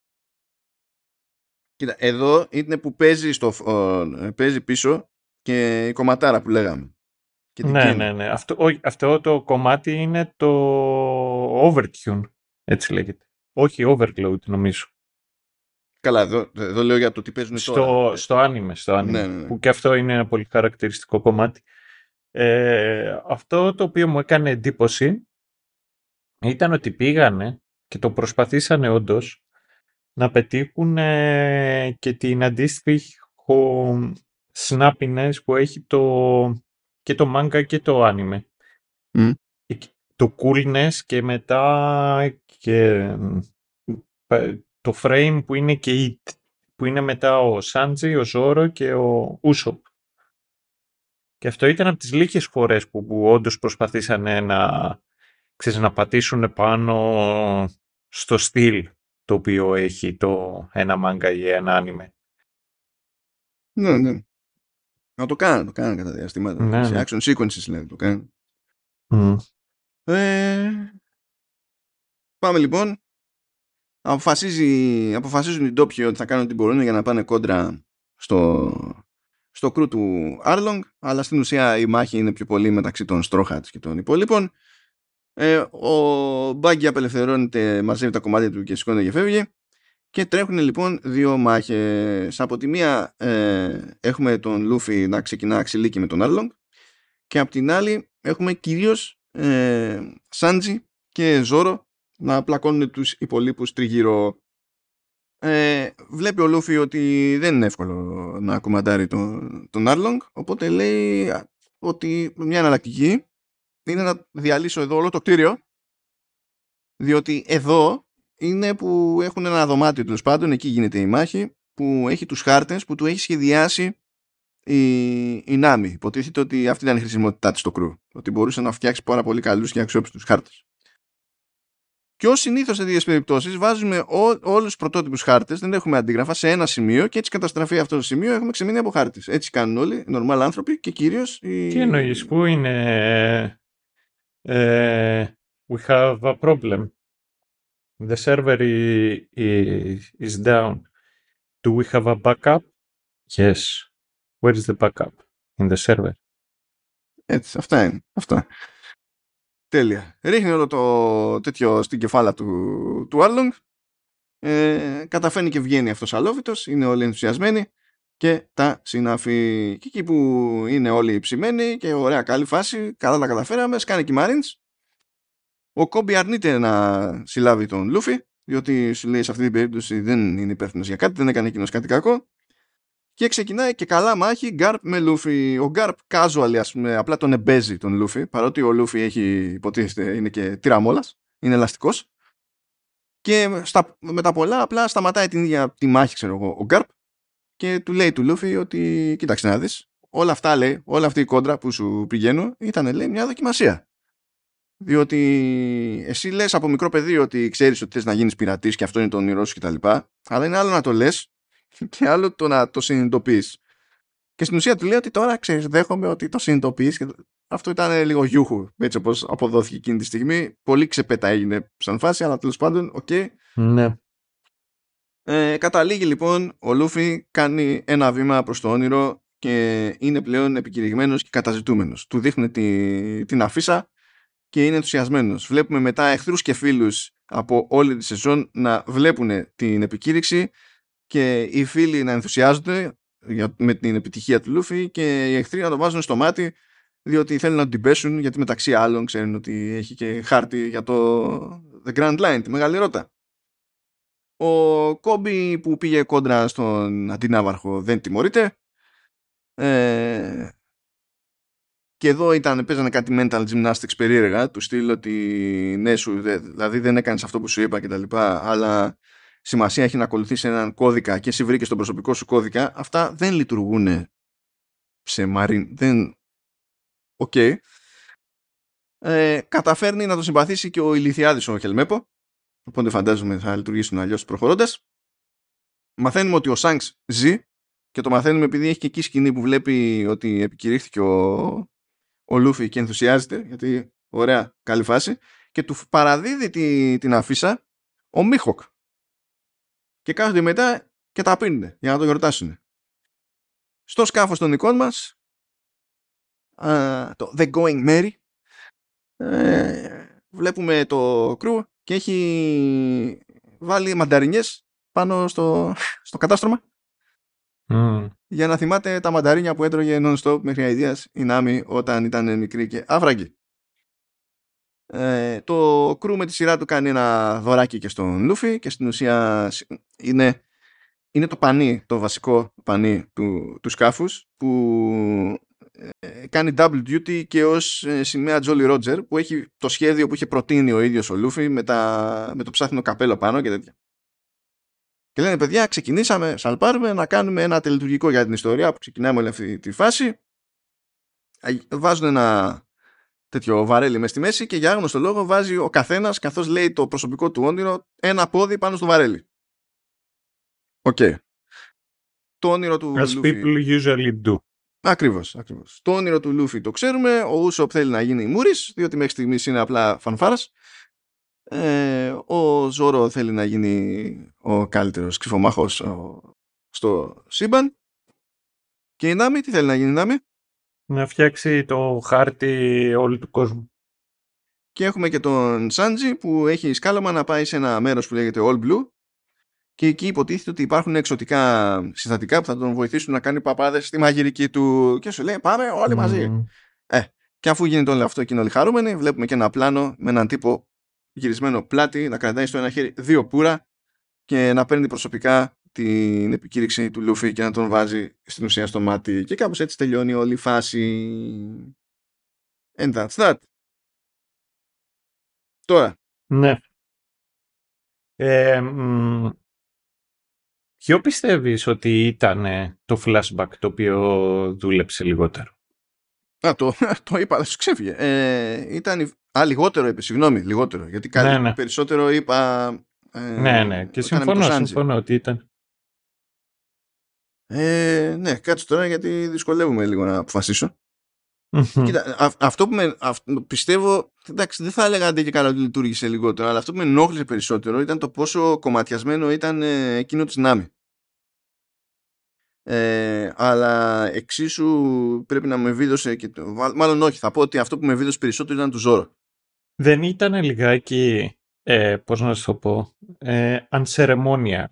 Κοίτα, εδώ είναι που παίζει, στο, παίζει πίσω και η κομματάρα που λέγαμε. Ναι, ναι, ναι. Αυτό, αυτό το κομμάτι είναι το overtune, έτσι λέγεται. Όχι overload, νομίζω. Καλά, εδώ, εδώ λέω για το τι παίζουν στο, τώρα. Στο anime, στο anime, ναι, ναι, ναι. που και αυτό είναι ένα πολύ χαρακτηριστικό κομμάτι. Ε, αυτό το οποίο μου έκανε εντύπωση ήταν ότι πήγανε και το προσπαθήσανε όντως να πετύχουν και την αντίστοιχη snappiness που έχει το, και το manga και το anime. Το coolness και μετά και το frame που είναι και η, που είναι μετά ο Σάντζι, ο Ζόρο και ο Ούσοπ. Και αυτό ήταν από τις λίγες φορές που, που όντως προσπαθήσανε να, ξέρεις, να πατήσουν πάνω στο στυλ το οποίο έχει το ένα μάγκα ή ένα άνιμε. Ναι, ναι. Να το κάνουν, το κάνουν κατά διαστήματα. Ναι, Σε ναι. action sequences δηλαδή το κάνουν. Mm. Ε, πάμε λοιπόν. Αποφασίζει, αποφασίζουν οι ντόπιοι ότι θα κάνουν ό,τι μπορούν για να πάνε κόντρα στο, στο κρού του Άρλονγκ, αλλά στην ουσία η μάχη είναι πιο πολύ μεταξύ των Στρόχατς και των υπόλοιπων. Ε, ο Μπάγκη απελευθερώνεται, μαζεύει τα κομμάτια του και σηκώνεται και φεύγει. Και τρέχουν λοιπόν δύο μάχες. Από τη μία ε, έχουμε τον Λούφι να ξεκινά ξυλίκι με τον Άρλονγκ και από την άλλη έχουμε κυρίως ε, Σάντζι και Ζόρο να πλακώνουν τους υπολείπους τριγύρω. Ε, βλέπει ο Λούφι ότι δεν είναι εύκολο να κομμαντάρει τον, τον Άρλονγκ οπότε λέει ότι μια εναλλακτική είναι να διαλύσω εδώ όλο το κτίριο διότι εδώ είναι που έχουν ένα δωμάτιο τέλος πάντων, εκεί γίνεται η μάχη που έχει τους χάρτες που του έχει σχεδιάσει η, η Νάμι. Υποτίθεται ότι αυτή ήταν η χρησιμότητά της στο κρού. Ότι μπορούσε να φτιάξει πάρα πολύ καλούς και αξιόπιστους χάρτες. Και ως συνήθως σε τέτοιες περιπτώσεις, βάζουμε όλους τους πρωτότυπους χάρτες, δεν έχουμε αντίγραφα σε ένα σημείο και έτσι καταστραφεί αυτό το σημείο έχουμε ξεμείνει από χάρτες. Έτσι κάνουν όλοι, normal άνθρωποι και κυρίως. Οι... Τι εννοείς, πού είναι... ε, we have a problem; The server i- i- is down. Do we have a backup? Yes. Where is the backup? In the server. Έτσι, αυτά είναι. Αυτά. Τέλεια. Ρίχνει όλο το τέτοιο στην κεφάλα του, του Άρλονγκ. Ε, καταφέρνει και βγαίνει αυτός αλόβητος. Είναι όλοι ενθουσιασμένοι και τα συναφή. Και εκεί που είναι όλοι ψημένοι και ωραία καλή φάση, καλά τα καταφέραμε, σκάνε και οι Marines. Ο Κόμπι αρνείται να συλλάβει τον Λούφι, διότι σου λέει σε αυτή την περίπτωση δεν είναι υπεύθυνος για κάτι, δεν έκανε εκείνος κάτι κακό. Και ξεκινάει και καλά μάχη Γκάρπ με Λούφι. Ο Γκάρπ casual, ας πούμε, απλά τον εμπαίζει τον Λούφι, παρότι ο Λούφι έχει υποτίθεται είναι και τιραμόλας, είναι ελαστικός. Και στα, με τα πολλά απλά σταματάει την ίδια τη μάχη, ξέρω εγώ, ο Γκάρπ και του λέει του Λούφι ότι κοίταξε να δεις, όλα αυτά λέει, όλα αυτή η κόντρα που σου πηγαίνω ήταν λέει μια δοκιμασία. Διότι εσύ λες από μικρό παιδί ότι ξέρεις ότι θες να γίνεις πειρατής και αυτό είναι το όνειρό σου κτλ. Αλλά είναι άλλο να το λες και άλλο το να το συνειδητοποιείς. Και στην ουσία του λέει ότι τώρα ξέρεις δέχομαι ότι το συνειδητοποιείς και αυτό ήταν λίγο γιούχου έτσι όπως αποδόθηκε εκείνη τη στιγμή. Πολύ ξεπέτα έγινε σαν φάση αλλά τέλος πάντων OK. Okay. Ναι. Ε, καταλήγει λοιπόν ο Λούφι κάνει ένα βήμα προς το όνειρο και είναι πλέον επικηρυγμένος και καταζητούμενος. Του δείχνουν τη, την αφίσα και είναι ενθουσιασμένος. Βλέπουμε μετά εχθρούς και φίλους από όλη τη σεζόν να βλέπουν την επικήρυξη και οι φίλοι να ενθουσιάζονται με την επιτυχία του Λούφι και οι εχθροί να το βάζουν στο μάτι διότι θέλουν να τον την πέσουν γιατί μεταξύ άλλων ξέρουν ότι έχει και χάρτη για το The Grand Line, τη μεγάλη ρότα. Ο Κόμπι που πήγε κόντρα στον αντινάβαρχο δεν τιμωρείται. Ε, και εδώ ήταν, παίζανε κάτι mental gymnastics περίεργα, του στυλ ότι ναι σου, δηλαδή δεν έκανες αυτό που σου είπα και τα λοιπά, αλλά σημασία έχει να ακολουθήσει έναν κώδικα και εσύ βρήκες τον προσωπικό σου κώδικα, αυτά δεν λειτουργούν σε marine, δεν... OK. Okay. Ε, καταφέρνει να το συμπαθήσει και ο Ηλιθιάδης ο Χελμέπο, οπότε φαντάζομαι θα λειτουργήσουν αλλιώς προχωρώντας. Μαθαίνουμε ότι ο Σάνξ ζει και το μαθαίνουμε επειδή έχει και εκεί σκηνή που βλέπει ότι επικηρύχθηκε ο, ο Λούφι και ενθουσιάζεται γιατί ωραία καλή φάση και του παραδίδει τη, την αφίσα ο Μίχοκ και κάθονται μετά και τα πίνουν για να το γιορτάσουν. Στο σκάφος των δικών μας α, το The Going Merry ε, βλέπουμε το κρού και έχει βάλει μανταρινιές πάνω στο, στο κατάστρωμα Mm. για να θυμάται τα μανταρίνια που έτρωγε non-stop μέχρι αηδίας η Νάμι όταν ήταν μικρή και άφραγγη. Ε, το κρού με τη σειρά του κάνει ένα δωράκι και στον Λούφι και στην ουσία είναι, είναι το πανί, το βασικό πανί του, του σκάφους που ε, κάνει double duty και ως ε, σημαία Jolly Roger που έχει το σχέδιο που είχε προτείνει ο ίδιος ο Λούφι με, τα, με το ψάθινο καπέλο πάνω και τέτοια. Και λένε, παιδιά, ξεκινήσαμε, σαλπάρουμε να κάνουμε ένα τελετουργικό για την ιστορία που ξεκινάμε όλη αυτή τη φάση. Βάζουν ένα τέτοιο βαρέλι μες στη μέση και για άγνωστο λόγο βάζει ο καθένας, καθώς λέει το προσωπικό του όνειρο, ένα πόδι πάνω στο βαρέλι. OK. Okay. Το όνειρο του. As people usually do. Ακριβώς, ακριβώς. Το όνειρο του Λούφι το ξέρουμε. Ο Ούσοπ θέλει να γίνει Μούρη, διότι μέχρι στιγμής είναι απλά φανφάρας. Ε, ο Ζόρο θέλει να γίνει ο καλύτερος κρυφομάχο στο σύμπαν. Και η Νάμι, τι θέλει να γίνει η Νάμι. Να φτιάξει το χάρτη όλου του κόσμου. Και έχουμε και τον Σάντζι που έχει σκάλωμα να πάει σε ένα μέρος που λέγεται All Blue και εκεί υποτίθεται ότι υπάρχουν εξωτικά συστατικά που θα τον βοηθήσουν να κάνει παπάδες στη μαγειρική του και σου λέει πάμε όλοι μαζί. Ε, και αφού γίνεται όλο αυτό και είναι όλοι χαρούμενοι βλέπουμε και ένα πλάνο με έναν τύπο γυρισμένο πλάτη να κρατάει στο ένα χέρι δύο πουρα και να παίρνει προσωπικά την επικήρυξη του Λούφι και να τον βάζει στην ουσία στο μάτι. Και κάπως έτσι τελειώνει όλη η φάση. And that's that. Τώρα. Ναι. Ε, ποιο πιστεύεις ότι ήταν το flashback το οποίο δούλεψε λιγότερο; Α, το, το είπα, σου ξέφυγε. Ε, ήταν, α, λιγότερο είπε, συγγνώμη, λιγότερο. Γιατί κάτι ναι, ναι. περισσότερο είπα. Ε, ναι, ναι, και συμφωνώ, συμφωνώ ότι ήταν. Ε, ναι, κάτσε τώρα γιατί δυσκολεύομαι λίγο να αποφασίσω. Κοίτα, αυτό που με, πιστεύω, εντάξει δεν θα έλεγα αντί και καλά ότι λειτουργήσε λιγότερο, αλλά αυτό που με ενόχλησε περισσότερο ήταν το πόσο κομματιασμένο ήταν ε, εκείνο της Νάμι. Ε, αλλά εξίσου πρέπει να με βίδωσε και το, μάλλον όχι, θα πω ότι αυτό που με βίδωσε περισσότερο ήταν του Ζώρο. Δεν ήταν λιγάκι, ε, πώς να σου το πω, ε, unceremonial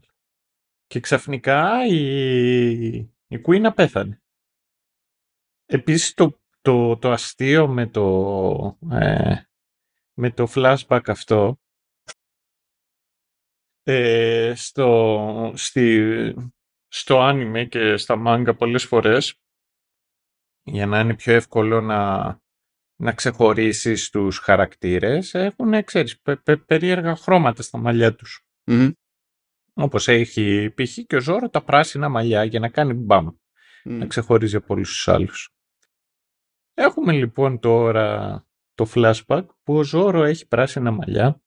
και ξαφνικά η, η Queen απέθανε. Επίσης το, το, το αστείο με το, ε, με το flashback αυτό ε, στο, στη, στο άνιμε και στα μάγκα πολλές φορές για να είναι πιο εύκολο να, να ξεχωρίσεις τους χαρακτήρες έχουν, ξέρεις, περίεργα χρώματα στα μαλλιά τους. Όπως έχει π.χ. και ο Ζώρο τα πράσινα μαλλιά για να κάνει μπαμ. Να ξεχωρίζει από όλους τους άλλους. Έχουμε λοιπόν τώρα το flashback που ο Ζώρο έχει πράσινα μαλλιά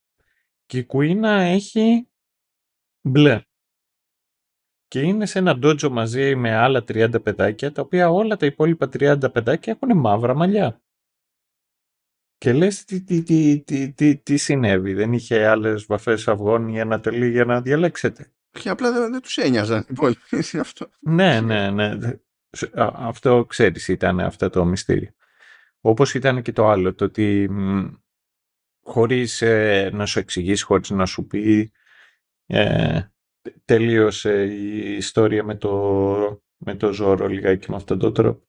και η Κουίνα έχει μπλε. Και είναι σε ένα ντότζο μαζί με άλλα 30 παιδάκια, τα οποία όλα τα υπόλοιπα 30 παιδάκια έχουν μαύρα μαλλιά. Και λες τι, τι, τι, τι, τι, τι συνέβη, δεν είχε άλλες βαφές αυγών ή ένα τελεί για να διαλέξετε; Και απλά δεν, δεν τους ένοιαζαν οι αυτό. Ναι, ναι, ναι. Αυτό ξέρεις ήταν αυτό το μυστήριο. Όπως ήταν και το άλλο, το ότι χωρίς ε, να σου εξηγήσει, χωρίς να σου πει, ε, τελείωσε η ιστορία με το, με το Ζόρο λιγάκι με αυτόν τον τρόπο.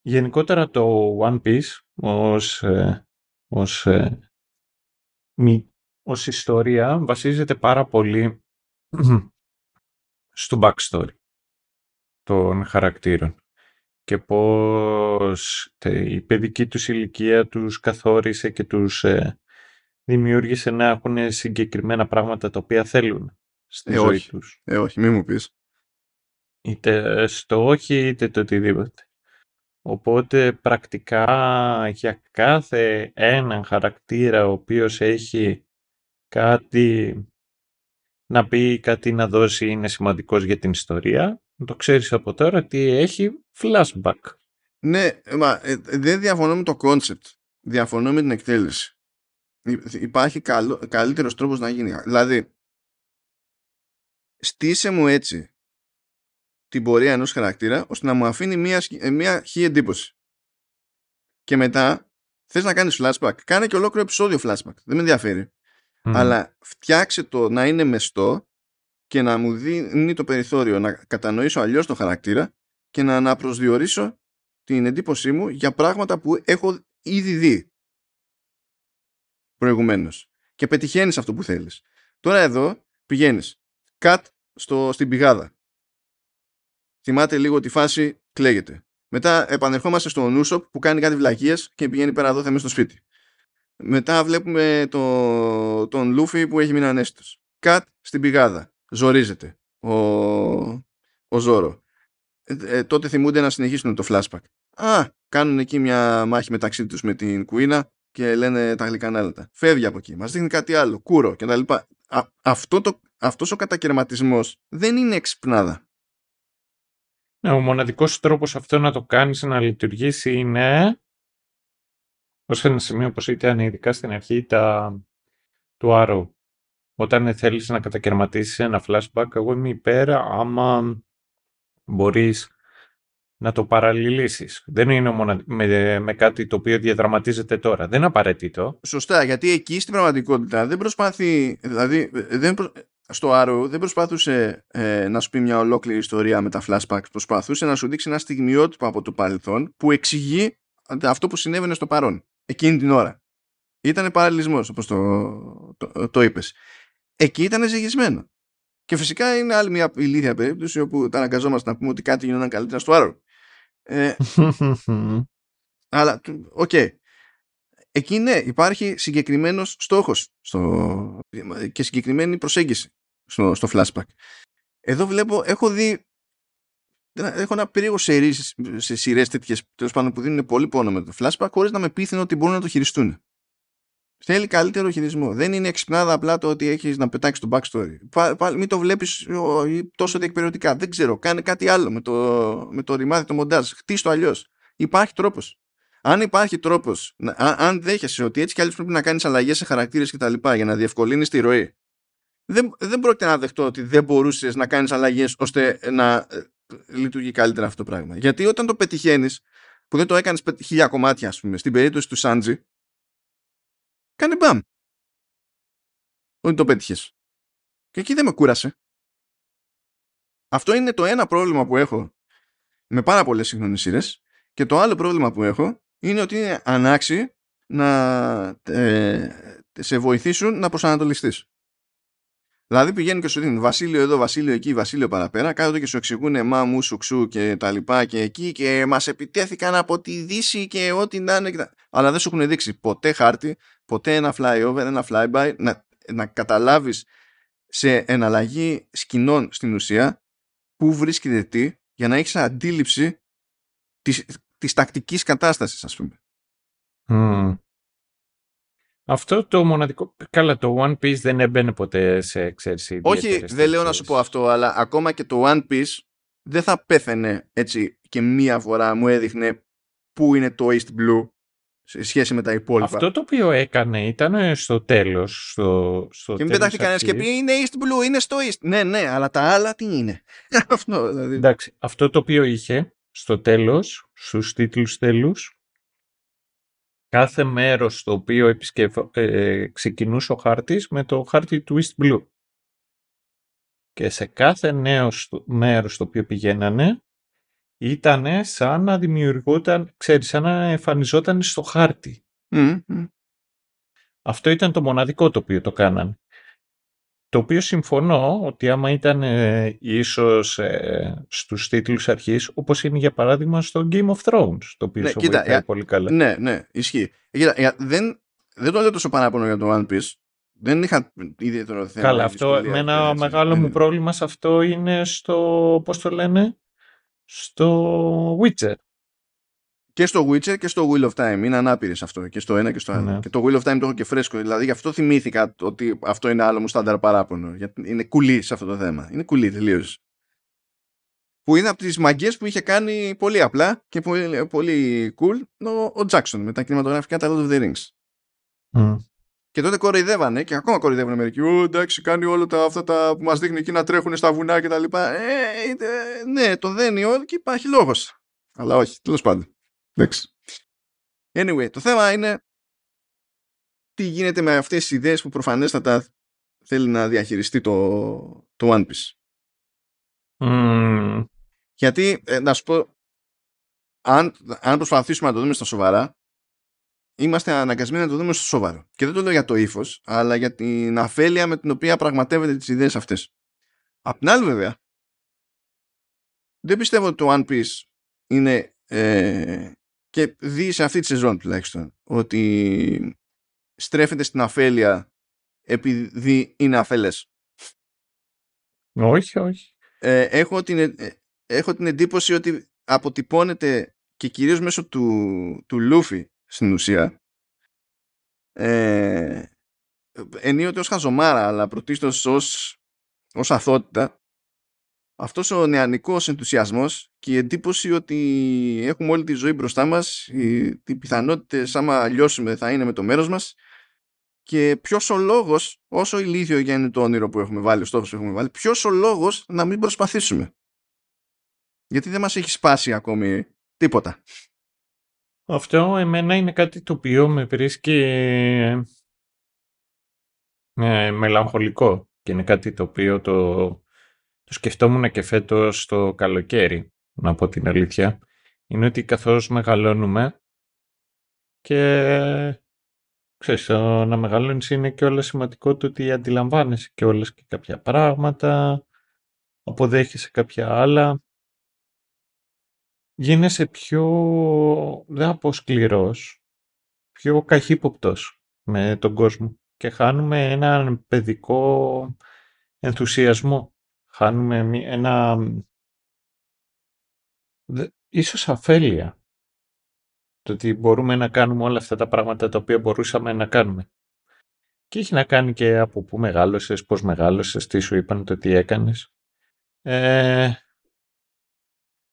Γενικότερα το One Piece ως, ε, ως, ε, μη, ως ιστορία βασίζεται πάρα πολύ στο backstory των χαρακτήρων και πώς η παιδική τους ηλικία τους καθόρισε και τους ε, δημιούργησε να έχουν συγκεκριμένα πράγματα τα οποία θέλουν στη ε, ζωή όχι. τους. Ε, όχι, μη μου πεις. Είτε στο όχι είτε το οτιδήποτε. Οπότε πρακτικά για κάθε έναν χαρακτήρα ο οποίος έχει κάτι να πει, κάτι να δώσει είναι σημαντικός για την ιστορία, το ξέρεις από τώρα ότι έχει flashback. Ναι, μα ε, δεν διαφωνώ με το concept. Διαφωνώ με την εκτέλεση. Υπάρχει καλό, καλύτερος τρόπος να γίνει. Δηλαδή, στήσε μου έτσι την πορεία ενός χαρακτήρα ώστε να μου αφήνει μία, μία χή εντύπωση. Και μετά θες να κάνεις flashback. Κάνε και ολόκληρο επεισόδιο flashback. Δεν με ενδιαφέρει. Αλλά φτιάξε το να είναι μεστό και να μου δίνει το περιθώριο να κατανοήσω αλλιώς το χαρακτήρα και να αναπροσδιορίσω την εντύπωσή μου για πράγματα που έχω ήδη δει προηγουμένως. Και πετυχαίνεις αυτό που θέλεις. Τώρα εδώ πηγαίνεις κατ στο, στην πηγάδα. Θυμάται λίγο τη φάση, κλαίγεται. Μετά επανερχόμαστε στον Νούσοπ που κάνει κάτι βλακίες και πηγαίνει πέρα εδώ μέσα στο σπίτι. Μετά βλέπουμε το, τον Λούφι που έχει μείνει ανέστητος. Κατ στην πηγάδα. ζορίζεται ο, ο Ζόρο. Ε, ε, τότε θυμούνται να συνεχίσουν το flashback. Α, κάνουν εκεί μια μάχη μεταξύ τους με την Κουίνα και λένε τα γλυκανάλατα. Φεύγει από εκεί, μας δείχνει κάτι άλλο, κούρο κτλ. Αυτό το, αυτός ο κατακαιρματισμός δεν είναι εξυπνάδα. Ναι, ο μοναδικός τρόπος αυτό να το κάνεις να λειτουργήσει είναι ως ένα σημείο όπως ήταν ειδικά στην αρχή τα, του Arrow. Όταν θέλεις να κατακαιρματίσεις ένα flashback, εγώ είμαι υπέρ άμα μπορείς να το παραλληλήσεις. Δεν είναι μονα... με, με κάτι το οποίο διαδραματίζεται τώρα. Δεν είναι απαραίτητο. Σωστά, γιατί εκεί στην πραγματικότητα δεν προσπάθει, δηλαδή δεν προ... στο Arrow δεν προσπάθησε ε, να σου πει μια ολόκληρη ιστορία με τα flashbacks. Προσπαθούσε να σου δείξει ένα στιγμιότυπο από το παρελθόν που εξηγεί αυτό που συνέβαινε στο παρόν εκείνη την ώρα. Ήταν παραλληλισμός, όπως το, το, το είπες. Εκεί ήταν ζυγισμένο. Και φυσικά είναι άλλη μια ηλίθια περίπτωση όπου τα αναγκαζόμαστε να πούμε ότι κάτι γινόταν καλύτερα στο άλλο. Ε, αλλά, OK. Okay. Εκεί ναι, υπάρχει συγκεκριμένος στόχος στο, και συγκεκριμένη προσέγγιση στο, στο flashback. Εδώ βλέπω, έχω δει έχω ένα περίεργο σε, σε σειρές τέτοιες τέλος πάντων που δίνουν πολύ πόνο με το flashback χωρίς να με πείθουν ότι μπορούν να το χειριστούν. Θέλει καλύτερο χειρισμό. Δεν είναι εξυπνάδα απλά το ότι έχεις να πετάξεις το backstory. Πάλι μην το βλέπεις τόσο διεκπαιρεωτικά. Δεν ξέρω. Κάνε κάτι άλλο με το, με το ρημάδι, το μοντάζ. Χτίσει το αλλιώς. Υπάρχει τρόπος. Αν υπάρχει τρόπος, αν, αν δέχεσαι ότι έτσι κι αλλιώς πρέπει να κάνεις αλλαγές σε χαρακτήρες κτλ. για να διευκολύνεις τη ροή, δεν, δεν πρόκειται να δεχτώ ότι δεν μπορούσες να κάνεις αλλαγές ώστε να λειτουργεί καλύτερα αυτό το πράγμα. Γιατί όταν το πετυχαίνεις, που δεν το έκανες χίλια κομμάτια, ας πούμε, στην περίπτωση του Σάντζι, κάνει μπαμ. Ότι το πέτυχες. Και εκεί δεν με κούρασε. Αυτό είναι το ένα πρόβλημα που έχω με πάρα πολλές σύγχρονες σειρές. Και το άλλο πρόβλημα που έχω είναι ότι είναι ανάξι να ε, σε βοηθήσουν να προσανατολιστείς. Δηλαδή πηγαίνουν και σου δίνουν Βασίλειο εδώ, Βασίλειο εκεί, Βασίλειο παραπέρα, κάθονται και σου εξηγούν μα μου, σου, ξου και τα λοιπά και εκεί και μας επιτέθηκαν από τη Δύση και ό,τι να είναι. Αλλά δεν σου έχουν δείξει ποτέ χάρτη, ποτέ ένα flyover, ένα flyby, να, να καταλάβεις σε εναλλαγή σκηνών στην ουσία που βρίσκεται τι για να έχεις αντίληψη της, της τακτικής κατάστασης ας πούμε. Αυτό το μοναδικό. Καλά, το One Piece δεν έμπαινε ποτέ σε εξαίρεση. Όχι, δεν λέω να σου πω αυτό, αλλά ακόμα και το One Piece δεν θα πέθαινε έτσι και μία φορά μου έδειχνε πού είναι το East Blue σε σχέση με τα υπόλοιπα. Αυτό το οποίο έκανε ήταν στο τέλος. Στο, στο και μην πετάχτηκε κανένας και πει είναι East Blue, είναι στο East. Ναι, ναι, αλλά τα άλλα τι είναι; αυτό, δηλαδή. Εντάξει, αυτό το οποίο είχε στο τέλος, στους τίτλους τέλους, κάθε μέρος στο οποίο επισκευ... ε, ξεκινούσε ο χάρτης με το χάρτη του East Blue. Και σε κάθε νέο μέρος στο οποίο πηγαίνανε ήταν σαν να δημιουργούταν, ξέρεις, σαν να εμφανιζόταν στο χάρτη. Αυτό ήταν το μοναδικό το οποίο το κάνανε. Το οποίο συμφωνώ ότι άμα ήταν ε, ίσως ε, στους τίτλους αρχής, όπως είναι για παράδειγμα στο Game of Thrones, το οποίο ναι, κοίτα, πολύ καλά. Ναι, ναι, ισχύει. Κοίτα, δεν, δεν το λέω τόσο παράπονο για το One Piece. Δεν είχα ιδιαίτερο θέμα. Καλά, αυτό, με ένα μεγάλο μου πρόβλημα σε αυτό είναι στο, πώς το λένε, στο Witcher και στο Witcher και στο Wheel of Time. Είναι ανάπηρες αυτό και στο ένα και στο άλλο. Ναι. Και το Wheel of Time το έχω και φρέσκο. Δηλαδή γι' αυτό θυμήθηκα ότι αυτό είναι άλλο μου στάνταρ παράπονο. Γιατί είναι κουλή σε αυτό το θέμα. Είναι κουλή τελείως. Που είναι από τις μαγκέ που είχε κάνει πολύ απλά και πολύ, πολύ cool ο, ο Jackson με τα κινηματογραφικά τα Lord of the Rings. Mm. Και τότε κοροϊδεύανε και ακόμα κοροϊδεύουν μερικοί. Ω, εντάξει, κάνει όλα τα, αυτά τα που μας δείχνει εκεί να τρέχουν στα βουνά κτλ. Ε, ε, ναι, το δένει όλο και υπάρχει λόγος. Αλλά όχι, τέλος πάντων. Εντάξει. Anyway, το θέμα είναι τι γίνεται με αυτές τις ιδέες που προφανέστατα θέλει να διαχειριστεί το, το One Piece. Γιατί, ε, να σου πω, αν, αν προσπαθήσουμε να το δούμε στα σοβαρά, είμαστε αναγκασμένοι να το δούμε στο σοβαρό. Και δεν το λέω για το ύφος, αλλά για την αφέλεια με την οποία πραγματεύεται τις ιδέες αυτές. Απ' την άλλη βέβαια, δεν πιστεύω ότι το One Piece είναι ε, και δει σε αυτή τη σεζόν τουλάχιστον ότι στρέφεται στην αφέλεια επειδή είναι αφέλες. Όχι, όχι. Ε, έχω, την, ε, έχω την εντύπωση ότι αποτυπώνεται και κυρίως μέσω του, του Λούφι στην ουσία ε, ενίοτε ως χαζομάρα αλλά πρωτίστως ως, ως αθότητα αυτός ο νεανικός ενθουσιασμός και η εντύπωση ότι έχουμε όλη τη ζωή μπροστά μας οι, οι πιθανότητες άμα λιώσουμε θα είναι με το μέρος μας. Και ποιος ο λόγος όσο ηλίθιο για είναι το όνειρο που έχουμε βάλει ο στόχος που έχουμε βάλει ποιος ο λόγος να μην προσπαθήσουμε; Γιατί δεν μας έχει σπάσει ακόμη τίποτα. Αυτό εμένα είναι κάτι το οποίο με βρίσκει ε, μελαγχολικό και είναι κάτι το οποίο το, το σκεφτόμουν και φέτος το καλοκαίρι, να πω την αλήθεια. Είναι ότι καθώς μεγαλώνουμε και ξέρεις, να μεγαλώνεις είναι και όλα σημαντικό το ότι αντιλαμβάνεσαι και όλες και κάποια πράγματα, αποδέχεσαι κάποια άλλα γίνεσαι πιο, δεν θα πω σκληρός, πιο καχύποπτος με τον κόσμο και χάνουμε έναν παιδικό ενθουσιασμό. Χάνουμε ένα... ίσως αφέλεια. Το ότι μπορούμε να κάνουμε όλα αυτά τα πράγματα τα οποία μπορούσαμε να κάνουμε. Και έχει να κάνει και από πού μεγάλωσες, πώς μεγάλωσες, τι σου είπαν, το τι έκανες. Ε,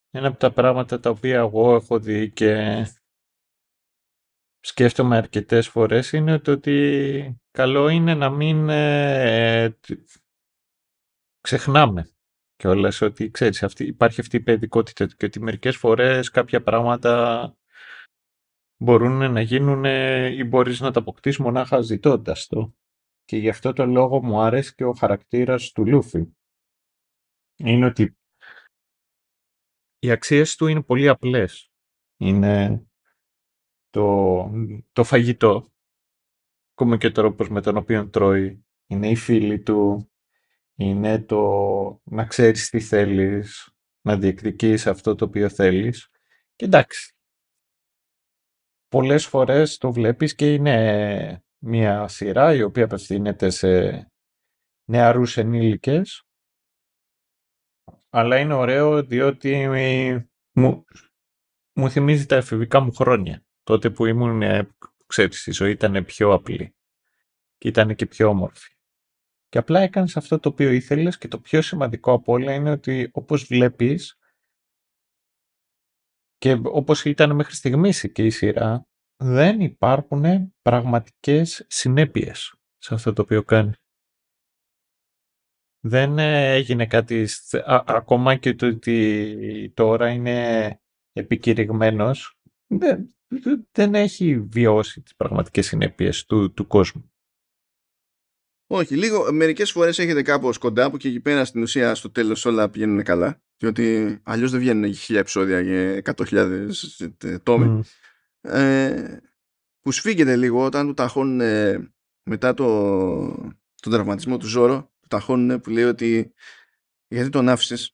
ένα από τα πράγματα τα οποία εγώ έχω δει και σκέφτομαι αρκετές φορές είναι το ότι καλό είναι να μην ε, ξεχνάμε και όλες ότι ξέρεις αυτή, υπάρχει αυτή η παιδικότητα και ότι μερικές φορές κάποια πράγματα μπορούν να γίνουν ή μπορείς να τα αποκτήσεις μονάχα ζητώντας το. Και γι' αυτό το λόγο μου αρέσει και ο χαρακτήρας του Λούφι. Είναι ότι οι αξίες του είναι πολύ απλές. Είναι το, το φαγητό, ακόμα και ο τρόπος με τον οποίο τρώει, είναι οι φίλοι του, είναι το να ξέρεις τι θέλεις, να διεκδικείς αυτό το οποίο θέλεις. Και εντάξει, πολλές φορές το βλέπεις και είναι μια σειρά η οποία απευθύνεται σε νεαρούς ενήλικες αλλά είναι ωραίο διότι μου, μου θυμίζει τα εφηβικά μου χρόνια. Τότε που ήμουν, ε, ξέρεις, η ζωή ήταν πιο απλή και ήταν και πιο όμορφη. Και απλά έκανες αυτό το οποίο ήθελες και το πιο σημαντικό από όλα είναι ότι όπως βλέπεις και όπως ήταν μέχρι στιγμής και η σειρά, δεν υπάρχουν πραγματικές συνέπειες σε αυτό το οποίο κάνεις δεν ε, έγινε κάτι, ακόμα και το ότι τώρα είναι επικηρυγμένος, δεν, δεν έχει βιώσει τις πραγματικές συνέπειες του, του κόσμου. Όχι, λίγο, μερικές φορές έχετε κάπως κοντά που και εκεί πέρα στην ουσία στο τέλος όλα πηγαίνουν καλά διότι αλλιώς δεν βγαίνουν χίλια επεισόδια για 100.000 ε, τόμοι. Ε, που σφίγγεται λίγο όταν του ταχώνουν μετά το, τον τραυματισμό του Ζώρο ταχώνουν που λέει ότι γιατί τον άφησες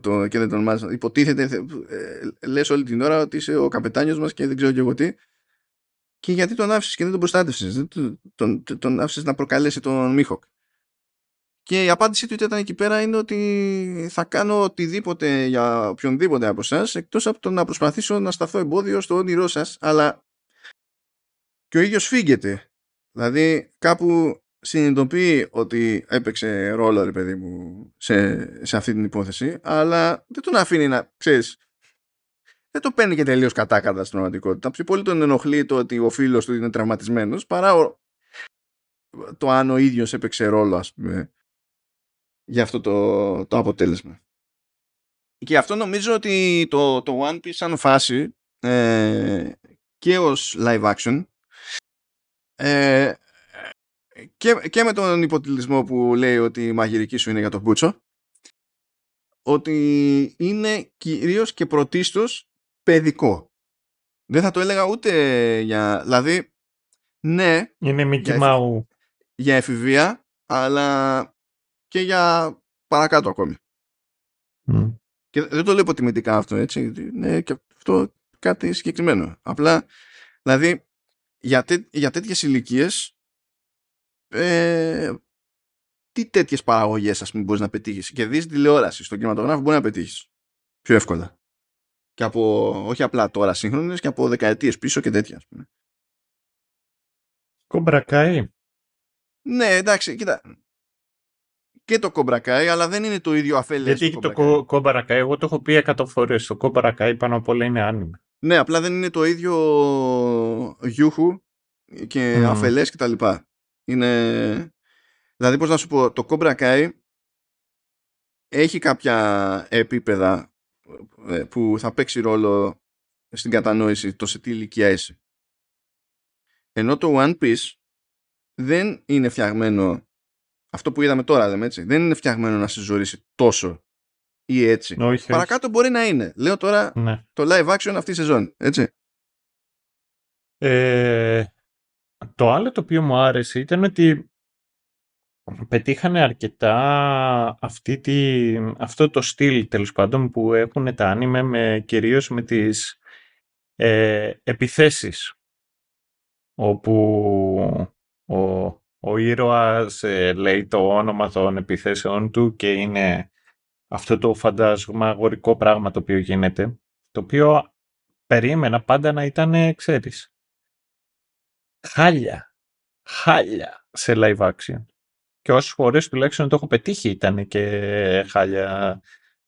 το, και δεν τον μάθει. Υποτίθεται, ε, λες όλη την ώρα ότι είσαι ο καπετάνιος μας και δεν ξέρω και εγώ τι. Και γιατί τον άφησες και δεν τον προστάτευσες. Τον, τον, τον άφησες να προκαλέσει τον Μίχοκ. Και η απάντησή του ήταν εκεί πέρα είναι ότι θα κάνω οτιδήποτε για οποιονδήποτε από εσάς, εκτός από το να προσπαθήσω να σταθώ εμπόδιο στο όνειρό σας, αλλά και ο ίδιος φύγεται. Δηλαδή κάπου συνειδητοποιεί ότι έπαιξε ρόλο ρε παιδί μου σε, σε αυτή την υπόθεση αλλά δεν τον αφήνει να ξέρεις δεν το παίρνει και τελείως κατάκατα στην πραγματικότητα. Πιο πολύ τον ενοχλεί το ότι ο φίλος του είναι τραυματισμένος παρά ο, το αν ο ίδιος έπαιξε ρόλο ας πούμε για αυτό το, το αποτέλεσμα. Και αυτό νομίζω ότι το, το One Piece σαν φάση ε, και ως live action ε, και, και με τον υποτιλισμό που λέει ότι η μαγειρική σου είναι για τον Μπούτσο ότι είναι κυρίως και πρωτίστως παιδικό. Δεν θα το έλεγα ούτε για... Δηλαδή, ναι... Είναι Mickey για, για εφηβεία, αλλά και για παρακάτω ακόμη. Και δεν το λέω υποτιμητικά αυτό, έτσι. Ναι, και αυτό κάτι συγκεκριμένο. Απλά, δηλαδή, για, τέ, για τέτοιες ηλικίες ε, τι τέτοιες παραγωγές, ας πούμε, μπορείς να πετύχεις; Και δεις τηλεόραση στον κινηματογράφο μπορεί να πετύχεις. Πιο εύκολα. Και από, όχι απλά τώρα σύγχρονες, και από δεκαετίες πίσω και τέτοια, ας πούμε. Κομπρακάι. Ναι, εντάξει, κοίτα. Και το κομπρακάι, αλλά δεν είναι το ίδιο αφέλε. Γιατί το κομπρακάι, εγώ το έχω πει εκατό φορές. Το κομπρακάι πάνω απ' όλα είναι άνιμε. Ναι, απλά δεν είναι το ίδιο γιούχου και mm. αφελές και τα λοιπά. Είναι... Δηλαδή, πώς να σου πω, το Cobra Kai έχει κάποια επίπεδα ε, που θα παίξει ρόλο στην κατανόηση το σε τι ηλικία είσαι. Ενώ το One Piece δεν είναι φτιαγμένο αυτό που είδαμε τώρα, δεν, έτσι, δεν είναι φτιαγμένο να σε ζωρίσει τόσο ή έτσι. Παρακάτω μπορεί να είναι. Λέω τώρα ναι. το live action αυτή τη σεζόν. Έτσι. Ε, το άλλο το οποίο μου άρεσε ήταν ότι πετύχανε αρκετά αυτή τη, αυτό το στυλ τέλος πάντων που έχουν τα άνιμε με, κυρίως με τις ε, επιθέσεις όπου ο, ο ήρωας ε, λέει το όνομα των επιθέσεων του και είναι αυτό το φαντασμαγορικό πράγμα το οποίο γίνεται, το οποίο περίμενα πάντα να ήταν, ξέρεις, χάλια, χάλια σε live action. Και όσες φορές τουλάχιστον το έχω πετύχει ήταν και χάλια.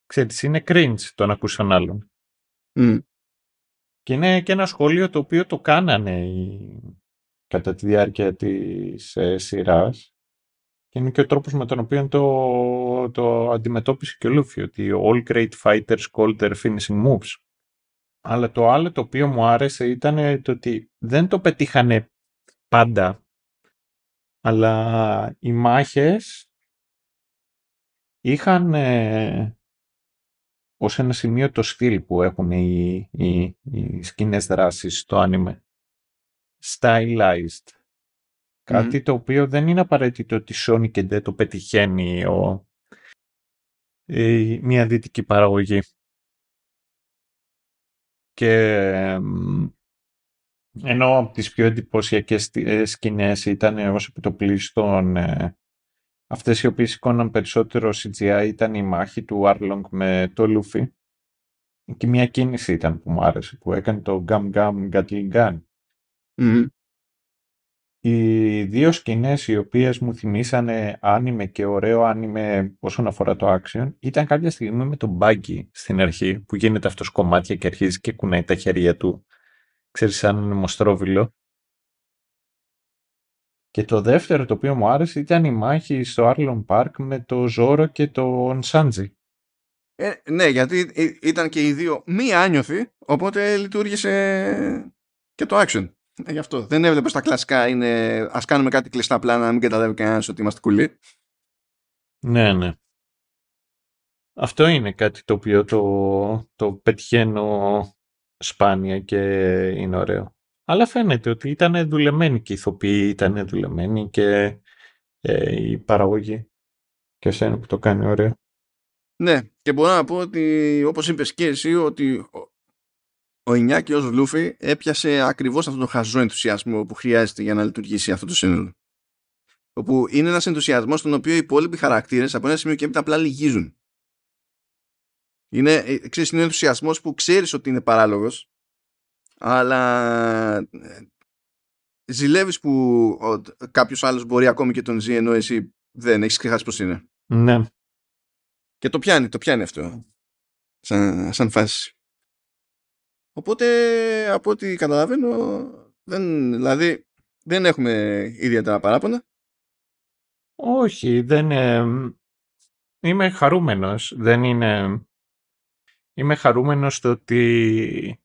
Ξέρεις, είναι cringe το να ακούς τον άλλον. Και είναι και ένα σχόλιο το οποίο το κάνανε κατά τη διάρκεια της ε, σειράς και είναι και ο τρόπος με τον οποίο το, το αντιμετώπισε και ο Λούφι, ότι all great fighters call their finishing moves. Αλλά το άλλο το οποίο μου άρεσε ήταν το ότι δεν το πετύχανε πάντα, αλλά οι μάχες είχαν ε, ως ένα σημείο το στυλ που έχουν οι, οι, οι σκηνές δράσεις στο άνιμε. Stylized. Κάτι το οποίο δεν είναι απαραίτητο ότι Sony και δεν το πετυχαίνει ο, η, μια δυτική παραγωγή. Και ενώ από τις πιο εντυπωσιακές ε, σκηνές ήταν ως επιτοπλίστων ε, αυτές οι οποίες σηκώναν περισσότερο CGI ήταν η μάχη του Arlong με το Luffy. Και μια κίνηση ήταν που μου άρεσε, που έκανε το Gum Gum Gatling Gun. Οι δύο σκηνές οι οποίες μου θυμήσανε άνιμε και ωραίο άνιμε όσον αφορά το action ήταν κάποια στιγμή με τον Buggy στην αρχή που γίνεται αυτός κομμάτια και αρχίζει και κουνάει τα χέρια του ξέρεις σαν μοστρόβιλο. Και το δεύτερο το οποίο μου άρεσε ήταν η μάχη στο Arlon Park με το Ζόρο και τον Σάντζι. Ε, ναι, γιατί ήταν και οι δύο μη άνιωθοι, οπότε λειτουργήσε και το action. Ε, γι' αυτό. Δεν έβλεπες τα κλασικά είναι ας κάνουμε κάτι κλειστά πλάνα να μην καταλάβει κανένας ότι είμαστε κουλοί. Ναι, ναι. Αυτό είναι κάτι το οποίο το, το πετυχαίνω σπάνια και είναι ωραίο. Αλλά φαίνεται ότι ήταν δουλεμένοι και οι ηθοποιοί ήταν δουλεμένοι και ε, η παραγωγή. Και εσένα που το κάνει ωραίο. Ναι, και μπορώ να πω ότι όπως είπες και εσύ ότι ο Ινιάκη ως Λούφι έπιασε ακριβώς αυτόν τον χαζό ενθουσιασμό που χρειάζεται για να λειτουργήσει αυτό το σύνολο. Όπου είναι ένας ενθουσιασμός στον οποίο οι υπόλοιποι χαρακτήρες από ένα σημείο και έπειτα απλά λυγίζουν. Είναι, ε, ξέρεις, είναι ενθουσιασμός που ξέρεις ότι είναι παράλογος αλλά ε, ζηλεύεις που ο, κάποιος άλλος μπορεί ακόμη και τον ζει ενώ εσύ δεν έχεις ξεχάσει πως είναι. Ναι. Και το πιάνει, το πιάνει αυτό σαν, σαν φάση. Οπότε από ό,τι καταλαβαίνω δεν, δηλαδή δεν έχουμε ιδιαίτερα παράπονα. Όχι, δεν είμαι χαρούμενος. Δεν είναι Είμαι χαρούμενος στο ότι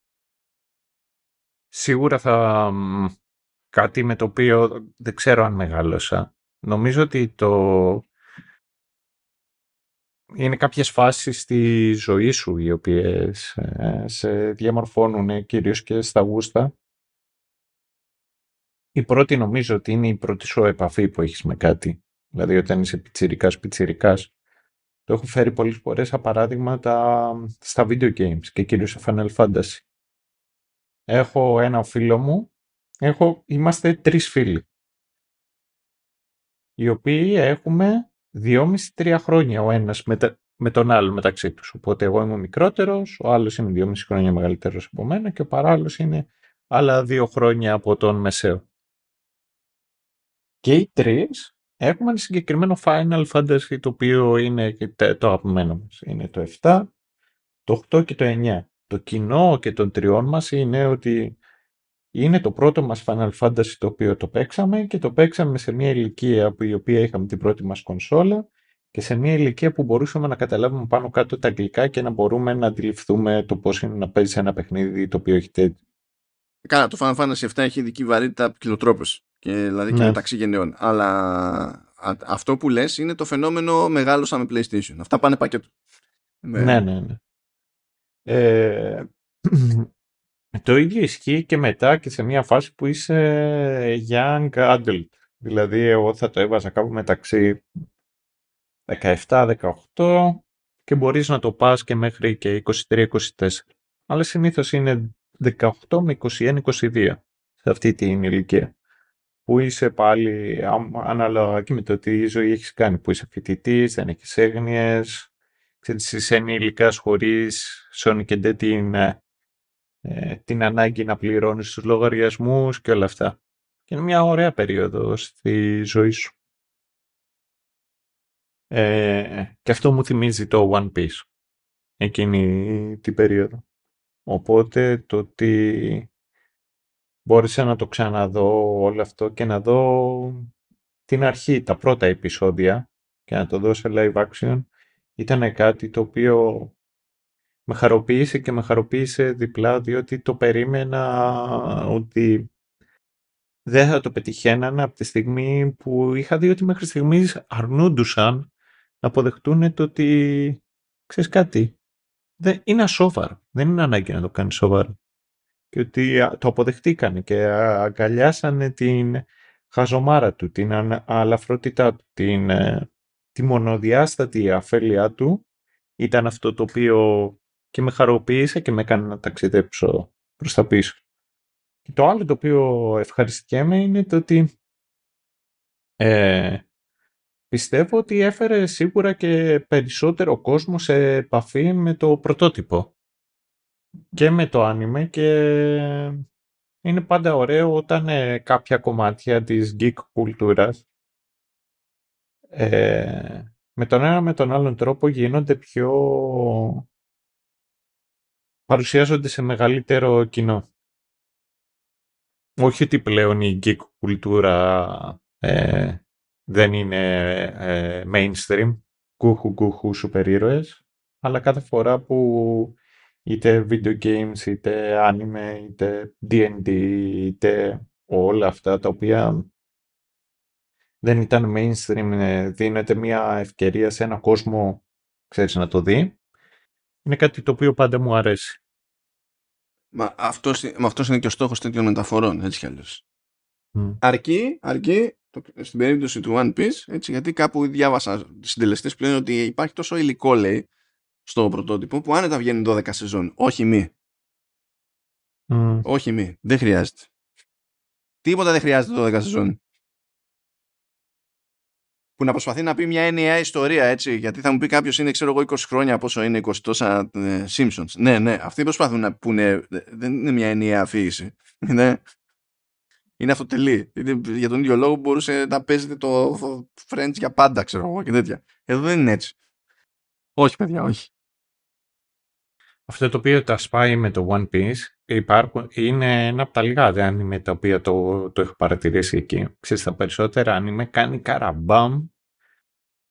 σίγουρα θα κάτι με το οποίο δεν ξέρω αν μεγάλωσα. Νομίζω ότι το είναι κάποιες φάσεις στη ζωή σου οι οποίες ε, σε διαμορφώνουν κυρίως και στα γούστα. Η πρώτη νομίζω ότι είναι η πρώτη σου επαφή που έχεις με κάτι. Δηλαδή όταν είσαι πιτσιρικάς πιτσιρικάς το έχω φέρει πολλές φορές σαν παράδειγμα στα video games και κυρίως σε Final Fantasy. Έχω ένα φίλο μου, έχω, είμαστε τρεις φίλοι οι οποίοι έχουμε 2,5-3 χρόνια ο ένας με, με τον άλλο μεταξύ τους. Οπότε εγώ είμαι ο μικρότερος, ο άλλος είναι 2,5 χρόνια μεγαλύτερος από μένα και ο παράλληλος είναι άλλα δύο χρόνια από τον μεσαίο. Και οι τρεις έχουμε ένα συγκεκριμένο Final Fantasy το οποίο είναι το αγαπημένο μας. Είναι το 7, το 8 και το 9. Το κοινό και των τριών μας είναι ότι είναι το πρώτο μας Final Fantasy το οποίο το παίξαμε και το παίξαμε σε μια ηλικία που η οποία είχαμε την πρώτη μας κονσόλα και σε μια ηλικία που μπορούσαμε να καταλάβουμε πάνω κάτω τα αγγλικά και να μπορούμε να αντιληφθούμε το πώς είναι να παίζεις ένα παιχνίδι το οποίο έχει τέτοιο. Καλά, το Final Fantasy 7 έχει ειδική βαρύτητα κιλοτρόπες και δηλαδή και ναι. μεταξύ γενναιών. Αλλά αυτό που λες είναι το φαινόμενο μεγάλωσα με PlayStation. Αυτά πάνε πακέτο. Ναι, ναι, ναι. ναι. Ε, το ίδιο ισχύει και μετά και σε μια φάση που είσαι young adult. Δηλαδή εγώ θα το έβαζα κάπου μεταξύ 17-18 και μπορείς να το πας και μέχρι και 23-24. Αλλά συνήθως είναι 18 με 21-22 σε αυτή την ηλικία. Που είσαι πάλι ανάλογα και με το τι ζωή έχεις κάνει. Που είσαι φοιτητής, δεν έχεις έγνοιες, ξέρεις, είσαι ενήλικας χωρίς σώνει και την, ε, την ανάγκη να πληρώνεις τους λογαριασμούς και όλα αυτά. Και είναι μια ωραία περίοδο στη ζωή σου. Ε, και αυτό μου θυμίζει το One Piece εκείνη την περίοδο. Οπότε το ότι μπόρεσα να το ξαναδώ όλο αυτό και να δω την αρχή, τα πρώτα επεισόδια και να το δω σε live action ήταν κάτι το οποίο με χαροποίησε και με χαροποίησε διπλά διότι το περίμενα ότι δεν θα το πετυχαίνανε από τη στιγμή που είχα δει ότι μέχρι στιγμής αρνούντουσαν να αποδεχτούν το ότι ξέρεις κάτι, δεν, είναι ασόβαρο. Δεν είναι ανάγκη να το κάνεις σοβαρό. Και ότι το αποδεχτήκανε και αγκαλιάσανε την χαζομάρα του, την αλαφρότητά του, την, ε, τη μονοδιάστατη αφέλειά του ήταν αυτό το οποίο και με χαροποίησε και με έκανε να ταξιδέψω προς τα πίσω. Και το άλλο το οποίο ευχαριστηκέμαι είναι το ότι ε, πιστεύω ότι έφερε σίγουρα και περισσότερο κόσμο σε επαφή με το πρωτότυπο και με το άνιμε και είναι πάντα ωραίο όταν ε, κάποια κομμάτια της geek κουλτούρας ε, με τον ένα με τον άλλον τρόπο γίνονται πιο παρουσιάζονται σε μεγαλύτερο κοινό. Όχι ότι πλέον η geek κουλτούρα ε, δεν είναι ε, mainstream, κούχου κούχου σούπερ ήρωες, αλλά κάθε φορά που είτε video games, είτε anime, είτε D&D, είτε όλα αυτά τα οποία δεν ήταν mainstream, ε, δίνεται μια ευκαιρία σε ένα κόσμο, ξέρεις, να το δει. Είναι κάτι το οποίο πάντα μου αρέσει. Μα αυτός, αυτός είναι και ο στόχος τέτοιων μεταφορών, έτσι κι αλλιώς. Αρκεί, αρκεί στην περίπτωση του One Piece, έτσι, γιατί κάπου διάβασα συντελεστές που λένε ότι υπάρχει τόσο υλικό, λέει, στο πρωτότυπο, που άνετα βγαίνει 12 σεζόν. Όχι μη. Όχι μη. Δεν χρειάζεται. Τίποτα δεν χρειάζεται 12 σεζόν. Που να προσπαθεί να πει μια ενιαία ιστορία, έτσι. Γιατί θα μου πει κάποιος είναι, ξέρω εγώ, 20 χρόνια πόσο είναι 20 τόσα ε, Simpsons. Ναι, ναι. Αυτοί προσπαθούν να πούνε. Δεν είναι μια ενιαία αφήγηση. Είναι είναι αυτοτελή. Είναι, για τον ίδιο λόγο μπορούσε να παίζετε το French για πάντα, ξέρω εγώ και τέτοια. Εδώ δεν είναι έτσι. Όχι, παιδιά, όχι. Αυτό το οποίο τα σπάει με το One Piece υπάρχουν, είναι ένα από τα λίγα anime τα οποία το, το έχω παρατηρήσει εκεί. Ξέρεις, τα περισσότερα anime κάνει καραμπάμ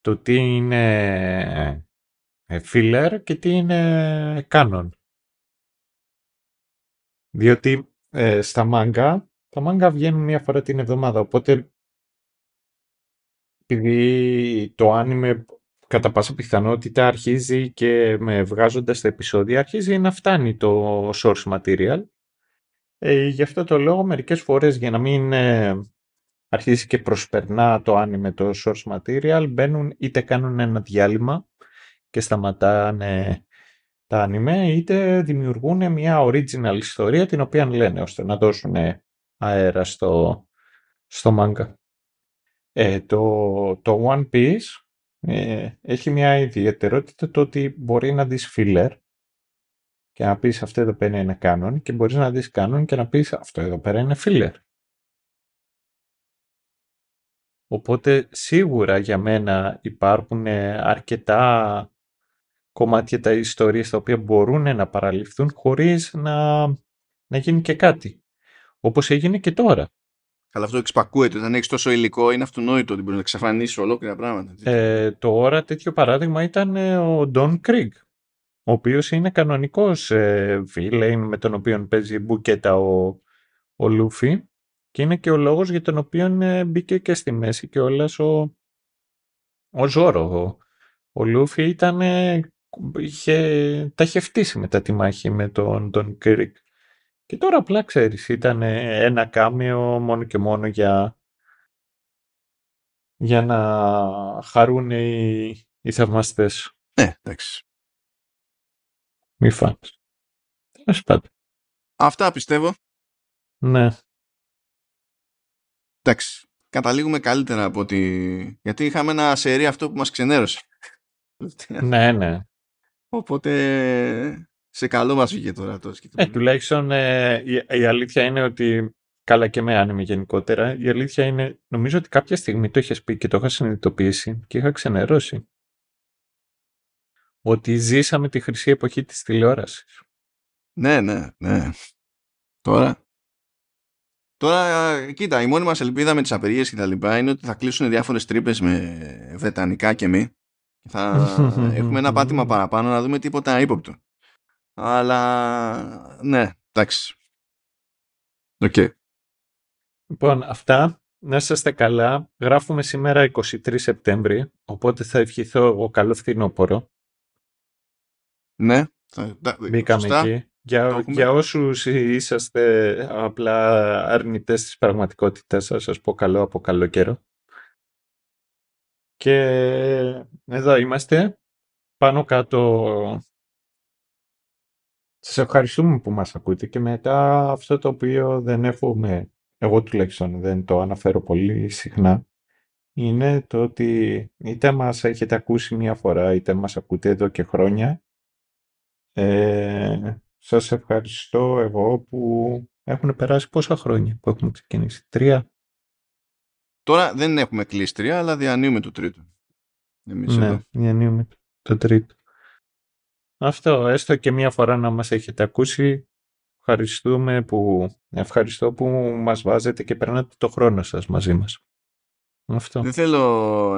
το τι είναι ε, filler και τι είναι canon. Διότι ε, στα μάγκα τα μάγκα βγαίνουν μία φορά την εβδομάδα, οπότε επειδή το άνιμε κατά πάσα πιθανότητα αρχίζει και με βγάζοντας τα επεισόδια αρχίζει να φτάνει το source material. Ε, γι' αυτό το λόγο μερικές φορές για να μην ε, αρχίσει και προσπερνά το άνιμε το source material μπαίνουν είτε κάνουν ένα διάλειμμα και σταματάνε τα άνιμε είτε δημιουργούν μια original ιστορία την οποία λένε ώστε να δώσουν αέρα στο, στο manga. Ε, το, το One Piece ε, έχει μια ιδιαιτερότητα το ότι μπορεί να δεις filler και να πεις αυτό εδώ πέρα είναι canon και μπορείς να δεις canon και να πεις αυτό εδώ πέρα είναι filler. Οπότε σίγουρα για μένα υπάρχουν αρκετά κομμάτια τα ιστορίες τα οποία μπορούν να παραλυφθούν χωρίς να, να γίνει και κάτι. Όπως έγινε και τώρα. Αλλά αυτό εξπακούεται. Όταν έχεις τόσο υλικό, είναι αυτονόητο ότι μπορεί να εξαφανίσει ολόκληρα πράγματα. Ε, τώρα τέτοιο παράδειγμα ήταν ε, ο Don Krieg, ο οποίος είναι κανονικός ε, με τον οποίο παίζει μπουκέτα ο, ο Λούφι και είναι και ο λόγος για τον οποίο ε, μπήκε και στη μέση και όλας ο, ο Ζόρο. Ο, Λούφι ήταν, είχε, τα είχε φτύσει μετά τη μάχη με τον Don Krieg. Και τώρα απλά ξέρεις, ήταν ένα κάμιο μόνο και μόνο για, για να χαρούν οι, οι θαυμαστές. Ναι, εντάξει. Μη φάνεις. Τέλος πάντων. Αυτά πιστεύω. Ναι. Εντάξει. Καταλήγουμε καλύτερα από ότι... Γιατί είχαμε ένα σερί αυτό που μας ξενέρωσε. ναι, ναι. Οπότε σε καλό μας βγήκε τώρα το Ε, τουλάχιστον ε, η, η, αλήθεια είναι ότι καλά και με άνεμη γενικότερα. Η αλήθεια είναι, νομίζω ότι κάποια στιγμή το είχες πει και το είχα συνειδητοποιήσει και είχα ξενερώσει. Ότι ζήσαμε τη χρυσή εποχή της τηλεόρασης. Ναι, ναι, ναι. Τώρα, Τώρα, κοίτα, η μόνη μας ελπίδα με τις απεργίες και τα λοιπά είναι ότι θα κλείσουν διάφορες τρύπες με βρετανικά και μη. Θα έχουμε ένα πάτημα παραπάνω να δούμε τίποτα ύποπτο. Αλλά ναι, εντάξει. OK. Okay. Λοιπόν, αυτά. Να είστε καλά. Γράφουμε σήμερα 23 Σεπτέμβρη, οπότε θα ευχηθώ εγώ καλό φθινόπωρο. Ναι. Μπήκαμε εκεί. Για, για όσους είσαστε απλά αρνητές της πραγματικότητας σας, σας πω καλό από καλό καιρό. Και εδώ είμαστε. Πάνω κάτω σας ευχαριστούμε που μας ακούτε και μετά αυτό το οποίο δεν έχουμε, εγώ τουλάχιστον δεν το αναφέρω πολύ συχνά, είναι το ότι είτε μας έχετε ακούσει μία φορά είτε μας ακούτε εδώ και χρόνια. Ε, σας ευχαριστώ εγώ που έχουν περάσει πόσα χρόνια που έχουμε ξεκινήσει. Τρία. Τώρα δεν έχουμε κλείσει τρία, αλλά διανύουμε το τρίτο. Εμείς ναι, διανύουμε το τρίτο. Αυτό, έστω και μία φορά να μας έχετε ακούσει. Ευχαριστούμε που, ευχαριστώ που μας βάζετε και περνάτε το χρόνο σας μαζί μας. Αυτό. Δεν θέλω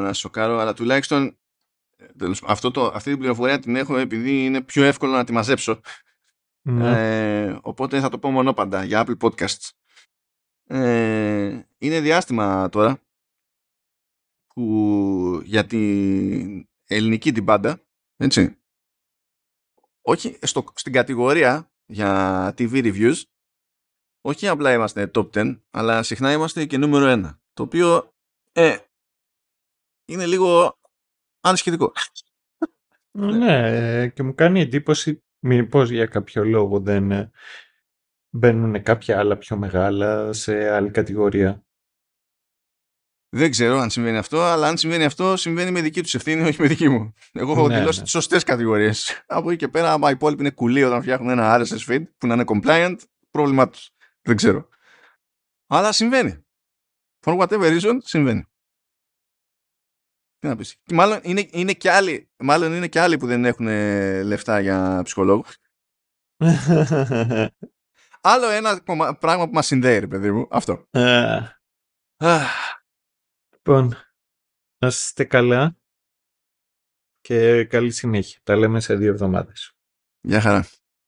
να σοκάρω, αλλά τουλάχιστον αυτό το, αυτή την πληροφορία την έχω επειδή είναι πιο εύκολο να τη μαζέψω. Ναι. Ε, οπότε θα το πω μονόπαντα για Apple Podcasts. Ε, είναι διάστημα τώρα που για την ελληνική την πάντα, έτσι, όχι στο, στην κατηγορία για TV reviews, όχι απλά είμαστε top 10, αλλά συχνά είμαστε και νούμερο 1. Το οποίο ε, είναι λίγο ανησυχητικό. Ναι, και μου κάνει εντύπωση μήπως για κάποιο λόγο δεν ε, μπαίνουν κάποια άλλα πιο μεγάλα σε άλλη κατηγορία. Δεν ξέρω αν συμβαίνει αυτό, αλλά αν συμβαίνει αυτό, συμβαίνει με δική τους ευθύνη, όχι με δική μου. Εγώ έχω ναι, δηλώσει ναι. τις σωστές κατηγορίες. Από εκεί και πέρα, άμα οι υπόλοιποι είναι κουλοί όταν φτιάχνουν ένα RSS feed που να είναι compliant, πρόβλημά τους. Δεν ξέρω. Αλλά συμβαίνει. For whatever reason, συμβαίνει. Τι να πεις. Και μάλλον είναι, είναι, και άλλοι, μάλλον είναι και άλλοι που δεν έχουν λεφτά για ψυχολόγο. Άλλο ένα πράγμα που μας συνδέει, ρε παιδί μου. Αυτό. Uh. Λοιπόν, να είστε καλά και καλή συνέχεια. Τα λέμε σε δύο εβδομάδες. Γεια χαρά.